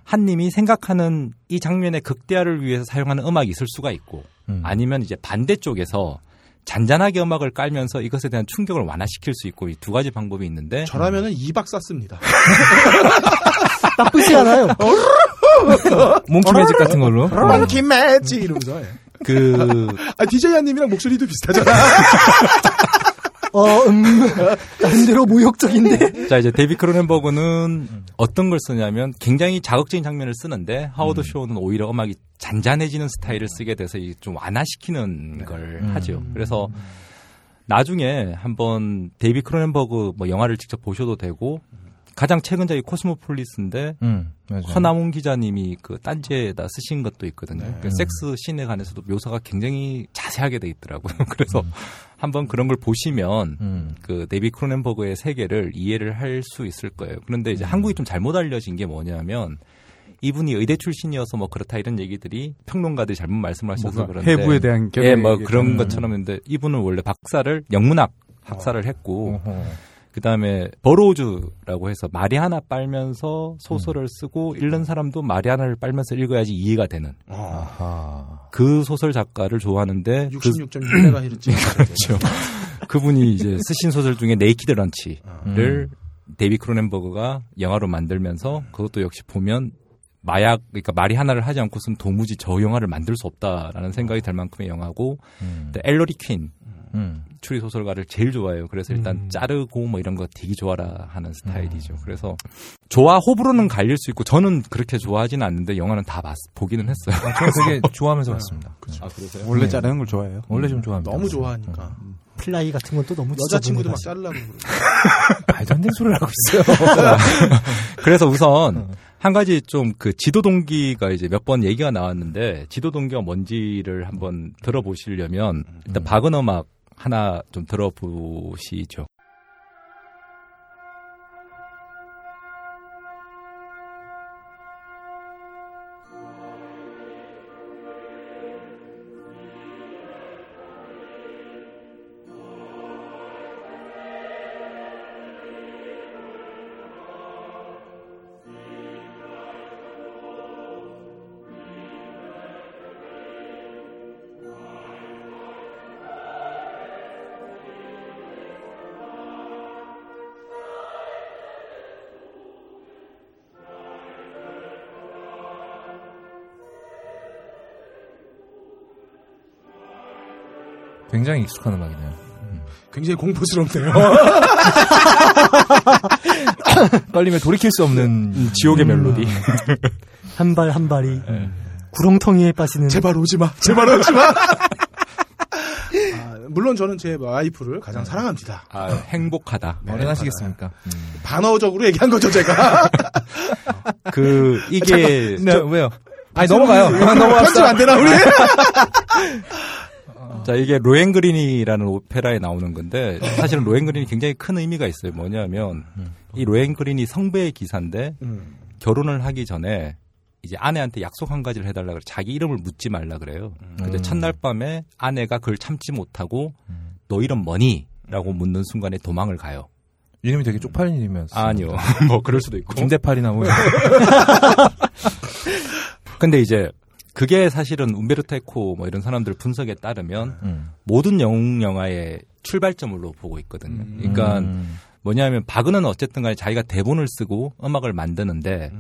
Speaker 7: 한님이 생각하는 이 장면의 극대화를 위해서 사용하는 음악이 있을 수가 있고
Speaker 3: 음.
Speaker 7: 아니면 이제 반대쪽에서 잔잔하게 음악을 깔면서 이것에 대한 충격을 완화시킬 수 있고 이 두 가지 방법이 있는데
Speaker 2: 저라면은 이박사 썼습니다. <laughs>
Speaker 4: 나쁘지 않아요. <laughs>
Speaker 3: Monkey Magic 같은 걸로.
Speaker 2: Monkey Magic 이러면서. 예.
Speaker 7: 그
Speaker 2: 아, DJ 한님이랑 목소리도 비슷하잖아. <laughs>
Speaker 4: 어, 음, 나름대로 모욕적인데.
Speaker 7: 자 이제 데이빗 크로넨버그는 어떤 걸 쓰냐면 굉장히 자극적인 장면을 쓰는데 하워드 쇼는 오히려 음악이 잔잔해지는 스타일을 쓰게 돼서 이좀 완화시키는 걸
Speaker 3: 음.
Speaker 7: 하죠. 그래서 나중에 한번 데이빗 크로넨버그 뭐 영화를 직접 보셔도 되고 가장 최근작이 Cosmopolis인데
Speaker 3: 음.
Speaker 7: 허남웅 기자님이 그 딴지에다 쓰신 것도 있거든요. 그 섹스 씬에 관해서도 묘사가 굉장히 자세하게 돼 있더라고요. <laughs> 그래서 한번 그런 걸 보시면
Speaker 3: 음.
Speaker 7: 그 데이비드 크로넨버그의 세계를 이해를 할 수 있을 거예요. 그런데
Speaker 3: 음.
Speaker 7: 이제 한국이 좀 잘못 알려진 게 뭐냐면 이분이 의대 출신이어서 뭐 그렇다 이런 얘기들이 평론가들이 잘못 말씀하셔서
Speaker 5: 뭔가
Speaker 7: 그런데
Speaker 5: 해부에 대한
Speaker 7: 예, 뭐 그런
Speaker 3: 음.
Speaker 7: 것처럼 했는데 이분은 원래 박사를 영문학 학사를 했고
Speaker 3: 어허.
Speaker 7: 그 다음에 버로우즈라고 해서 마리화나 빨면서 소설을 쓰고 읽는 사람도 마리화나를 빨면서 읽어야지 이해가 되는
Speaker 3: 아하.
Speaker 7: 그 소설 작가를 좋아하는데 그,
Speaker 2: 66.6메가헤르츠. <laughs>
Speaker 7: 그렇죠. 그분이 이제 쓰신 소설 중에 Naked Lunch를 데이비드 크로넨버그가 영화로 만들면서 그것도 역시 보면 마약 그러니까 마리화나를 하지 않고서는 도무지 저 영화를 만들 수 없다라는 생각이 들 만큼의 영화고
Speaker 3: 음.
Speaker 7: 또 엘러리 퀸
Speaker 3: 음.
Speaker 7: 추리 소설가를 제일 좋아해요. 그래서 일단
Speaker 4: 음.
Speaker 7: 자르고 뭐 이런 거 되게 좋아라 하는 스타일이죠. 그래서 좋아 호불호는 갈릴 수 있고 저는 그렇게 좋아하지는 않는데 영화는 다 봤, 보기는 했어요.
Speaker 3: 아, 저는 되게 좋아하면서 봤습니다.
Speaker 7: 아 그러세요?
Speaker 5: 원래
Speaker 3: 네.
Speaker 5: 자르는 걸 좋아해요.
Speaker 3: 원래 좀 좋아합니다.
Speaker 2: 너무 좋아하니까.
Speaker 4: Fly 같은 건 또 너무
Speaker 2: 여자친구도 막 그러고. <laughs>
Speaker 3: 말도 안 되는 소리를 하고 있어요. <laughs>
Speaker 7: 그래서 우선 한 가지 좀 그 지도 동기가 이제 몇 번 얘기가 나왔는데 지도 동기가 뭔지를 한번 들어보시려면 일단 바그너 음악 하나 좀 들어보시죠.
Speaker 3: 굉장히 익숙한 음악이네요.
Speaker 2: 굉장히 공포스럽네요. <laughs>
Speaker 3: 떨림에 돌이킬 수 없는
Speaker 7: 지옥의 멜로디. <laughs>
Speaker 4: 한 발한 발이 구렁텅이에 빠지는
Speaker 2: 제발 오지 마. 제발 오지 마. <laughs> 아, 물론 저는 제 와이프를 가장 사랑합니다.
Speaker 7: 아, 행복하다.
Speaker 3: 어련하시겠습니까?
Speaker 2: 반어적으로 얘기한 거죠, 제가.
Speaker 7: 그 이게
Speaker 3: 네, 왜요? 아니 넘어가요. 아, 넘어갑시다.
Speaker 2: 편집 안 되나, 우리?
Speaker 7: 자, 이게 로엔그린이라는 오페라에 나오는 건데 사실은 로엔그린이 굉장히 큰 의미가 있어요. 뭐냐면 이 로엔그린이 성배의 기사인데
Speaker 2: 음.
Speaker 7: 결혼을 하기 전에 이제 아내한테 약속 한 가지를 해달라 그래. 자기 이름을 묻지 말라 그래요. 근데
Speaker 3: 음.
Speaker 7: 첫날 밤에 아내가 그걸 참지 못하고 너 이름 뭐니? 라고 묻는 순간에 도망을 가요.
Speaker 3: 이름이 되게 쪽팔린 이름이었어.
Speaker 7: 아니요. <laughs> 뭐 그럴 수도 있고.
Speaker 3: 김대팔이나 뭐. <laughs>
Speaker 7: 근데 이제 그게 사실은 움베르토 에코 뭐 이런 사람들 분석에 따르면
Speaker 3: 음.
Speaker 7: 모든 영웅 영화의 출발점으로 보고 있거든요. 그러니까
Speaker 3: 음.
Speaker 7: 뭐냐면 바그는 어쨌든 간에 자기가 대본을 쓰고 음악을 만드는데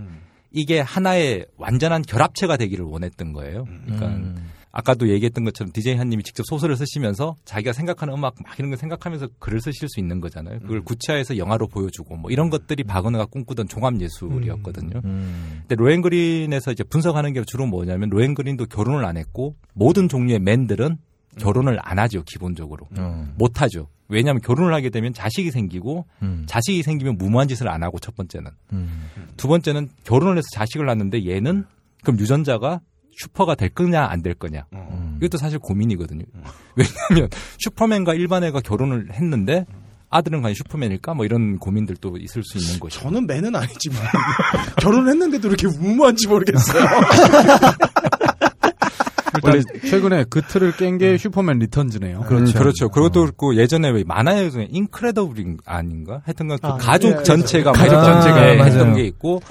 Speaker 7: 이게 하나의 완전한 결합체가 되기를 원했던 거예요. 그러니까
Speaker 3: 음.
Speaker 7: 아까도 얘기했던 것처럼 DJ 한님이 직접 소설을 쓰시면서 자기가 생각하는 음악 막 이런 거 생각하면서 글을 쓰실 수 있는 거잖아요. 그걸 구체화해서 영화로 보여주고 뭐 이런 것들이 바그너가 꿈꾸던 종합 예술이었거든요.
Speaker 3: 음.
Speaker 7: 근데 로엔그린에서 이제 분석하는 게 주로 뭐냐면 로엔그린도 결혼을 안 했고 모든 종류의 맨들은 결혼을 안 하죠 기본적으로
Speaker 3: 어.
Speaker 7: 못 하죠. 왜냐하면 결혼을 하게 되면 자식이 생기고
Speaker 3: 음.
Speaker 7: 자식이 생기면 무모한 짓을 안 하고 첫 번째는
Speaker 3: 음.
Speaker 7: 두 번째는 결혼을 해서 자식을 낳는데 얘는 그럼 유전자가 슈퍼가 될 거냐 안 될 거냐
Speaker 3: 음.
Speaker 7: 이것도 사실 고민이거든요. <laughs> 왜냐하면 슈퍼맨과 일반 애가 결혼을 했는데 아들은 과연 슈퍼맨일까 뭐 이런 고민들도 있을 수 있는 것이죠.
Speaker 2: 저는 맨은 아니지만 <laughs> 결혼했는데도 이렇게 무모한지 모르겠어요. <laughs>
Speaker 5: 원래 최근에 그 틀을 깬 게 Superman Returns네요.
Speaker 7: 그렇죠. 그렇죠. 그것도 그렇고 예전에 왜 만화에 중에 Incredible 아닌가? 하여튼간 그
Speaker 4: 아,
Speaker 7: 가족
Speaker 2: 예,
Speaker 7: 전체가
Speaker 3: 가족
Speaker 7: 뭐
Speaker 3: 전체가
Speaker 7: 예,
Speaker 3: 맞아요.
Speaker 7: 했던 게 있고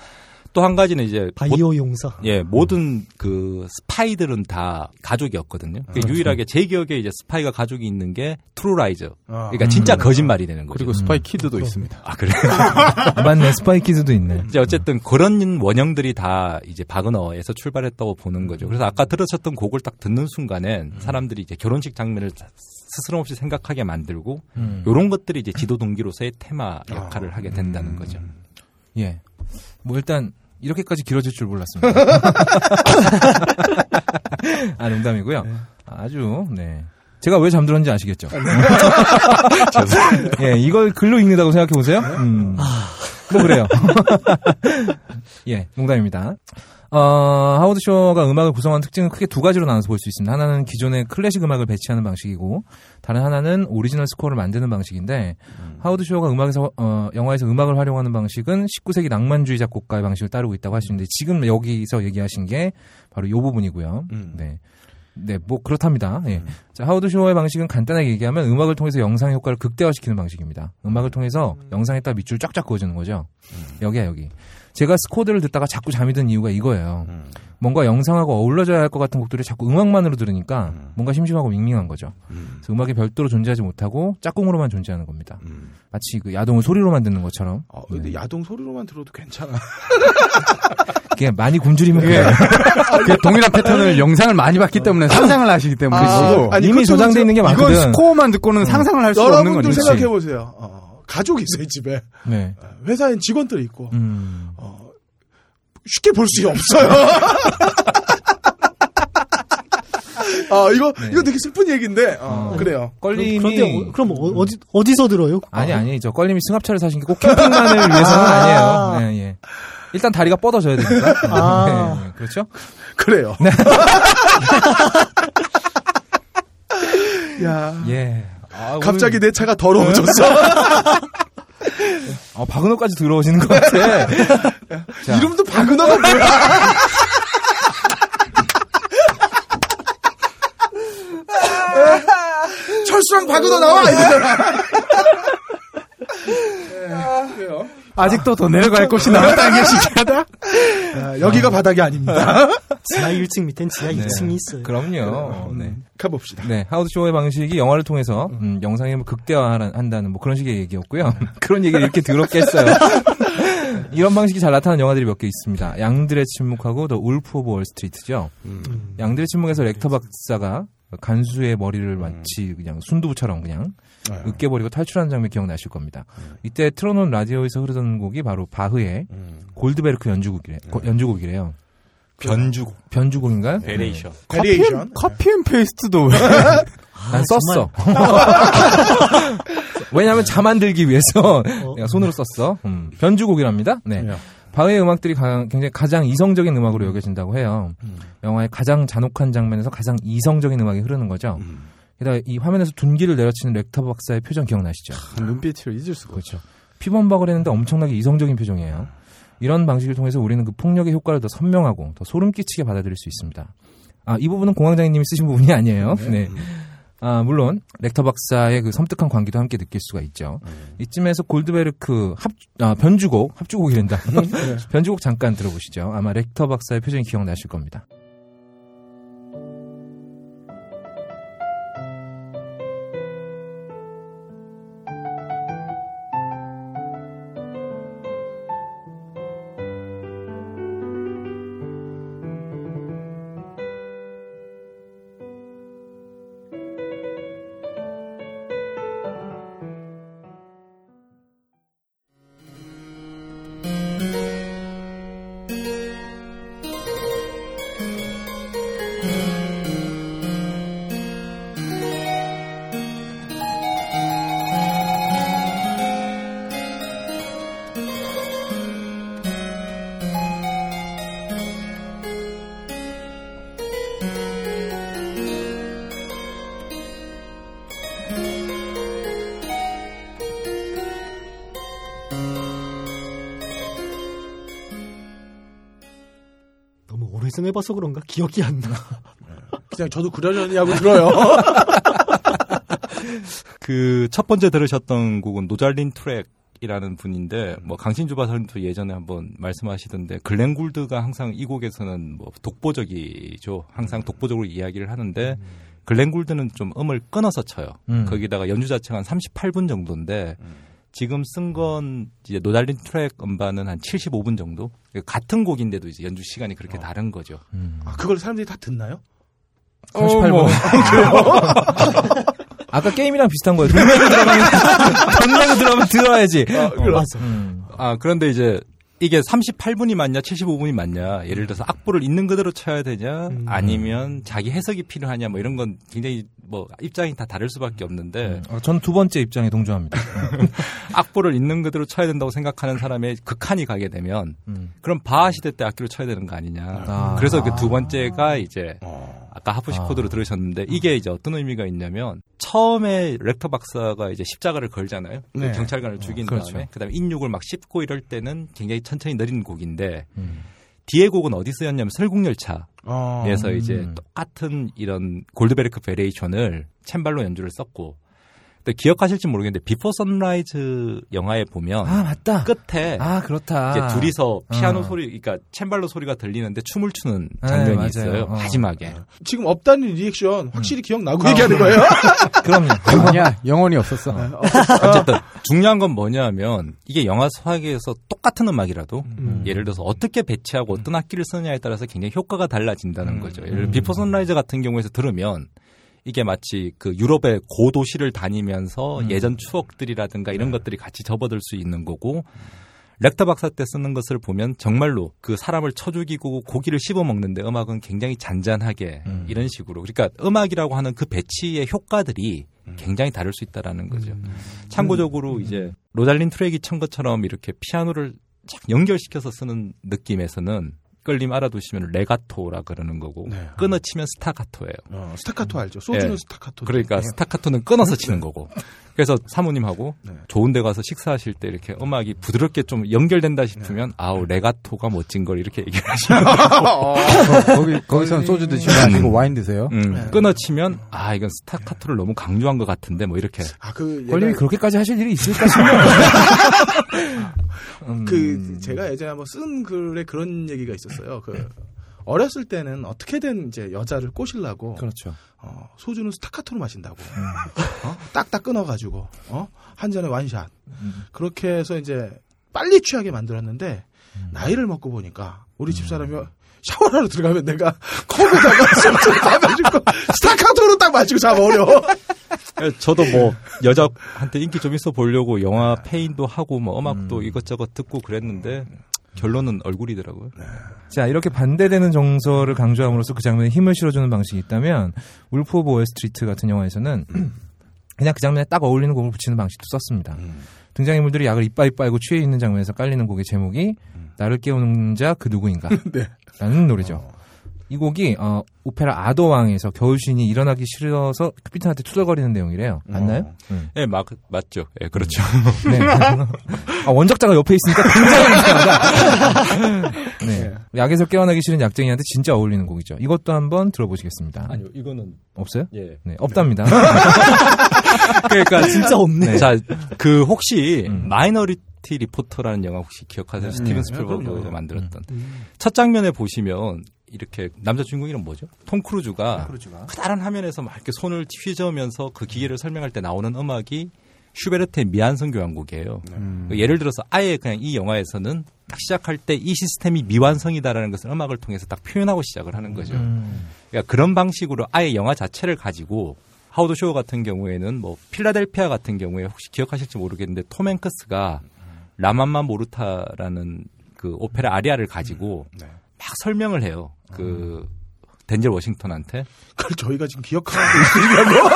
Speaker 7: 또 한 가지는 이제
Speaker 4: 바이오 용서.
Speaker 7: 예, 모든 그 스파이들은 다 가족이었거든요. 그 유일하게 제 기억에 이제 스파이가 가족이 있는 게 True Lies죠. 그러니까 진짜 거짓말이 되는 거죠.
Speaker 5: 그리고 Spy Kid도 있습니다.
Speaker 7: 아 그래. <laughs>
Speaker 3: 맞네. Spy Kids도 있네.
Speaker 7: 이제 어쨌든 그런 원형들이 다 이제 바그너에서 출발했다고 보는 거죠. 그래서 아까 들으셨던 곡을 딱 듣는 순간엔 사람들이 이제 결혼식 장면을 스스럼 없이 생각하게 만들고
Speaker 3: 음.
Speaker 7: 이런 것들이 이제 지도 동기로서의 테마 역할을 하게 된다는 거죠.
Speaker 3: 예. 뭐 일단 이렇게까지 길어질 줄 몰랐습니다. <laughs> 아 농담이고요. 아주 네. 제가 왜 잠들었는지 아시겠죠? <laughs> 예, 이걸 글로 읽는다고 생각해 보세요. 음. 뭐 그래요. <laughs> 예, 농담입니다. 어, 하워드 쇼가 음악을 구성하는 특징은 크게 두 가지로 나눠서 볼 수 있습니다. 하나는 기존의 클래식 음악을 배치하는 방식이고, 다른 하나는 오리지널 스코어를 만드는 방식인데, 하워드 쇼가 음악에서 어, 영화에서 음악을 활용하는 방식은 19세기 낭만주의 작곡가의 방식을 따르고 있다고 할 수 있는데, 지금 여기서 얘기하신 게 바로 이 부분이고요. 네. 네, 뭐 그렇답니다. 예. 자, 하워드 쇼의 방식은 간단하게 얘기하면 음악을 통해서 영상 효과를 극대화시키는 방식입니다. 음악을 통해서 영상에다 밑줄 쫙쫙 그어주는 거죠. 여기야 여기. 제가 스코어를 듣다가 자꾸 잠이 든 이유가 이거예요. 뭔가 영상하고 어울러져야 할 것 같은 곡들이 자꾸 음악만으로 들으니까 뭔가 심심하고 밍밍한 거죠. 그래서 음악이 별도로 존재하지 못하고 짝꿍으로만 존재하는 겁니다. 마치 그 야동을 소리로만 듣는 것처럼.
Speaker 2: 어, 근데 야동 소리로만 들어도 괜찮아. <laughs>
Speaker 3: 그게 많이 굶주리면
Speaker 5: 예.
Speaker 3: 그래요. <laughs>
Speaker 5: 그 동일한 패턴을 영상을 많이 봤기 때문에 상상을 하시기 때문에
Speaker 2: 아, 아니,
Speaker 3: 이미
Speaker 2: 그것도
Speaker 3: 저장돼 있는 게
Speaker 5: 이건
Speaker 3: 많거든.
Speaker 5: 스코어만 듣고는 상상을 할 수 없는
Speaker 2: 여러분들
Speaker 5: 거지.
Speaker 2: 생각해 보세요. 어, 가족이 있어요 집에
Speaker 3: 네.
Speaker 2: 회사엔 직원들이 있고
Speaker 3: 음.
Speaker 2: 어, 쉽게 볼 수 없어요. <laughs> 아 이거 이거 되게 슬픈 얘기인데 어,
Speaker 3: 어.
Speaker 2: 그래요.
Speaker 3: 껄림이
Speaker 4: 그런데 어, 그럼 어, 디 어디서 들어요?
Speaker 3: 아니 아니 저 껄림이 승합차를 사신 게 꼭 캠핑만을 <laughs> 위해서는 아니에요. 네, 예. 일단 다리가 뻗어져야 되니까.
Speaker 4: 아.
Speaker 3: 네, 그렇죠?
Speaker 2: 그래요. <laughs> 야
Speaker 3: 예. 아,
Speaker 2: 갑자기 내 차가 더러워졌어. <laughs>
Speaker 3: 아, 박은호까지 들어오시는 것 같아. <laughs> 자.
Speaker 2: 이름도 박은호가 뭐야? <laughs> 철수랑 박은호 나와 이러잖아. 네, 그래요.
Speaker 5: 아직도 더 내려갈 곳이 남았다는 게 신기하다.
Speaker 2: 아, 여기가 바닥이 아닙니다.
Speaker 4: 지하 1층 밑엔 지하 2층이 있어요.
Speaker 3: 그럼요. 네.
Speaker 2: 가봅시다.
Speaker 3: 네, 하워드 쇼의 방식이 영화를 통해서 음, 영상에 뭐 극대화한다는 뭐 그런 식의 얘기였고요. <laughs> 그런 얘기를 이렇게 더럽게 했어요. <laughs> 이런 방식이 잘 나타나는 영화들이 몇 개 있습니다. 양들의 침묵하고 The Wolf of Wall Street죠. 양들의 침묵에서 렉터 박사가 간수의 머리를 마치 그냥 순두부처럼 그냥
Speaker 2: 네.
Speaker 3: 으깨버리고 탈출하는 장면 기억나실 겁니다. 이때 틀어놓은 라디오에서 흐르던 곡이 바로 바흐의 골드베르크 연주곡이래, 고- 연주곡이래요.
Speaker 7: 변주곡,
Speaker 3: 변주곡인가요?
Speaker 5: Variation. Variation. Copy and paste도 왜? <laughs>
Speaker 3: 난 썼어. <laughs> 왜냐하면 자 만들기 위해서 내가 손으로 썼어. 음, 변주곡이랍니다. 네.
Speaker 2: 네.
Speaker 3: 바흐의 음악들이 가, 굉장히 가장 이성적인 음악으로 여겨진다고 해요. 영화의 가장 잔혹한 장면에서 가장 이성적인 음악이 흐르는 거죠. 게다가 이 화면에서 둔기를 내려치는 렉터 박사의 표정 기억나시죠?
Speaker 5: 눈빛을 잊을 수가 없죠.
Speaker 3: 그렇죠. 피범벅을 했는데 엄청나게 이성적인 표정이에요. 이런 방식을 통해서 우리는 그 폭력의 효과를 더 선명하고 더 소름 끼치게 받아들일 수 있습니다. 아, 이 부분은 공황장애님이 쓰신 부분이 아니에요. 네. 아, 물론 렉터 박사의 그 섬뜩한 관계도 함께 느낄 수가 있죠. 이쯤에서 골드베르크 합, 아, 변주곡, 합주곡이란다. <laughs> 변주곡 잠깐 들어보시죠. 아마 렉터 박사의 표정이 기억나실 겁니다.
Speaker 4: 오래전 해봐서 그런가 기억이 안 나.
Speaker 2: 그냥 저도 그러려니 하고 들어요. <laughs>
Speaker 7: 그 첫 번째 들으셨던 곡은 로잘린 투렉이라는 분인데 뭐 강신주 박사님도 예전에 한번 말씀하시던데 글렌 굴드가 항상 이 곡에서는 뭐 독보적이죠. 항상 독보적으로 이야기를 하는데 글렌 굴드는 좀 음을 끊어서 쳐요.
Speaker 3: 음.
Speaker 7: 거기다가 연주 자체가 한 38분 정도인데 지금 쓴 건 이제 로잘린 투렉 음반은 한 75분 정도. 같은 곡인데도 이제 연주 시간이 그렇게 다른 거죠.
Speaker 2: 아, 그걸 사람들이 다 듣나요?
Speaker 3: 38분. <laughs> 아까 게임이랑 비슷한 거예요. 돈 내고 들어가면, <laughs> 돈 내고 들어가면 들어야지.
Speaker 4: 어, 맞아.
Speaker 3: 음.
Speaker 7: 아, 그런데 이제 이게 38분이 맞냐, 75분이 맞냐. 예를 들어서 악보를 있는 그대로 쳐야 되냐, 아니면 자기 해석이 필요하냐, 뭐 이런 건 굉장히 뭐 입장이 다 다를 수밖에 없는데
Speaker 3: 어, 저는 두 번째 입장에 동조합니다. <laughs>
Speaker 7: 악보를 있는 그대로 쳐야 된다고 생각하는 사람의 극한이 가게 되면
Speaker 3: 음.
Speaker 7: 그럼 바하 시대 때 악기로 쳐야 되는 거 아니냐.
Speaker 3: 아.
Speaker 7: 그래서 그 두 번째가 이제 아 까 하프시
Speaker 3: 아.
Speaker 7: 코드로 들으셨는데 이게 이제 어떤 의미가 있냐면 처음에 렉터 박사가 이제 십자가를 걸잖아요. 그
Speaker 2: 네.
Speaker 7: 경찰관을 죽인
Speaker 3: 그렇죠.
Speaker 7: 다음에 그다음에 인육을 막 씹고 이럴 때는 굉장히 천천히 느린 곡인데
Speaker 3: 음.
Speaker 7: 뒤에 곡은 어디 쓰였냐면 설국열차에서
Speaker 2: 어.
Speaker 7: 이제
Speaker 3: 음.
Speaker 7: 똑같은 이런 골드베르크 variation을 챔발로 연주를 썼고 근데 기억하실지 모르겠는데 비포 선라이즈 영화에 보면
Speaker 3: 아, 맞다.
Speaker 7: 끝에
Speaker 3: 아, 그렇다.
Speaker 7: 이렇게 둘이서 피아노
Speaker 3: 어.
Speaker 7: 소리, 그러니까 챔발로 소리가 들리는데 춤을 추는
Speaker 3: 네,
Speaker 7: 장면이
Speaker 3: 맞아요.
Speaker 7: 있어요.
Speaker 3: 어.
Speaker 7: 마지막에.
Speaker 2: 지금 없다는 리액션 확실히 기억나고
Speaker 3: 아,
Speaker 2: 얘기하는 거예요? <laughs>
Speaker 3: 그럼요.
Speaker 5: 아니야, 영혼이 없었어.
Speaker 7: 어쨌든 중요한 건 뭐냐면 이게 영화 소화기에서 똑같은 음악이라도
Speaker 2: 음.
Speaker 7: 예를 들어서 어떻게 배치하고 어떤 악기를 쓰느냐에 따라서 굉장히 효과가 달라진다는
Speaker 2: 음.
Speaker 7: 거죠. 예를 들어 비포 선라이즈 같은 경우에서 들으면 이게 마치 그 유럽의 고도시를 다니면서
Speaker 3: 음.
Speaker 7: 예전 추억들이라든가 이런 것들이 같이 접어들 수 있는 거고 렉터 박사 때 쓰는 것을 보면 정말로 그 사람을 쳐 죽이고 고기를 씹어 먹는데 음악은 굉장히 잔잔하게
Speaker 3: 음.
Speaker 7: 이런 식으로 그러니까 음악이라고 하는 그 배치의 효과들이 굉장히 다를 수 있다라는 거죠. 참고적으로 이제 로잘린 투렉이 친 것처럼 이렇게 피아노를 쫙 연결시켜서 쓰는 느낌에서는 끌림 알아두시면 레가토라 그러는 거고
Speaker 2: 네.
Speaker 7: 끊어 치면 스타카토예요.
Speaker 2: 어, 스타카토 알죠? 소주는
Speaker 7: 예.
Speaker 2: 스타카토.
Speaker 7: 그러니까 스타카토는 끊어서 치는 거고. 그래서 사모님하고
Speaker 2: 네.
Speaker 7: 좋은 데 가서 식사하실 때 이렇게 음악이 부드럽게 좀 연결된다 싶으면 아우 레가토가 멋진 걸 이렇게 얘기를 <laughs> 하시는
Speaker 5: 어, 거기 거기서는 소주 드시고 아니고 와인 드세요.
Speaker 7: 음, 끊어치면 아 이건 스타카토를 너무 강조한 것 같은데 뭐 이렇게
Speaker 2: 아, 그,
Speaker 3: 걸림이
Speaker 2: 얘가-
Speaker 3: 그렇게까지 하실 일이 있을까 싶네요. <laughs> 음.
Speaker 2: 그, 제가 예전에 한번 쓴 글에 그런 얘기가 있었어요. 그, 어렸을 때는 어떻게든 이제 여자를 꼬시려고
Speaker 3: 그렇죠.
Speaker 2: 어, 소주는 스타카토로 마신다고. 어? 딱딱 끊어가지고, 어? 한 잔에 one shot. 그렇게 해서 이제 빨리 취하게 만들었는데, 나이를 먹고 보니까, 우리 집사람이 샤워하러 들어가면 내가 컵에다가 다 마시고, 스타카토로 딱 마시고 잡아오려.
Speaker 7: 저도 뭐 여자한테 인기 좀 있어 보려고 영화 폐인도 하고 뭐 음악도 이것저것 듣고 그랬는데 결론은 얼굴이더라고요.
Speaker 3: 자, 이렇게 반대되는 정서를 강조함으로써 그 장면에 힘을 실어주는 방식이 있다면, 울프 오브 월스트리트 같은 영화에서는 <clears throat> 그냥 그 장면에 딱 어울리는 곡을 붙이는 방식도 썼습니다. 등장인물들이 약을 이빠이 빨고 취해 있는 장면에서 깔리는 곡의 제목이 나를 깨우는 자 그 누구인가 <laughs> 라는 노래죠. 이 곡이 어, 오페라 아더왕에서 겨울신이 일어나기 싫어서 큐피드한테 투덜거리는 내용이래요. 맞나요? 응.
Speaker 7: 예, 막 맞죠. 예, 그렇죠.
Speaker 3: 네. <laughs> 아, 원작자가 옆에 있으니까 굉장히 이상하다. <laughs> 네. 약에서 깨어나기 싫은 약쟁이한테 진짜 어울리는 곡이죠. 이것도 한번 들어보시겠습니다.
Speaker 7: 아니요, 이거는
Speaker 3: 없어요?
Speaker 7: 예.
Speaker 3: 네, 없답니다. <laughs>
Speaker 7: 그러니까
Speaker 4: 진짜 없네.
Speaker 7: 자, 그 혹시
Speaker 3: 음.
Speaker 7: 마이너리티 리포트라는 영화 혹시 기억하세요? 스티븐
Speaker 2: 네,
Speaker 7: 스필버그가. 만들었던 첫 장면에 보시면 이렇게 남자 주인공 이름 뭐죠? 톰 크루즈가 크다란 화면에서 막 이렇게 손을 휘저으면서 그 기계를 설명할 때 나오는 음악이 슈베르트의 미완성 교향곡이에요.
Speaker 5: 음.
Speaker 7: 예를 들어서 아예 그냥 이 영화에서는 딱 시작할 때 이 시스템이 미완성이다라는 것을 음악을 통해서 딱 표현하고 시작을 하는 거죠. 그러니까 그런 방식으로 아예 영화 자체를 가지고 하우드 쇼 같은 경우에는 뭐 필라델피아 같은 경우에 혹시 기억하실지 모르겠는데 톰 행크스가 라맘마 모르타라는 그 오페라 아리아를 가지고 막 설명을 해요. 그 덴젤 워싱턴한테.
Speaker 2: 그걸 저희가 지금 기억하고 있으려고.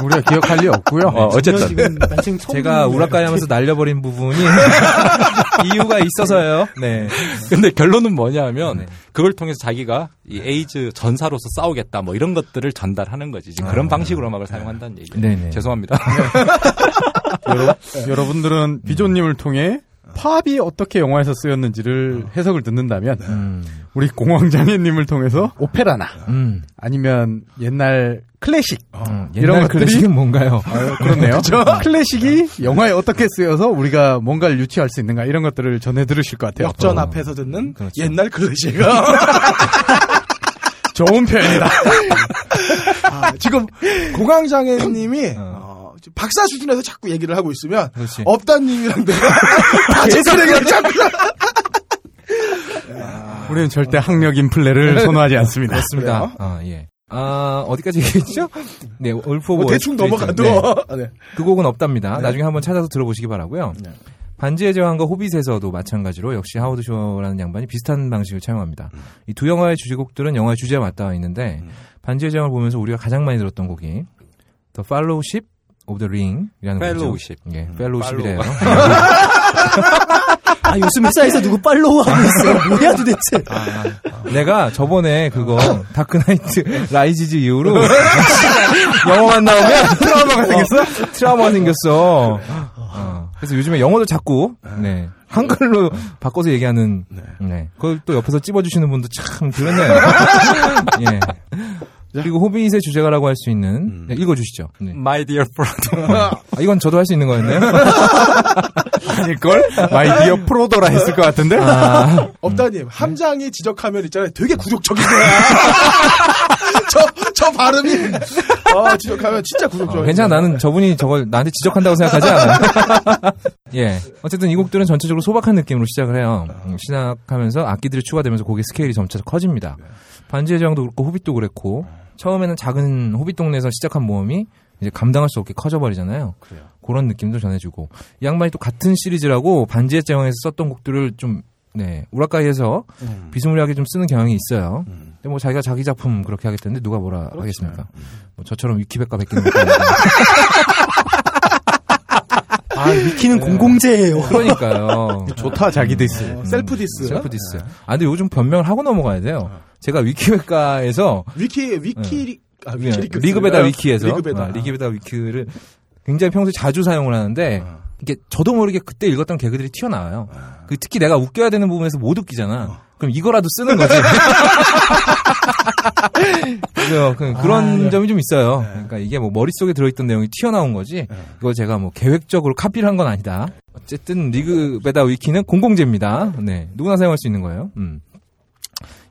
Speaker 2: <laughs>
Speaker 5: 우리가 기억할 리 없고요.
Speaker 7: 어, 어쨌든
Speaker 4: 지금 난생 처음
Speaker 3: 제가
Speaker 4: 듣는
Speaker 3: 우라카이 하면서 날려버린 부분이 <laughs> 이유가 있어서요. 네.
Speaker 7: 근데 결론은 뭐냐면
Speaker 3: 네.
Speaker 7: 그걸 통해서 자기가 이 에이즈 전사로서 싸우겠다 뭐 이런 것들을 전달하는 거지. 지금 그런 방식으로 음악을 사용한다는 얘기예요.
Speaker 3: 네 네.
Speaker 7: 죄송합니다. <laughs>
Speaker 5: 여러 분들은 비조님을 통해 팝이 어떻게 영화에서 쓰였는지를 해석을 듣는다면
Speaker 3: 음.
Speaker 5: 우리 공황장애님을 통해서 오페라나
Speaker 3: 음.
Speaker 5: 아니면 옛날 클래식
Speaker 3: 음.
Speaker 5: 이런
Speaker 3: 옛날
Speaker 5: 것들이-
Speaker 3: 클래식은 뭔가요?
Speaker 5: 그렇네요. <laughs> 클래식이 영화에 어떻게 쓰여서 우리가 뭔가를 유치할 수 있는가 이런 것들을 전해 들으실 것 같아요.
Speaker 2: 역전 앞에서 듣는
Speaker 3: 그렇죠.
Speaker 2: 옛날 클래식가 <laughs> <laughs>
Speaker 5: 좋은 표현이다.
Speaker 2: 아, 지금 공황장애님이 어, 박사 수준에서 자꾸 얘기를 하고 있으면
Speaker 3: 그렇지.
Speaker 2: 업다님이랑 내가 <laughs> 다 제술 얘기를 자꾸
Speaker 5: 우리는 절대 학력 인플레를 선호하지 않습니다.
Speaker 3: 그렇습니다.
Speaker 2: 그래요?
Speaker 3: 아, 예. 아, 어디까지 얘기했죠? 네, 울프 오브
Speaker 2: 뭐 대충. 넘어가도
Speaker 3: 네.
Speaker 2: 아, 네.
Speaker 3: 그 곡은 없답니다. 나중에 한번 찾아서 들어보시기 바라고요. 반지의 제왕과 호빗에서도 마찬가지로 역시 하워드 쇼라는 양반이 비슷한 방식을 차용합니다. 이두 영화의 주제곡들은 영화의 주제와 맞닿아 있는데 반지의 제왕을 보면서 우리가 가장 많이 들었던 곡이 The Fellowship of the Ring이라는 곡이죠.
Speaker 7: Fellowship.
Speaker 3: 예, Fellowship이래요. <laughs>
Speaker 4: 아 요즘 회사에서 누구 follow 하고 있어요. <laughs> 뭐야 도대체.
Speaker 3: 내가 저번에 그거 다크나이트 라이지즈 이후로 <laughs> 영어만 나오면 트라우마가 생겼어? 트라우마가 생겼어. 어. 그래서 요즘에 영어도 자꾸 네. 한글로 바꿔서 얘기하는 네. 그걸 또 옆에서 찝어주시는 분도 참 그러네요. 예. 그리고 호빗의 주제가라고 할 수 있는 네, 읽어주시죠. 네.
Speaker 7: My dear friend.
Speaker 3: 아, 이건 저도 할 수 있는 거였네요. <laughs>
Speaker 5: 아닐걸? My dear 프로도라 했을 것 같은데?
Speaker 3: 아,
Speaker 2: 업다님 함장이 지적하면 있잖아요. 되게 굴욕적인 거야. <laughs> 저, 저 발음이 아, 지적하면 진짜 굴욕적인
Speaker 3: 어, 괜찮아. 나는 저분이 저걸 나한테 지적한다고 생각하지 않아요. <laughs> 예. 어쨌든 이 곡들은 전체적으로 소박한 느낌으로 시작을 해요. 음, 시작하면서 악기들이 추가되면서 곡의 스케일이 점차 커집니다. 반지의 제왕도 그렇고 호빗도 그랬고 처음에는 작은 호빗 동네에서 시작한 모험이 이제 감당할 수 없게 커져버리잖아요.
Speaker 2: 그래요.
Speaker 3: 그런 느낌도 전해주고 이 양반이 또 같은 시리즈라고 반지의 제왕에서 썼던 곡들을 좀 네, 우라카이해서
Speaker 2: 음.
Speaker 3: 비스무리하게 좀 쓰는 경향이 있어요.
Speaker 2: 음.
Speaker 3: 근데 뭐 자기가 자기 작품 그렇게 하겠다는데 누가 뭐라
Speaker 2: 그렇죠.
Speaker 3: 하겠습니까? 뭐 저처럼 위키백과 베끼는 것도 <laughs> 아,
Speaker 4: 위키는 공공재예요.
Speaker 3: 그러니까요. <laughs>
Speaker 5: 좋다 자기 디스.
Speaker 2: 어,
Speaker 3: self diss. self diss. 아 근데 요즘 변명을 하고 넘어가야 돼요. 제가 위키백과에서
Speaker 2: 위키 위키 아,
Speaker 3: 네,
Speaker 2: 위키 리그
Speaker 3: 리그베다
Speaker 2: 쓰나요?
Speaker 3: 위키에서
Speaker 2: 리그베다.
Speaker 3: 아, 리그베다 위키를 굉장히 평소에 자주 사용을 하는데
Speaker 2: 어.
Speaker 3: 이게 저도 모르게 그때 읽었던 개그들이 튀어나와요. 그 특히 내가 웃겨야 되는 부분에서 못 웃기잖아. 그럼 이거라도 쓰는 거지. <laughs> 그래서 그, 런 점이 좀 있어요. 그러니까 이게 뭐 머릿속에 들어있던 내용이 튀어나온 거지. 이거 제가 뭐 계획적으로 카피를 한 건 아니다. 어쨌든 리그 베다 위키는 공공재입니다. 네. 누구나 사용할 수 있는 거예요. 음.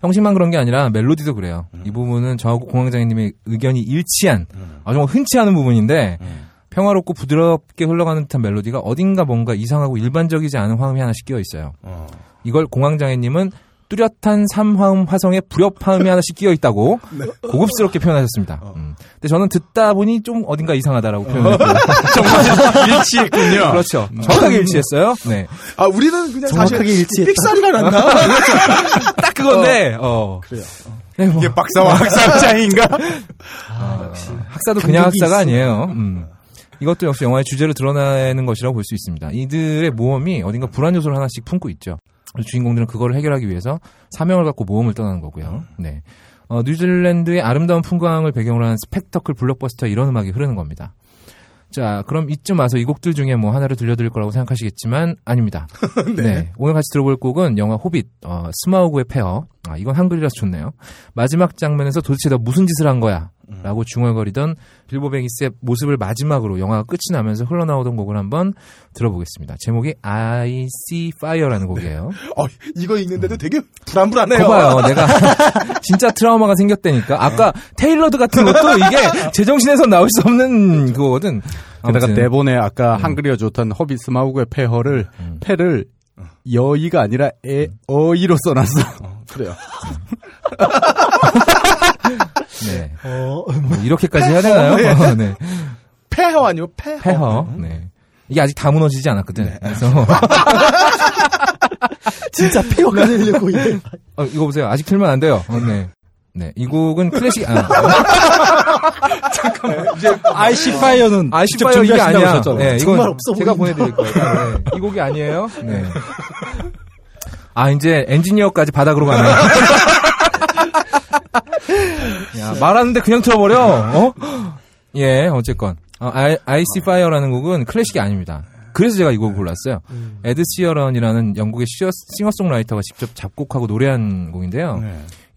Speaker 3: 형식만 그런 게 아니라 멜로디도 그래요. 이 부분은 저하고 공황장님의 의견이 일치한 아주 뭐 흔치 않은 부분인데 평화롭고 부드럽게 흘러가는 듯한 멜로디가 어딘가 뭔가 이상하고 일반적이지 않은 화음이 하나씩 끼어 있어요.
Speaker 2: 어.
Speaker 3: 이걸 공황장애님은 뚜렷한 삼화음 화성에 불협화음이 <laughs> 하나씩 끼어 있다고 고급스럽게 표현하셨습니다. 음. 근데 저는 듣다 보니 좀 어딘가 이상하다라고 표현했고요. <laughs> 정말 일치했군요. 그렇죠. 정확하게 일치했어요. 네.
Speaker 2: 아 우리는 그냥
Speaker 4: 정확하게 일치했다.
Speaker 2: 삑사리가 났나? <laughs>
Speaker 3: 딱 그건데, 어.
Speaker 2: 그래요.
Speaker 3: 네, 뭐.
Speaker 5: 이게 박사와 학사 차이인가?
Speaker 3: 학사도 그냥 학사가
Speaker 4: 있어.
Speaker 3: 아니에요. 음. 이것도 역시 영화의 주제로 드러나는 것이라고 볼 수 있습니다. 이들의 모험이 어딘가 불안 요소를 하나씩 품고 있죠. 주인공들은 그거를 해결하기 위해서 사명을 갖고 모험을 떠나는 거고요. 네. 어, 뉴질랜드의 아름다운 풍광을 배경으로 한 스펙터클 블록버스터 이런 음악이 흐르는 겁니다. 자, 그럼 이쯤 와서 이 곡들 중에 뭐 하나를 들려드릴 거라고 생각하시겠지만 아닙니다. <laughs> 네. 오늘 같이 들어볼 곡은 영화 호빗 어, 스마우그의 폐허. 아, 이건 한글이라서 좋네요. 마지막 장면에서 도대체 너 무슨 짓을 한 거야? 라고 중얼거리던 빌보 배긴스의 모습을 마지막으로 영화가 끝이 나면서 흘러나오던 곡을 한번 들어보겠습니다. 제목이 I See Fire라는 곡이에요.
Speaker 2: 어, 이거 읽는데도 되게 불안불안해요.
Speaker 3: 거봐요. 내가 <laughs> 진짜 트라우마가 생겼다니까. 아까 테일러드 같은 것도 이게 제정신에서 나올 수 없는 그거거든.
Speaker 5: 게다가. 대본에 아까 한글이어 좋던 허비 스 마우그의 폐허를 패를 여의가 아니라 에, 어이로 써놨어.
Speaker 2: 그래요. <laughs>
Speaker 3: 네.
Speaker 4: 어,
Speaker 3: 뭐 이렇게까지 해야 되나요? 네. <laughs>
Speaker 2: 폐허 아니요? 폐허.
Speaker 3: 폐허. 네. 이게 아직 다 무너지지 않았거든. 그래서 <laughs>
Speaker 4: 진짜 폐허가 되려고 이래.
Speaker 3: 어, 이거 보세요. 아직 틀면 안 돼요. 어, 네. 네. 이 곡은 클래식 아, <laughs>
Speaker 4: 아이시 파이어는
Speaker 3: 아시파이어 이게
Speaker 5: 준비하신다고
Speaker 3: 아니야. 네, 이건
Speaker 4: 정말 없어
Speaker 3: 제가. 보내드릴 거예요. 네. 이 곡이 아니에요. 네. <laughs> 아 이제 엔지니어까지 바닥으로 가네. <laughs> 야, 말하는데 그냥 틀어버려. 어? <gasps> 예, 어쨌건 어, I, I See Fire라는 곡은 클래식이 아닙니다. 그래서 제가 이 곡을 골랐어요. 에드 시어런이라는 영국의 시어, 싱어송라이터가 직접 작곡하고 노래한 곡인데요.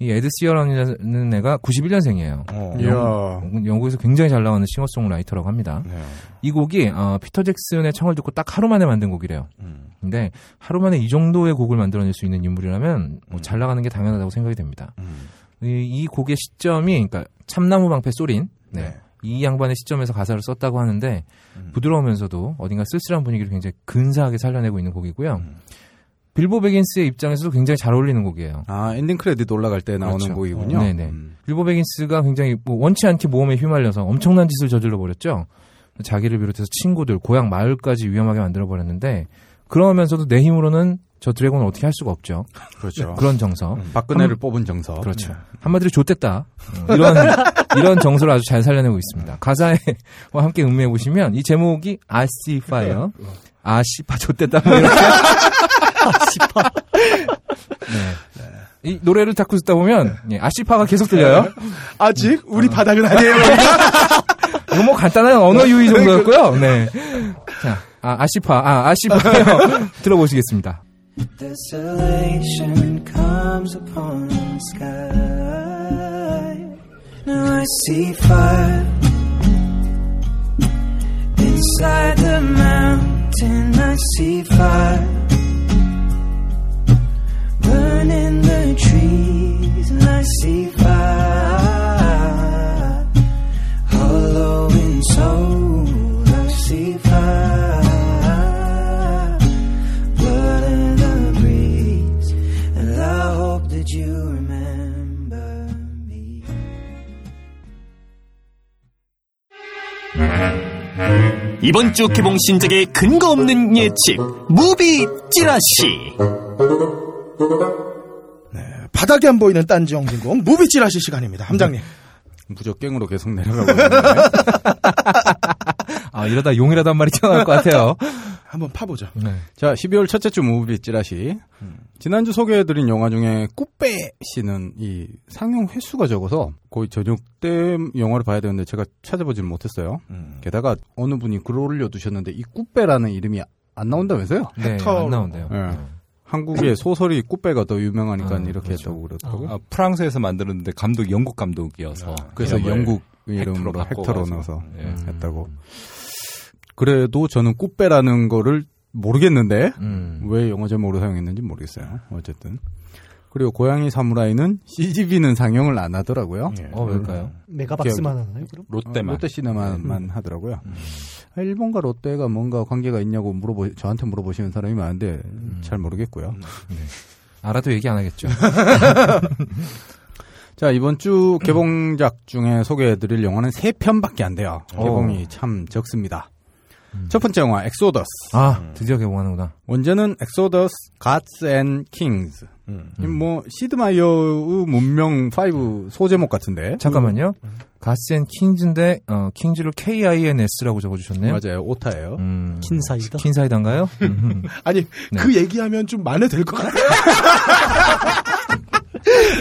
Speaker 2: 네.
Speaker 3: 이 에드 시어런이라는 애가 91년생이에요.
Speaker 2: 어.
Speaker 5: 이야.
Speaker 3: 영국에서 굉장히 잘 나가는 싱어송라이터라고 합니다.
Speaker 2: 네.
Speaker 3: 이 곡이 어, 피터 잭슨의 청을 듣고 딱 하루 만에 만든 곡이래요.
Speaker 2: 음.
Speaker 3: 근데 하루 만에 이 정도의 곡을 만들어낼 수 있는 인물이라면 뭐 잘 나가는 게 당연하다고 생각이 됩니다.
Speaker 2: 음.
Speaker 3: 이, 이 곡의 시점이 그러니까 참나무 방패 소린 네.
Speaker 2: 네.
Speaker 3: 이 양반의 시점에서 가사를 썼다고 하는데
Speaker 2: 음.
Speaker 3: 부드러우면서도 어딘가 쓸쓸한 분위기를 굉장히 근사하게 살려내고 있는 곡이고요.
Speaker 2: 음.
Speaker 3: 빌보 배긴스의 입장에서도 굉장히 잘 어울리는 곡이에요.
Speaker 5: 아 엔딩 크레딧 올라갈 때 나오는
Speaker 3: 그렇죠.
Speaker 5: 곡이군요.
Speaker 3: 네네.
Speaker 5: 음.
Speaker 3: 빌보 배긴스가 굉장히 뭐 원치 않게 모험에 휘말려서 엄청난 짓을 저질러 버렸죠. 자기를 비롯해서 친구들, 고향, 마을까지 위험하게 만들어 버렸는데 그러면서도 내 힘으로는 저 드래곤을 어떻게 할 수가 없죠.
Speaker 5: 그렇죠. <laughs>
Speaker 3: 그런 정서.
Speaker 5: 박근혜를 뽑은 정서.
Speaker 3: 그렇죠. 한마디로 좆됐다. 어, 이런 <laughs> 이런 정서를 아주 잘 살려내고 있습니다. 가사와 함께 음미해 보시면 이 제목이 I See Fire, 아시파 좋댔다 뭐 이렇게. <laughs> 아시파. 네. 이 노래를 자꾸 듣다 보면 예, 아시파가 계속 들려요.
Speaker 2: 아직 우리 바닥은 아니에요. <laughs>
Speaker 3: 이거 뭐 간단한 언어 유희 정도였고요. 네. 자, 아, 아시파, 아, 아시파요. <laughs> 들어보시겠습니다.
Speaker 9: Desolation comes upon the sky. Now I see fire inside the mountain. I see fire sun in the trees, and I see fire. Hollowing soul, I see fire. Blood in the breeze, and I hope that you remember me.
Speaker 1: 이번 주 개봉 신작의 근거 없는 예측 무비 찌라시
Speaker 2: 바닥에 안 보이는 딴지 영진공 무비 찌라시 시간입니다. 함장님.
Speaker 5: 무저갱으로 계속 내려가고 있는데. <laughs>
Speaker 3: 아, 이러다 용이라도 한 마리 튀어나올 것 같아요. <laughs>
Speaker 2: 한번 파보죠.
Speaker 3: 네.
Speaker 5: 자, 12월 첫째 주 무비 찌라시. 지난주 소개해드린 영화 중에 꾸빼 씨는 이 상영 횟수가 적어서 거의 저녁 때 영화를 봐야 되는데 제가 찾아보진 못했어요. 게다가 어느 분이 글을 올려두셨는데 이 꾸빼라는 이름이 안 나온다면서요?
Speaker 3: 네, 안 나온대요.
Speaker 5: 예. 한국의 <clears throat> 소설이 꾸빼가 더 유명하니까
Speaker 3: 아,
Speaker 5: 이렇게
Speaker 3: 그렇죠.
Speaker 5: 했다고 그러더라고요.
Speaker 7: 아, 프랑스에서 만들었는데 감독 영국 감독이어서
Speaker 5: 그래서
Speaker 7: 이름을
Speaker 5: 영국 이름으로 헥터로. 넣어서
Speaker 7: 예.
Speaker 5: 했다고. 그래도 저는 꾸빼라는 거를 모르겠는데
Speaker 3: 음.
Speaker 5: 왜 영어 제목으로 사용했는지 모르겠어요. 어쨌든. 그리고 고양이 사무라이는 CGV는 상영을 안 하더라고요.
Speaker 3: 어, 왜일까요?
Speaker 4: 메가박스만 하나요, 그럼?
Speaker 7: 롯데만.
Speaker 5: 롯데 시네마만 하더라고요. 아, 일본과 롯데가 뭔가 관계가 있냐고 물어보 저한테 물어보시는 사람이 많은데 잘 모르겠고요.
Speaker 3: 알아도 얘기 안 하겠죠. <laughs>
Speaker 5: 자 이번 주 개봉작 중에 소개해드릴 영화는 세 편밖에 안 돼요.
Speaker 3: 오.
Speaker 5: 개봉이 참 적습니다. 첫 번째 영화 엑소더스.
Speaker 3: 아, 드디어 개봉하는구나.
Speaker 5: 원제는 엑소더스 Gods and Kings. 뭐 시드마이어의 문명 5 소제목 같은데.
Speaker 3: 잠깐만요. Gods and Kings인데, 어, Kings를 K-I-N-S라고 적어주셨네요.
Speaker 5: 맞아요. 오타예요.
Speaker 3: 음,
Speaker 4: 킨사이다.
Speaker 3: 킨사이다인가요? <laughs> 음.
Speaker 2: 아니
Speaker 3: 네.
Speaker 2: 그 얘기하면 좀 만회될 것 같아요. <laughs>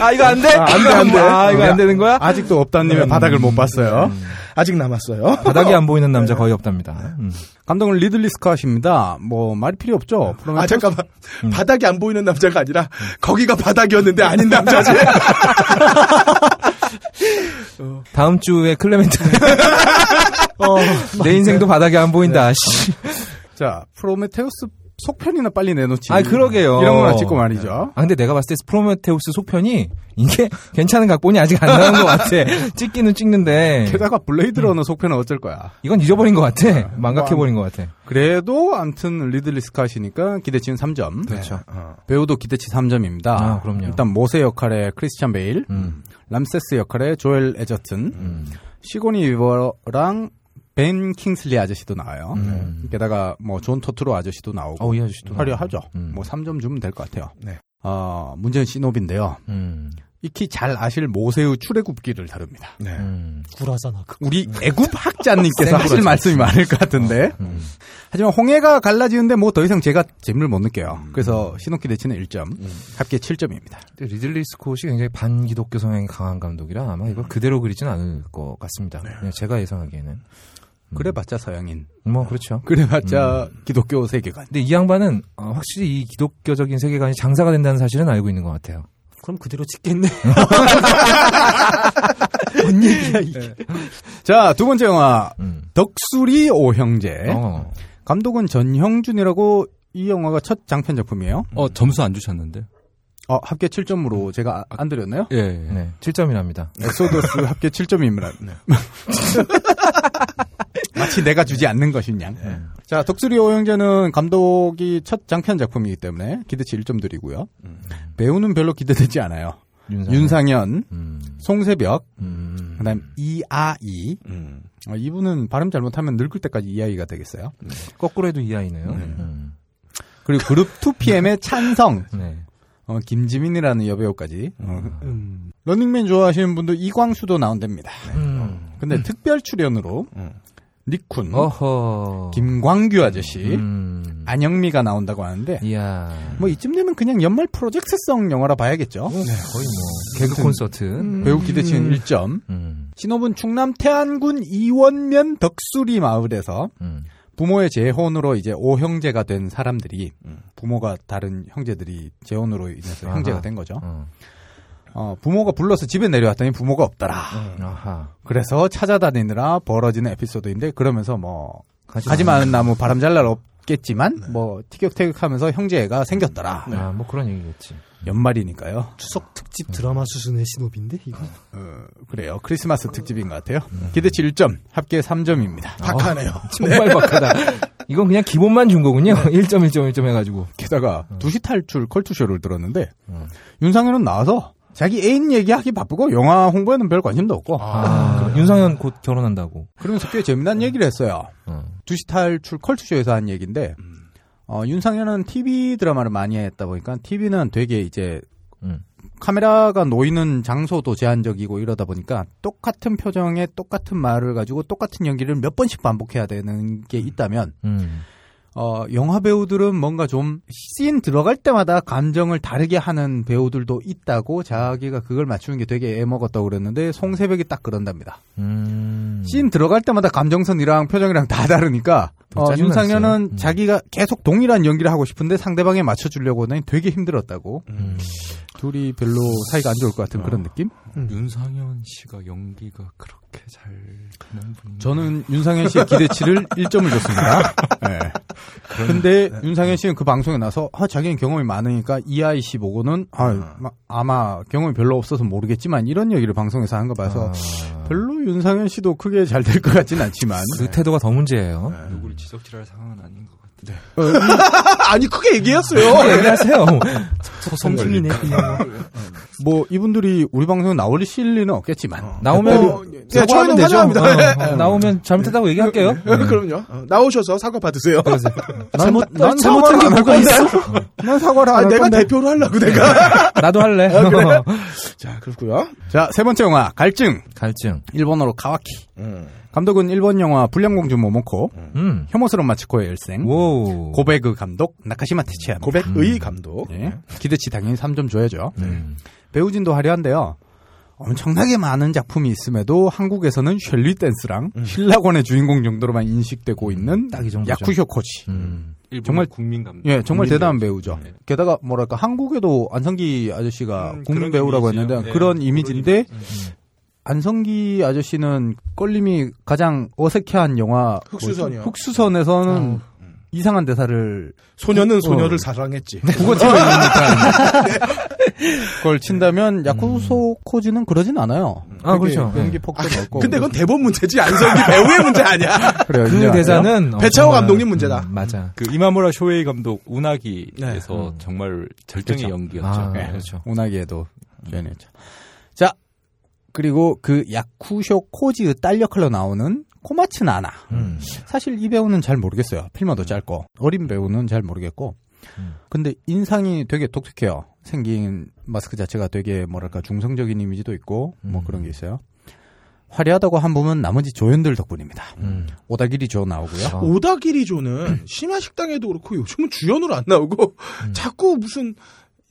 Speaker 3: 아, 이거 안 돼?
Speaker 5: 아, 안 돼, 안 <laughs> 돼.
Speaker 3: 아, 이거 안 되는 거야?
Speaker 5: 아직도 없다님의 바닥을 못 봤어요.
Speaker 2: 아직 남았어요.
Speaker 3: 바닥이 안 보이는 남자 <laughs> 거의 없답니다. 음.
Speaker 5: 감독은 리들리 스캇입니다. 뭐 말이 필요 없죠.
Speaker 2: 아 잠깐만 바닥이 안 보이는 남자가 아니라 거기가 바닥이었는데 아닌 남자지. <laughs>
Speaker 3: 다음 주에 클레멘트. <laughs>
Speaker 4: 어,
Speaker 3: 내 인생도 바닥이 안 보인다, 씨.
Speaker 5: 자, 프로메테우스 속편이나 빨리 내놓지.
Speaker 3: 아, 그러게요.
Speaker 5: 이런 거나 찍고 말이죠.
Speaker 3: 아, 근데 내가 봤을 때 프로메테우스 속편이 이게 <laughs> 괜찮은 각본이 아직 안 나온 것 같아. <laughs> 찍기는 찍는데.
Speaker 5: 게다가 블레이드 러너 속편은 어쩔 거야.
Speaker 3: 이건 잊어버린 것 같아. 망각해버린 것 같아.
Speaker 5: 그래도 암튼 리들리 스캇이니까 기대치는 3점.
Speaker 3: 그렇죠.
Speaker 5: 배우도 기대치 3점입니다.
Speaker 3: 아, 그럼요.
Speaker 5: 일단 모세 역할의 크리스찬 베일,
Speaker 3: 음.
Speaker 5: 람세스 역할의 조엘 에저튼,
Speaker 3: 음.
Speaker 5: 시고니 위버랑 벤 킹슬리 아저씨도 나와요.
Speaker 3: 음.
Speaker 5: 게다가 뭐 존 터투로 아저씨도 나오고
Speaker 3: 어, 이 아저씨도.
Speaker 5: 화려하죠.
Speaker 3: 음.
Speaker 5: 뭐 3점 주면 될 것 같아요.
Speaker 2: 네.
Speaker 5: 어, 문제는 시놉인데요.
Speaker 3: 음.
Speaker 5: 익히 잘 아실 모세의 출애굽기를 다룹니다.
Speaker 2: 네.
Speaker 3: 음.
Speaker 4: 구라잖아. 그
Speaker 5: 우리 애굽 학자님께서 하실
Speaker 3: 생구라죠.
Speaker 5: 말씀이 많을 것 같은데.
Speaker 3: 음.
Speaker 5: 하지만 홍해가 갈라지는데 뭐 더 이상 제가 재미를 못 느껴요. 그래서 시놉 기대치는 1점, 합계 7점입니다.
Speaker 3: 근데 리들리 스콧이 굉장히 반기독교 성향이 강한 감독이라 아마 이걸 그대로 그리진 않을 것 같습니다. 그냥 제가 예상하기에는.
Speaker 5: 그래봤자 서양인.
Speaker 3: 뭐, 그렇죠. <laughs>
Speaker 5: 그래봤자 기독교 세계관.
Speaker 3: 근데 이 양반은 어, 확실히 이 기독교적인 세계관이 장사가 된다는 사실은 알고 있는 것 같아요.
Speaker 4: 그럼 그대로 찍겠네. <laughs> 뭔 얘기야 이게.
Speaker 5: 자, 두 번째 영화
Speaker 3: 음.
Speaker 5: 덕수리 오형제.
Speaker 3: 어.
Speaker 5: 감독은 전형준이라고 이 영화가 첫 장편 작품이에요.
Speaker 7: 어, 점수 안 주셨는데.
Speaker 5: 어, 합계 7점으로 제가 아- 안 드렸나요?
Speaker 7: 예. 예.
Speaker 3: 네, 7점이랍니다.
Speaker 5: 엑소더스 <laughs> 합계 7점입니다. <laughs> 마치 내가 주지 않는 것인 양. 자, 덕수리 오형제는 감독이 첫 장편 작품이기 때문에 기대치 1점 드리고요. 배우는 별로 기대되지 않아요.
Speaker 3: 윤상현.
Speaker 5: 윤상현,
Speaker 3: 음.
Speaker 5: 송새벽,
Speaker 3: 음.
Speaker 5: 그다음 이아이. 어, 이분은 발음 잘못하면 늙을 때까지 이아이가 되겠어요.
Speaker 3: 거꾸로 해도 이 아이네요. 음.
Speaker 5: 그리고 그룹 2PM의 <laughs> 찬성,
Speaker 3: 네.
Speaker 5: 어, 김지민이라는 여배우까지. 어, 런닝맨 좋아하시는 분도 이광수도 나온답니다.
Speaker 3: 음.
Speaker 5: 근데 특별 출연으로 니쿤,
Speaker 3: 어허.
Speaker 5: 김광규 아저씨,
Speaker 3: 음.
Speaker 5: 안영미가 나온다고 하는데
Speaker 3: 이야.
Speaker 5: 뭐 이쯤 되면 그냥 연말 프로젝트성 영화라 봐야겠죠.
Speaker 3: 거의 뭐 개그 콘서트.
Speaker 5: 배우 기대치는 1점.
Speaker 3: 음.
Speaker 5: 신업은 충남 태안군 이원면 덕수리 마을에서
Speaker 3: 음.
Speaker 5: 부모의 재혼으로 이제 오형제가 된 사람들이 부모가 다른 형제들이 재혼으로 인해서
Speaker 3: 아하.
Speaker 5: 형제가 된 거죠.
Speaker 3: 어.
Speaker 5: 어, 부모가 불러서 집에 내려왔더니 부모가 없더라.
Speaker 3: 아하.
Speaker 5: 그래서 찾아다니느라 벌어지는 에피소드인데 그러면서 뭐
Speaker 3: 가지
Speaker 5: 마는 나무 바람 잘 날 없 겠지만 뭐 티격태격하면서 형제가 생겼더라.
Speaker 3: 아, 뭐 그런 얘기겠지.
Speaker 5: 연말이니까요.
Speaker 4: 추석 특집 드라마 수준의 신호비인데 이거.
Speaker 5: 어, 그래요. 크리스마스 특집인 것 같아요. 기대치 1점, 합계 3점입니다.
Speaker 2: 박하네요.
Speaker 3: 정말 박하다. 이건 그냥 기본만 준 거군요. 1점, 1점, 1점 해가지고.
Speaker 5: 게다가 두시 탈출 컬투쇼를 들었는데 윤상현은 나와서 자기 애인 얘기하기 바쁘고 영화 홍보에는 별 관심도 없고
Speaker 3: 아, 윤상현 곧 결혼한다고.
Speaker 5: 그러면서 꽤 재미난 얘기를 했어요.
Speaker 3: 어.
Speaker 5: 두시 탈출 컬투쇼에서 한 얘기인데 어, 윤상현은 TV 드라마를 많이 했다 보니까 TV는 되게 이제
Speaker 3: 음.
Speaker 5: 카메라가 놓이는 장소도 제한적이고 이러다 보니까 똑같은 표정에 똑같은 말을 가지고 똑같은 연기를 몇 번씩 반복해야 되는 게 있다면
Speaker 3: 음.
Speaker 5: 어, 영화 배우들은 뭔가 좀 씬 들어갈 때마다 감정을 다르게 하는 배우들도 있다고 자기가 그걸 맞추는 게 되게 애먹었다고 그랬는데 송새벽이 딱 그런답니다.
Speaker 3: 음.
Speaker 5: 씬 들어갈 때마다 감정선이랑 표정이랑 다 다르니까
Speaker 3: 더
Speaker 5: 어. 윤상현은
Speaker 3: 음.
Speaker 5: 자기가 계속 동일한 연기를 하고 싶은데 상대방에 맞춰주려고는 되게 힘들었다고
Speaker 3: 음.
Speaker 5: 둘이 별로 사이가 안 좋을 것 같은 그런 느낌?
Speaker 7: 윤상현 씨가 연기가 그렇게 잘 되는 분.
Speaker 5: 저는 윤상현 씨의 기대치를 <laughs> 1점을 줬습니다. 네. 근데 윤상현 씨는 그 방송에 나서 아, 자기는 경험이 많으니까 이하이 씨 보고는 아, 마- 아마 경험이 별로 없어서 모르겠지만 이런 얘기를 방송에서 한 거 봐서
Speaker 3: 아,
Speaker 5: 별로 윤상현 씨도 크게 잘 될 것 같지는 않지만
Speaker 3: 그 태도가 더 문제예요.
Speaker 7: 누구를 지적질할 상황은 아닌 것 같아요. <laughs>
Speaker 2: 아니 크게 얘기했어요.
Speaker 3: 얘기하세요. <laughs>
Speaker 4: 성심이네 그냥.
Speaker 5: 뭐 이분들이 우리 방송에 나오실 리는 없겠지만
Speaker 3: 나오면
Speaker 2: 어, 네, 저희는
Speaker 3: 되죠.
Speaker 2: 환영합니다.
Speaker 3: 어, 어, 나오면 잘못했다고 얘기할게요.
Speaker 2: 그럼요. 어, 나오셔서 사과 받으세요. <laughs>
Speaker 3: 잘못
Speaker 5: 난
Speaker 3: 잘못한 게 뭐가
Speaker 5: 안
Speaker 3: 있어?
Speaker 5: 난 사과를
Speaker 2: 아,
Speaker 5: 안할
Speaker 2: 내가
Speaker 5: 건데.
Speaker 2: 대표로 하려고 내가.
Speaker 3: 나도 할래.
Speaker 2: 자, 그렇고요.
Speaker 5: 자, 세 번째 영화 갈증.
Speaker 3: 갈증.
Speaker 5: 일본어로 카와키.
Speaker 2: 음.
Speaker 5: 감독은 일본 영화 불량공주 모모코,
Speaker 3: 음.
Speaker 5: 혐오스러운 마츠코의 일생,
Speaker 3: 오.
Speaker 5: 고백의 감독 나카시마 테치야.
Speaker 2: 고백의 감독.
Speaker 5: 예. 기대치 당연히 3점 줘야죠.
Speaker 3: 음.
Speaker 5: 배우진도 화려한데요. 엄청나게 많은 작품이 있음에도 한국에서는 셜리 댄스랑 신라권의 주인공 정도로만 인식되고 있는
Speaker 3: 딱이 정도죠.
Speaker 5: 야쿠쇼 코치.
Speaker 3: 음.
Speaker 7: 일본
Speaker 5: 정말-
Speaker 7: 국민 감독.
Speaker 5: 예, 정말
Speaker 7: 국민
Speaker 5: 대단한
Speaker 7: 배우죠. 네.
Speaker 5: 게다가 뭐랄까 한국에도 안성기 아저씨가
Speaker 7: 음,
Speaker 5: 국민 배우라고
Speaker 7: 이미지요.
Speaker 5: 했는데
Speaker 7: 네,
Speaker 5: 그런
Speaker 7: 그런
Speaker 5: 이미지인데
Speaker 7: 이미지.
Speaker 5: 안성기 아저씨는 껄림이 가장 어색해한 영화
Speaker 2: 흑수선이요.
Speaker 5: 흑수선에서는 이상한 대사를
Speaker 2: 소녀는 소녀를
Speaker 5: 어.
Speaker 2: 사랑했지.
Speaker 5: 국어책을 읽으니까 그걸 친다면 야쿠소 코지는 그러진 않아요.
Speaker 3: 아, 그렇죠.
Speaker 5: 연기 폭도 넓고.
Speaker 2: 근데 그건 대본 문제지 안성기 <laughs> 배우의 문제 아니야.
Speaker 5: 그래요.
Speaker 3: 그. 대사는 어,
Speaker 2: 배차호
Speaker 3: 정말-
Speaker 2: 감독님 문제다.
Speaker 3: 음, 맞아.
Speaker 7: 그 이마무라 쇼헤이 감독 운하기에서
Speaker 2: 네.
Speaker 7: 정말 절정의
Speaker 5: 그렇죠.
Speaker 7: 연기였죠.
Speaker 3: 아,
Speaker 7: 네.
Speaker 3: 그렇죠.
Speaker 5: 운하기에도 주연이었죠. 자 그리고 그 야쿠쇼 코지의 딸 역할로 나오는 코마츠 나나.
Speaker 3: 음.
Speaker 5: 사실 이 배우는 잘 모르겠어요. 필모도 짧고 어린 배우는 잘 모르겠고.
Speaker 3: 음.
Speaker 5: 근데 인상이 되게 독특해요. 생긴 마스크 자체가 되게 뭐랄까 중성적인 이미지도 있고 뭐
Speaker 3: 음.
Speaker 5: 그런 게 있어요. 화려하다고 한 부분 나머지 조연들 덕분입니다.
Speaker 3: 음.
Speaker 5: 오다기리 조 나오고요.
Speaker 3: 아.
Speaker 2: 오다기리조는 <clears throat> 심야 식당에도 그렇고 요즘은 주연으로 안 나오고
Speaker 3: 음.
Speaker 2: 자꾸 무슨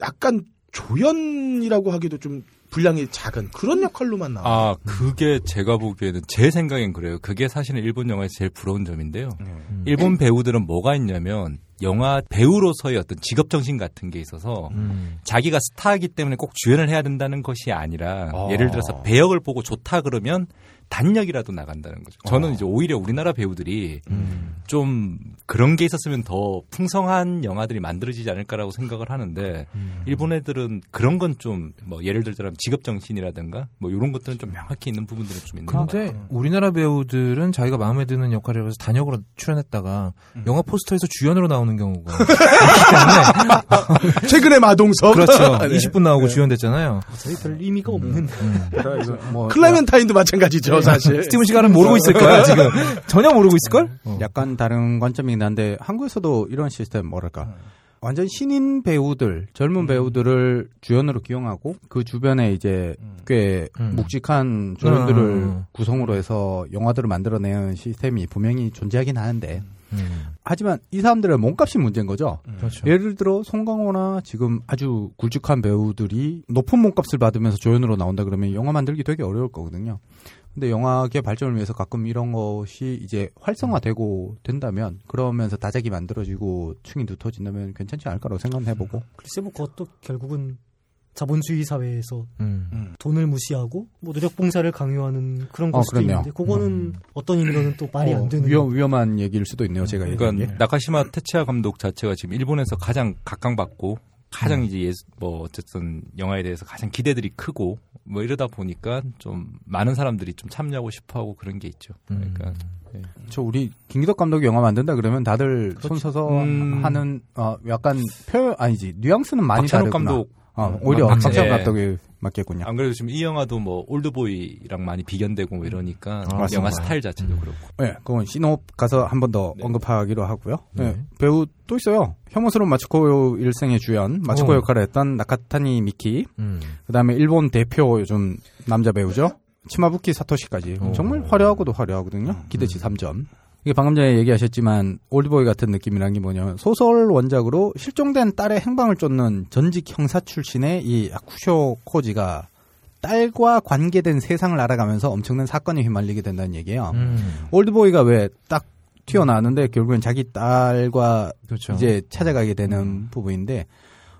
Speaker 2: 약간 조연이라고 하기도 좀 분량이 작은 그런 역할로만 나와.
Speaker 7: 아, 그게 제가 보기에는 제 생각엔 그래요. 그게 사실은 일본 영화에서 제일 부러운 점인데요.
Speaker 3: 음.
Speaker 7: 일본 배우들은 뭐가 있냐면 영화 배우로서의 어떤 직업 정신 같은 게 있어서
Speaker 3: 음.
Speaker 7: 자기가 스타이기 때문에 꼭 주연을 해야 된다는 것이 아니라
Speaker 5: 아.
Speaker 7: 예를 들어서 배역을 보고 좋다 그러면 단역이라도 나간다는 거죠. 저는
Speaker 5: 어.
Speaker 7: 이제 오히려 우리나라 배우들이
Speaker 3: 음.
Speaker 7: 좀 그런 게 있었으면 더 풍성한 영화들이 만들어지지 않을까라고 생각을 하는데
Speaker 3: 음.
Speaker 7: 일본 애들은 그런 건 좀 뭐 예를 들자면 직업 정신이라든가 뭐 이런 것들은 좀 명확히 있는 부분들이 좀 있는 것 같아요.
Speaker 3: 우리나라 배우들은 자기가 마음에 드는 역할이라서 단역으로 출연했다가
Speaker 2: 음.
Speaker 3: 영화 포스터에서 주연으로 나오는 경우가 <laughs> 있기 때문에 <laughs>
Speaker 2: 최근에 마동석.
Speaker 3: 그렇죠. <laughs>
Speaker 2: 네.
Speaker 3: 20분 나오고 주연됐잖아요.
Speaker 4: 저희 별 의미가 없는.
Speaker 5: 뭐
Speaker 2: 클레멘타인도 마찬가지죠, 사실.
Speaker 3: 스티븐 시간은 모르고 있을 거야 지금 전혀 모르고 있을 걸. 어.
Speaker 5: 약간 다른 관점이긴 한데 한국에서도 이런 시스템 뭐랄까 완전 신인 배우들 젊은 배우들을 주연으로 기용하고 그 주변에 이제 꽤
Speaker 3: 음.
Speaker 5: 묵직한 조연들을
Speaker 3: 음.
Speaker 5: 구성으로 해서 영화들을 만들어내는 시스템이 분명히 존재하긴 하는데
Speaker 3: 음.
Speaker 5: 하지만 이 사람들의 몸값이 문제인 거죠.
Speaker 3: 그렇죠.
Speaker 5: 예를 들어 송강호나 지금 아주 굵직한 배우들이 높은 몸값을 받으면서 조연으로 나온다 그러면 영화 만들기 되게 어려울 거거든요. 근데 영화계 발전을 위해서 가끔 이런 것이 이제 활성화되고 된다면 그러면서 다작이 만들어지고 층이 두터진다면 괜찮지 않을까라고 생각은 해보고
Speaker 4: 글쎄 뭐 그것도 결국은 자본주의 사회에서
Speaker 3: 음.
Speaker 4: 돈을 무시하고 뭐 노력 봉사를 강요하는 그런
Speaker 5: 어,
Speaker 4: 걸 수도
Speaker 5: 그렇네요.
Speaker 4: 있는데 그거는 어떤 의미로는 또 말이
Speaker 5: 어,
Speaker 4: 안 되는
Speaker 5: 위험, 위험한 얘기일 수도 있네요. 제가 얘기한
Speaker 7: 그러니까
Speaker 5: 게.
Speaker 7: 나카시마 테치야 감독 자체가 지금 일본에서 가장 각광받고 가장 이제 예수, 뭐 어쨌든 영화에 대해서 가장 기대들이 크고 뭐 이러다 보니까 좀 많은 사람들이 좀 참여하고 싶어하고 그런 게 있죠. 그러니까 예.
Speaker 5: 저 우리 김기덕 감독이 영화 만든다 그러면 다들 줄 서서
Speaker 7: 음.
Speaker 5: 하는 어 약간 표현 아니지 뉘앙스는 많이 다르구나.
Speaker 7: 감독
Speaker 5: 어, 오히려
Speaker 7: 막-
Speaker 5: 박찬
Speaker 7: 예.
Speaker 5: 감독이 맞겠군요.
Speaker 7: 안 그래도 지금 이 영화도 뭐 올드보이랑 많이 비견되고 뭐 이러니까
Speaker 5: 맞습니다.
Speaker 7: 영화 스타일 자체도 그렇고.
Speaker 5: 네, 그건 시놉 가서 한 번 더
Speaker 7: 네.
Speaker 5: 언급하기로 하고요. 네,
Speaker 3: 네.
Speaker 5: 배우 또 있어요. 혐오스러운 마츠코 일생의 주연, 마츠코
Speaker 3: 어.
Speaker 5: 역할을 했던 나카타니 미키,
Speaker 3: 음.
Speaker 5: 그 다음에 일본 대표 요즘 남자 배우죠. 츠마부키 사토시까지.
Speaker 3: 어.
Speaker 5: 정말 화려하고도 화려하거든요. 기대치 3점. 이게 방금 전에 얘기하셨지만 올드보이 같은 느낌이란 게 뭐냐면 소설 원작으로 실종된 딸의 행방을 쫓는 전직 형사 출신의 이 야쿠쇼 코지가 딸과 관계된 세상을 알아가면서 엄청난 사건에 휘말리게 된다는 얘기예요.
Speaker 3: 음.
Speaker 5: 올드보이가 왜 딱 튀어나왔는데 결국엔 자기 딸과
Speaker 3: 그렇죠.
Speaker 5: 이제 찾아가게 되는 부분인데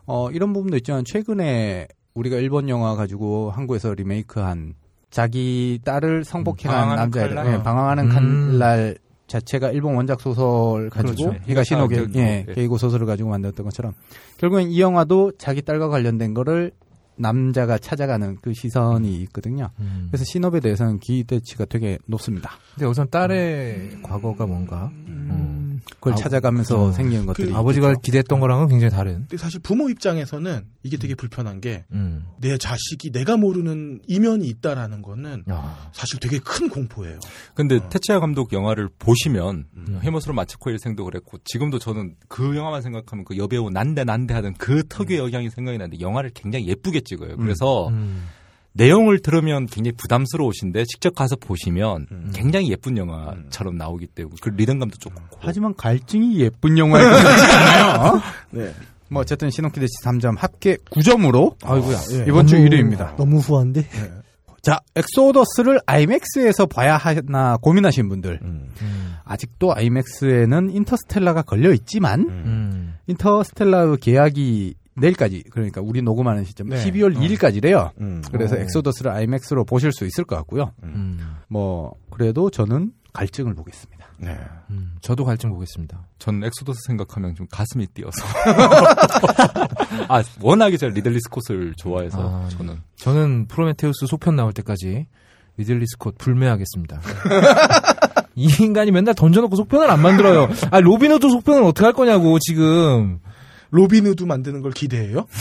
Speaker 5: 어 이런 부분도 있지만 최근에 우리가 일본 영화 가지고 한국에서 리메이크한 자기 딸을 성폭행한
Speaker 7: 방황하는
Speaker 5: 남자애를 방황하는
Speaker 3: 음.
Speaker 5: 칼날 자체가 일본 원작 소설 가지고
Speaker 3: 그렇죠.
Speaker 5: 히가시노 게,
Speaker 7: 히가시노
Speaker 5: 예,
Speaker 7: 예.
Speaker 5: 게이고 소설을 가지고 만들었던 것처럼 결국엔 이 영화도 자기 딸과 관련된 거를 남자가 찾아가는 그 시선이 있거든요.
Speaker 3: 음.
Speaker 5: 그래서 신업에 대해서는 기대치가 되게 높습니다.
Speaker 3: 근데 우선 딸의 과거가 뭔가 음.
Speaker 5: 그걸
Speaker 2: 아,
Speaker 5: 찾아가면서
Speaker 3: 어.
Speaker 5: 생기는 것들이
Speaker 3: 아버지가
Speaker 5: 있겠죠.
Speaker 3: 기대했던 거랑은 굉장히 다른.
Speaker 2: 근데 사실 부모 입장에서는 이게 되게 불편한 게내
Speaker 3: 음.
Speaker 2: 자식이 내가 모르는 이면이 있다라는 거는
Speaker 3: 야.
Speaker 2: 사실 되게 큰 공포예요.
Speaker 7: 근데
Speaker 2: 어.
Speaker 7: 테치야 감독 영화를 보시면
Speaker 3: 음.
Speaker 7: 해머스로 마츠코 일생도 그랬고 지금도 저는 그 영화만 생각하면 그 여배우 난데 난데 하던 그 특유의 영향이 생각이 나는데 영화를 굉장히 예쁘게 찍어요. 그래서
Speaker 3: 음.
Speaker 7: 내용을 들으면 굉장히 부담스러우신데 직접 가서 보시면
Speaker 2: 음.
Speaker 7: 굉장히 예쁜 영화처럼 나오기 때문에 그 리듬감도 좋고
Speaker 5: 하지만 갈증이 예쁜 영화였잖아요. <laughs>
Speaker 2: 네.
Speaker 5: 뭐 어쨌든 신혼기대치 3점 합계 9점으로
Speaker 3: 아이고야.
Speaker 2: 예.
Speaker 5: 이번 주
Speaker 4: 너무-
Speaker 5: 1위입니다.
Speaker 4: 너무 후한데.
Speaker 5: 자, 엑소더스를 IMAX에서 봐야 하나 고민하신 분들.
Speaker 2: 음.
Speaker 3: 음.
Speaker 5: 아직도 IMAX에는 인터스텔라가 걸려 있지만
Speaker 3: 음.
Speaker 5: 인터스텔라 계약이 내일까지 그러니까 우리 녹음하는 시점
Speaker 2: 네.
Speaker 5: 12월
Speaker 2: 어.
Speaker 5: 2일까지래요.
Speaker 2: 음.
Speaker 5: 그래서
Speaker 3: 어.
Speaker 5: 엑소더스를 IMAX로 보실 수 있을 것 같고요.
Speaker 3: 음.
Speaker 5: 뭐 그래도 저는 갈증을 보겠습니다.
Speaker 2: 네.
Speaker 3: 음. 저도 갈증 보겠습니다.
Speaker 7: 전 엑소더스 생각하면 좀 가슴이 뛰어서 <laughs> 아 워낙에 제가 리들리 스콧을 좋아해서
Speaker 3: 아,
Speaker 7: 저는
Speaker 3: 저는 프로메테우스 속편 나올 때까지 리들리 스콧 불매하겠습니다. <laughs> 이 인간이 맨날 던져놓고 속편을 안 만들어요. 아 로빈후드 속편을 어떻게 할 거냐고 지금.
Speaker 2: 로빈후드 만드는 걸 기대해요? <laughs>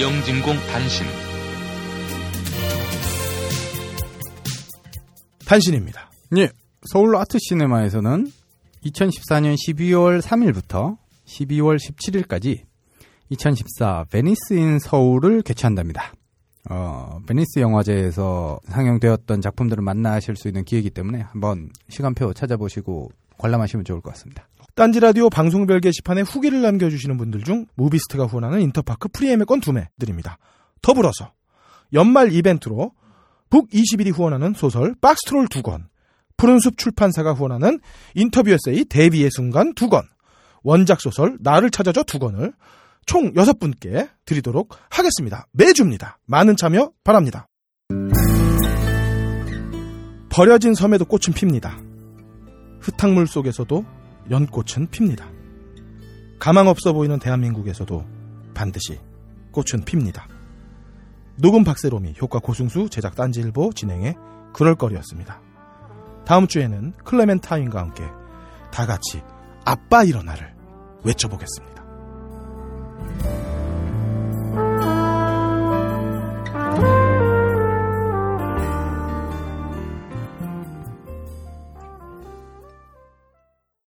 Speaker 10: 영진공 단신
Speaker 2: 단신입니다.
Speaker 5: 예. 서울 아트 시네마에서는 2014년 12월 3일부터 12월 17일까지 2014 베니스 인 서울을 개최한답니다. 어, 베니스 영화제에서 상영되었던 작품들을 만나실 수 있는 기회이기 때문에 한번 시간표 찾아보시고 관람하시면 좋을 것 같습니다.
Speaker 2: 딴지 라디오 방송별 게시판에 후기를 남겨주시는 분들 중 무비스트가 후원하는 인터파크 프리예매권 2매 드립니다. 더불어서 연말 이벤트로 북 21이 후원하는 소설 박스트롤 2권, 푸른숲 출판사가 후원하는 인터뷰 에세이 데뷔의 순간 2권, 원작 소설 나를 찾아줘 2권을 총 6분께 드리도록 하겠습니다. 매주입니다. 많은 참여 바랍니다. 버려진 섬에도 꽃은 핍니다. 흙탕물 속에서도 연꽃은 핍니다. 가망 없어 보이는 대한민국에서도 반드시 꽃은 핍니다. 녹음 박세롬이 효과 고승수 제작 딴지일보 진행의 그럴 거리였습니다. 다음 주에는 클레멘타인과 함께 다 같이 아빠 일어나를 외쳐보겠습니다. Bye.